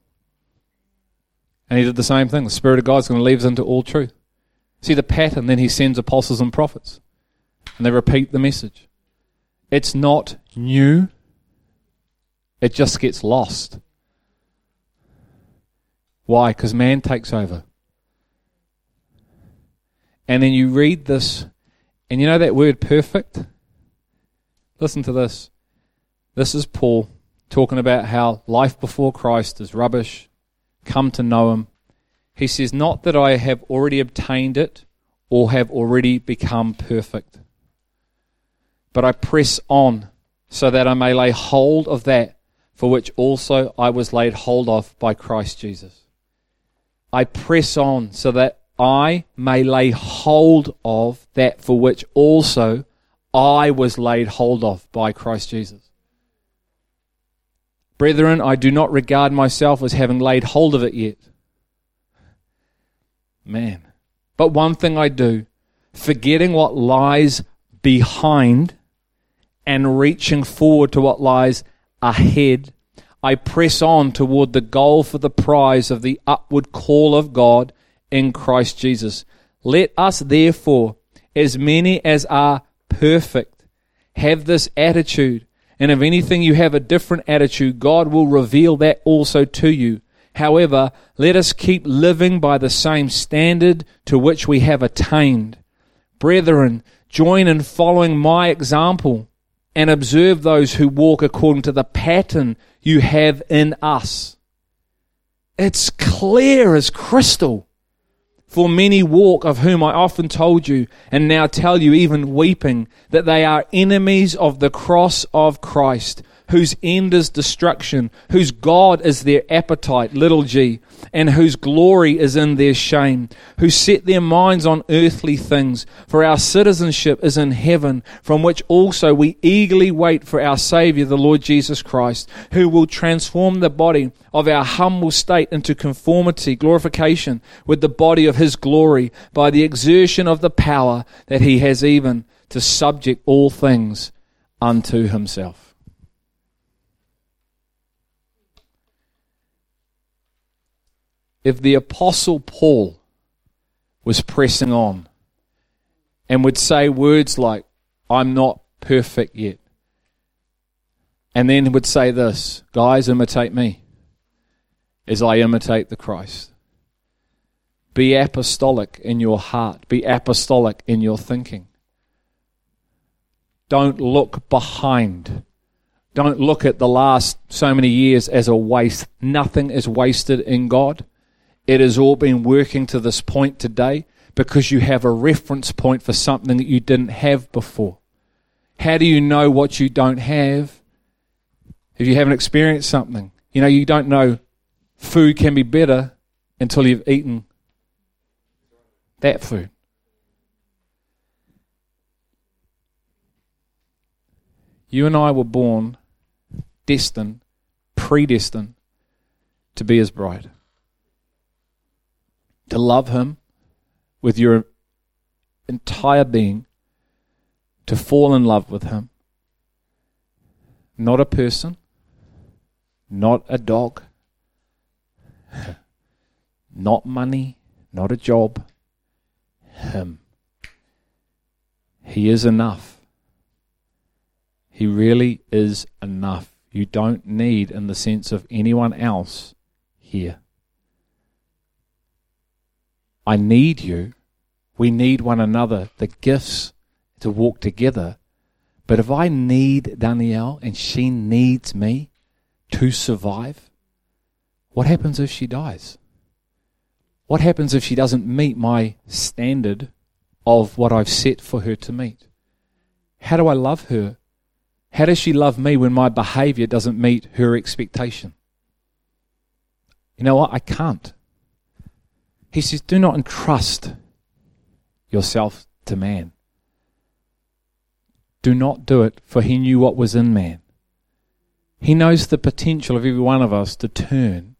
Speaker 2: And he did the same thing. The Spirit of God is going to lead us into all truth. See the pattern, then he sends apostles and prophets and they repeat the message. It's not new, it just gets lost. Why? Because man takes over. And then you read this, and you know that word perfect? Listen to this. This is Paul talking about how life before Christ is rubbish. Come to know him. He says, Not that I have already obtained it or have already become perfect but I press on so that I may lay hold of that for which also I was laid hold of by Christ Jesus. I press on so that I may lay hold of that for which also I was laid hold of by Christ Jesus. Brethren, I do not regard myself as having laid hold of it yet. Man. But one thing I do, forgetting what lies behind and reaching forward to what lies ahead, I press on toward the goal for the prize of the upward call of God in Christ Jesus. Let us therefore, as many as are perfect, have this attitude. And if anything you have a different attitude, God will reveal that also to you. However, let us keep living by the same standard to which we have attained. Brethren, join in following my example and observe those who walk according to the pattern you have in us. It's clear as crystal. For many walk, of whom I often told you, and now tell you, even weeping, that they are enemies of the cross of Christ, whose end is destruction, whose God is their appetite, little g, and whose glory is in their shame, who set their minds on earthly things. For our citizenship is in heaven, from which also we eagerly wait for our Saviour, the Lord Jesus Christ, who will transform the body of our humble state into conformity, glorification with the body of his glory by the exertion of the power that he has even to subject all things unto himself. If the Apostle Paul was pressing on and would say words like, I'm not perfect yet, and then would say this, guys, imitate me as I imitate the Christ. Be apostolic in your heart, be apostolic in your thinking. Don't look behind. Don't look at the last so many years as a waste. Nothing is wasted in God. It has all been working to this point today because you have a reference point for something that you didn't have before. How do you know what you don't have if you haven't experienced something? You know, you don't know food can be better until you've eaten that food. You and I were born destined, predestined to be his bride. To love him with your entire being, to fall in love with him. Not a person, not a dog, <laughs> not money, not a job. Him. He is enough. He really is enough. You don't need, in the sense of anyone else here. I need you. We need one another, the gifts to walk together. But if I need Danielle and she needs me to survive, what happens if she dies? What happens if she doesn't meet my standard of what I've set for her to meet? How do I love her how does she love me when my behavior doesn't meet her expectation? You know what? I can't. He says, Do not entrust yourself to man. Do not do it, for he knew what was in man. He knows the potential of every one of us to turn.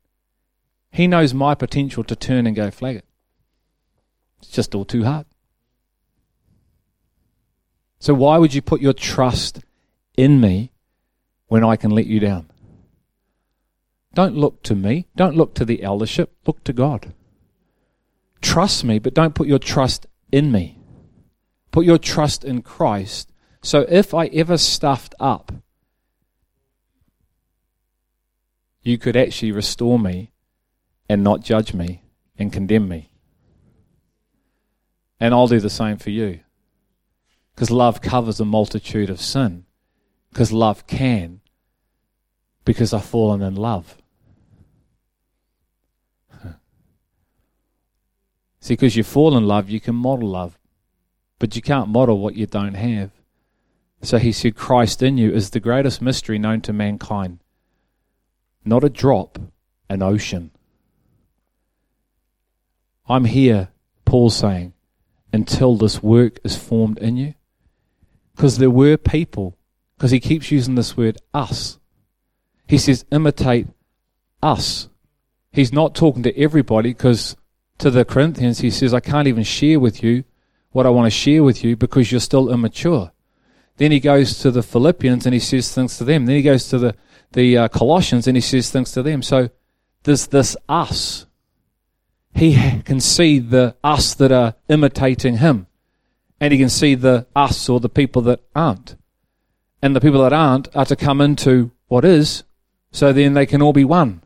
Speaker 2: He knows my potential to turn and go flag it. It's just all too hard. So, why would you put your trust in me when I can let you down. Don't look to me. Don't look to the eldership. Look to God. Trust me, but don't put your trust in me. Put your trust in Christ. So if I ever stuffed up, you could actually restore me and not judge me and condemn me. And I'll do the same for you. Because love covers a multitude of sin. Because love can. Because I've fallen in love. See, because you fall in love, you can model love. But you can't model what you don't have. So he said, Christ in you is the greatest mystery known to mankind. Not a drop, an ocean. I'm here, Paul saying, until this work is formed in you. Because there were people because he keeps using this word us. He says, imitate us. He's not talking to everybody because to the Corinthians, he says, I can't even share with you what I want to share with you because you're still immature. Then he goes to the Philippians and he says things to them. Then he goes to the, the uh, Colossians and he says things to them. So there's this us. He can see the us that are imitating him. And he can see the us or the people that aren't and the people that aren't are to come into what is, so then they can all be one.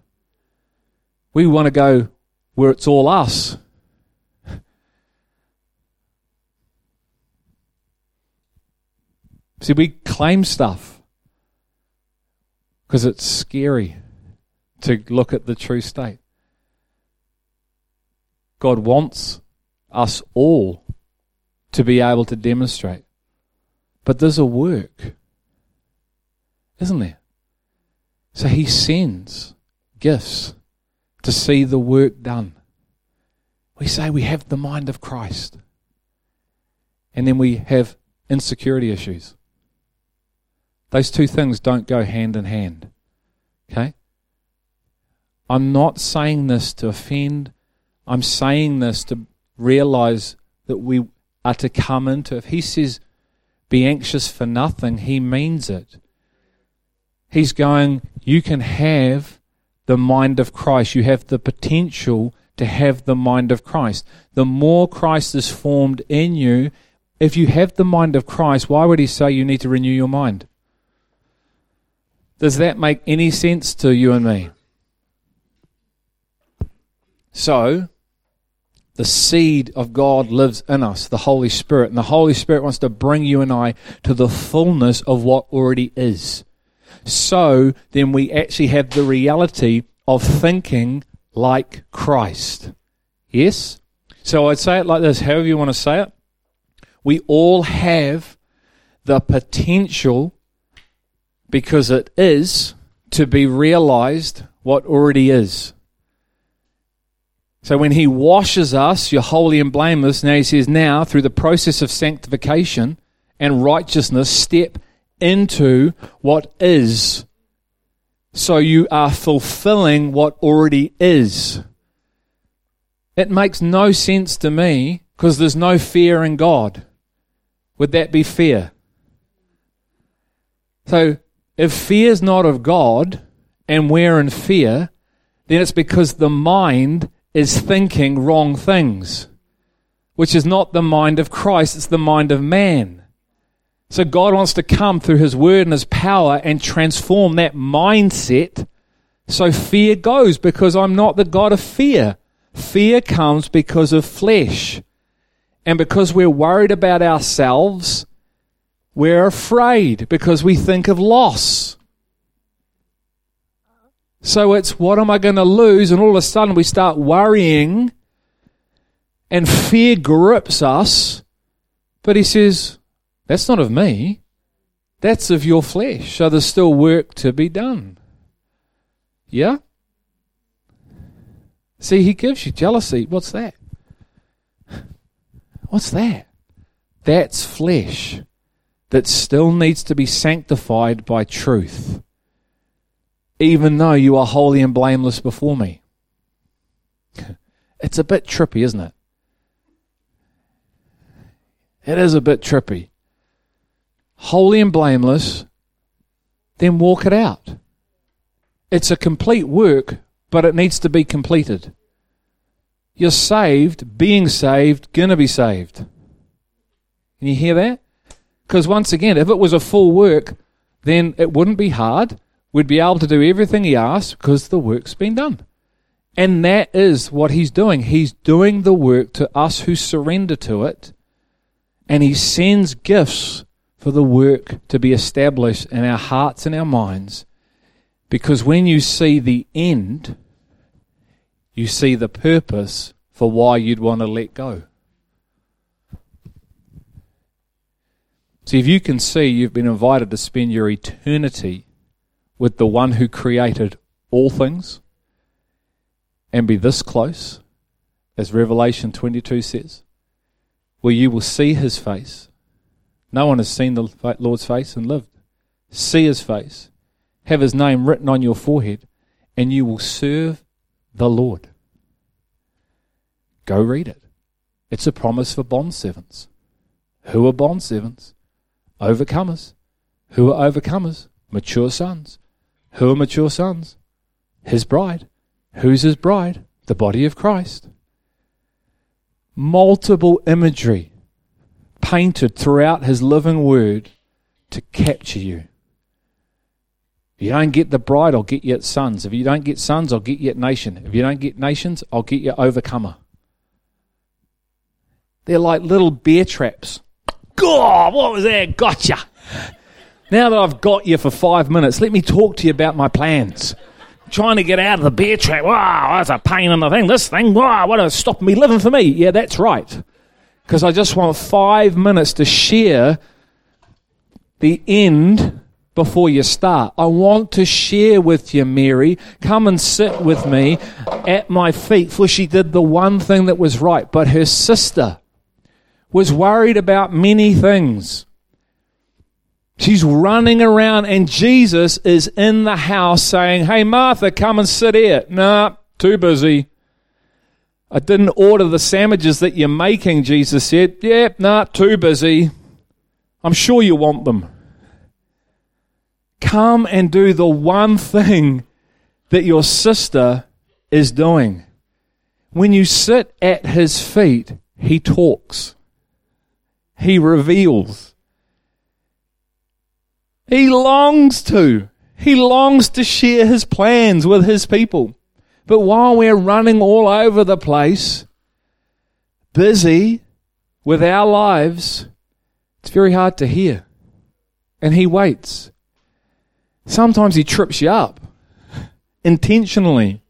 Speaker 2: We want to go where it's all us. See, we claim stuff because it's scary to look at the true state. God wants us all to be able to demonstrate. But there's a work isn't there? So he sends gifts to see the work done. We say we have the mind of Christ. And then we have insecurity issues. Those two things don't go hand in hand. Okay? I'm not saying this to offend. I'm saying this to realize that we are to come into. If he says, be anxious for nothing, he means it. He's going, you can have the mind of Christ. You have the potential to have the mind of Christ. The more Christ is formed in you, if you have the mind of Christ, why would he say you need to renew your mind? Does that make any sense to you and me? So, the seed of God lives in us, the Holy Spirit. And the Holy Spirit wants to bring you and I to the fullness of what already is. So then we actually have the reality of thinking like Christ. Yes? So I'd say it like this, however you want to say it. We all have the potential, because it is, to be realized what already is. So when he washes us, you're holy and blameless. Now he says, now through the process of sanctification and righteousness, step into what is. So you are fulfilling what already is. It makes no sense to me because there's no fear in God. Would that be fear? So if fear is not of God and we're in fear, then it's because the mind is thinking wrong things, which is not the mind of Christ, it's the mind of man. So God wants to come through His Word and His power and transform that mindset so fear goes because I'm not the God of fear. Fear comes because of flesh. And because we're worried about ourselves, we're afraid because we think of loss. So it's what am I going to lose? And all of a sudden we start worrying and fear grips us. But he says, that's not of me. That's of your flesh. So there's still work to be done. Yeah? See, he gives you jealousy. What's that? What's that? That's flesh that still needs to be sanctified by truth even though you are holy and blameless before me. <laughs> It's a bit trippy, isn't it? It is a bit trippy. Holy and blameless, then walk it out. It's a complete work, but it needs to be completed. You're saved, being saved, gonna be saved. Can you hear that? Because once again, if it was a full work, then it wouldn't be hard We'd be able to do everything he asks because the work's been done. And that is what he's doing. He's doing the work to us who surrender to it, and he sends gifts for the work to be established in our hearts and our minds. Because when you see the end, you see the purpose for why you'd want to let go. See, if you can see you've been invited to spend your eternity with the one who created all things and be this close, as Revelation 22 says, where you will see his face. No one has seen the Lord's face and lived. See his face, have his name written on your forehead, and you will serve the Lord. Go read it. It's a promise for bond servants. Who are bond servants? Overcomers. Who are overcomers? Mature sons. Who are mature sons? His bride. Who's his bride? The body of Christ. Multiple imagery painted throughout his living word to capture you. If you don't get the bride, I'll get you at sons. If you don't get sons, I'll get you at nation. If you don't get nations, I'll get you overcomer. They're like little bear traps. God, what was that? Gotcha. Now that I've got you for five minutes, let me talk to you about my plans. Trying to get out of the bear trap. Wow, that's a pain in the thing. This thing, wow, what is stopping me living for me? Yeah, that's right. Because I just want five minutes to share the end before you start. I want to share with you, Mary. Come and sit with me at my feet, for she did the one thing that was right. But her sister was worried about many things. She's running around, and Jesus is in the house saying, Hey, Martha, come and sit here. Nah, too busy. I didn't order the sandwiches that you're making, Jesus said. Yeah, nah, too busy. I'm sure you want them. Come and do the one thing that your sister is doing. When you sit at his feet, he talks, he reveals. He longs to. He longs to share his plans with his people. But while we're running all over the place, busy with our lives, it's very hard to hear. And he waits. Sometimes he trips you up <laughs> intentionally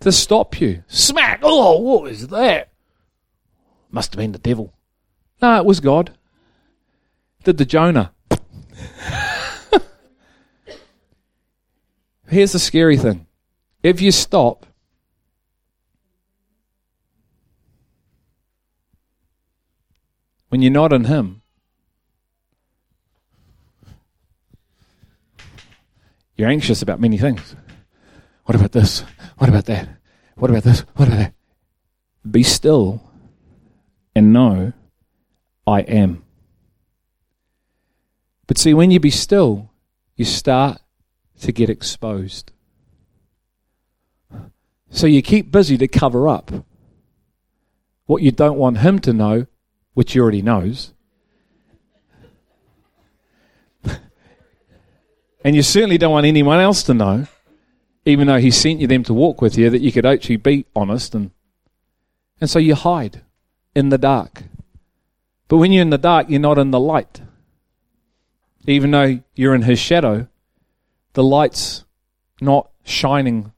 Speaker 2: to stop you. Smack! Oh, what was that? Must have been the devil. No, it was God. Did the Jonah. <laughs> Here's the scary thing. If you stop, when you're not in Him, You're anxious about many things. What about this? What about that? What about this? What about that? Be still and know I am. But see, when you be still, you start to get exposed. So you keep busy to cover up what you don't want him to know, which he already knows. <laughs> And you certainly don't want anyone else to know, even though he sent you them to walk with you, that you could actually be honest. And, and so you hide in the dark. But when you're in the dark, you're not in the light. Even though you're in his shadow, the light's not shining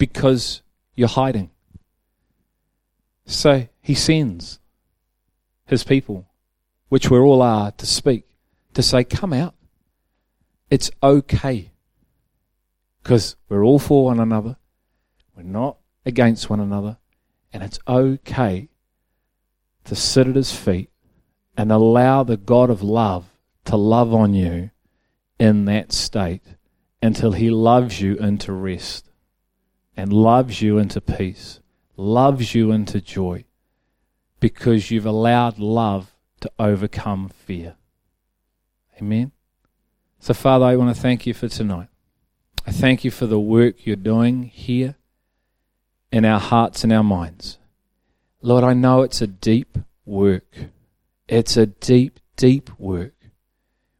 Speaker 2: because you're hiding. So he sends his people, which we all are, to speak, to say, Come out it's okay because we're all for one another. We're not against one another. And it's okay to sit at his feet and allow the God of love to love on you in that state until he loves you into rest and loves you into peace, loves you into joy because you've allowed love to overcome fear. Amen. So, Father, I want to thank you for tonight. I thank you for the work you're doing here in our hearts and our minds. Lord, I know it's a deep work. It's a deep, deep work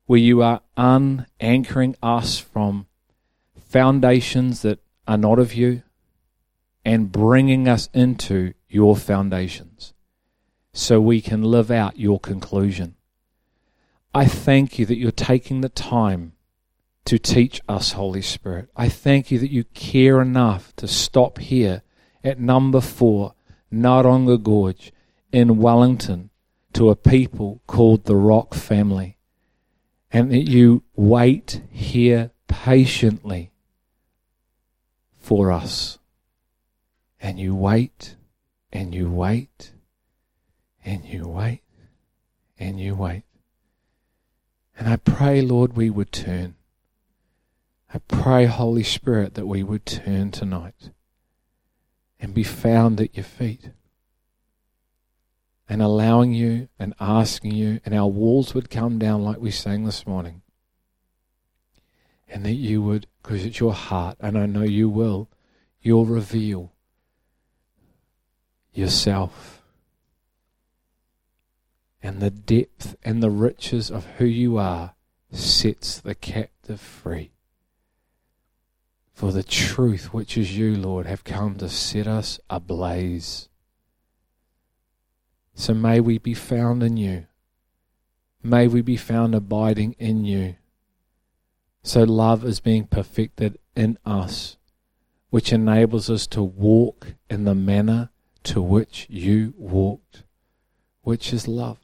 Speaker 2: where you are unanchoring us from foundations that are not of you and bringing us into your foundations so we can live out your conclusion. I thank you that you're taking the time to teach us, Holy Spirit. I thank you that you care enough to stop here at number four, Ngauranga Gorge in Wellington to a people called the Rock family. And that you wait here patiently for us. And you wait, and you wait, and you wait, and you wait. And I pray, Lord, we would turn. I pray, Holy Spirit, that we would turn tonight and be found at your feet. And allowing you and asking you, and our walls would come down like we sang this morning. And that you would, because it's your heart, and I know you will, you'll reveal yourself and the depth and the riches of who you are sets the captive free. For the truth, which is you, Lord, have come to set us ablaze. So may we be found in you. May we be found abiding in you. So love is being perfected in us, which enables us to walk in the manner to which you walked, which is love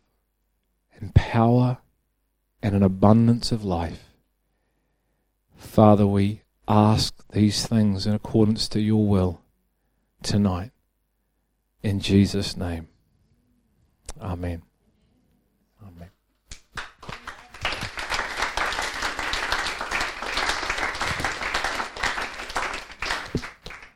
Speaker 2: and power and an abundance of life. Father, we ask these things in accordance to your will tonight. In Jesus' name. Amen.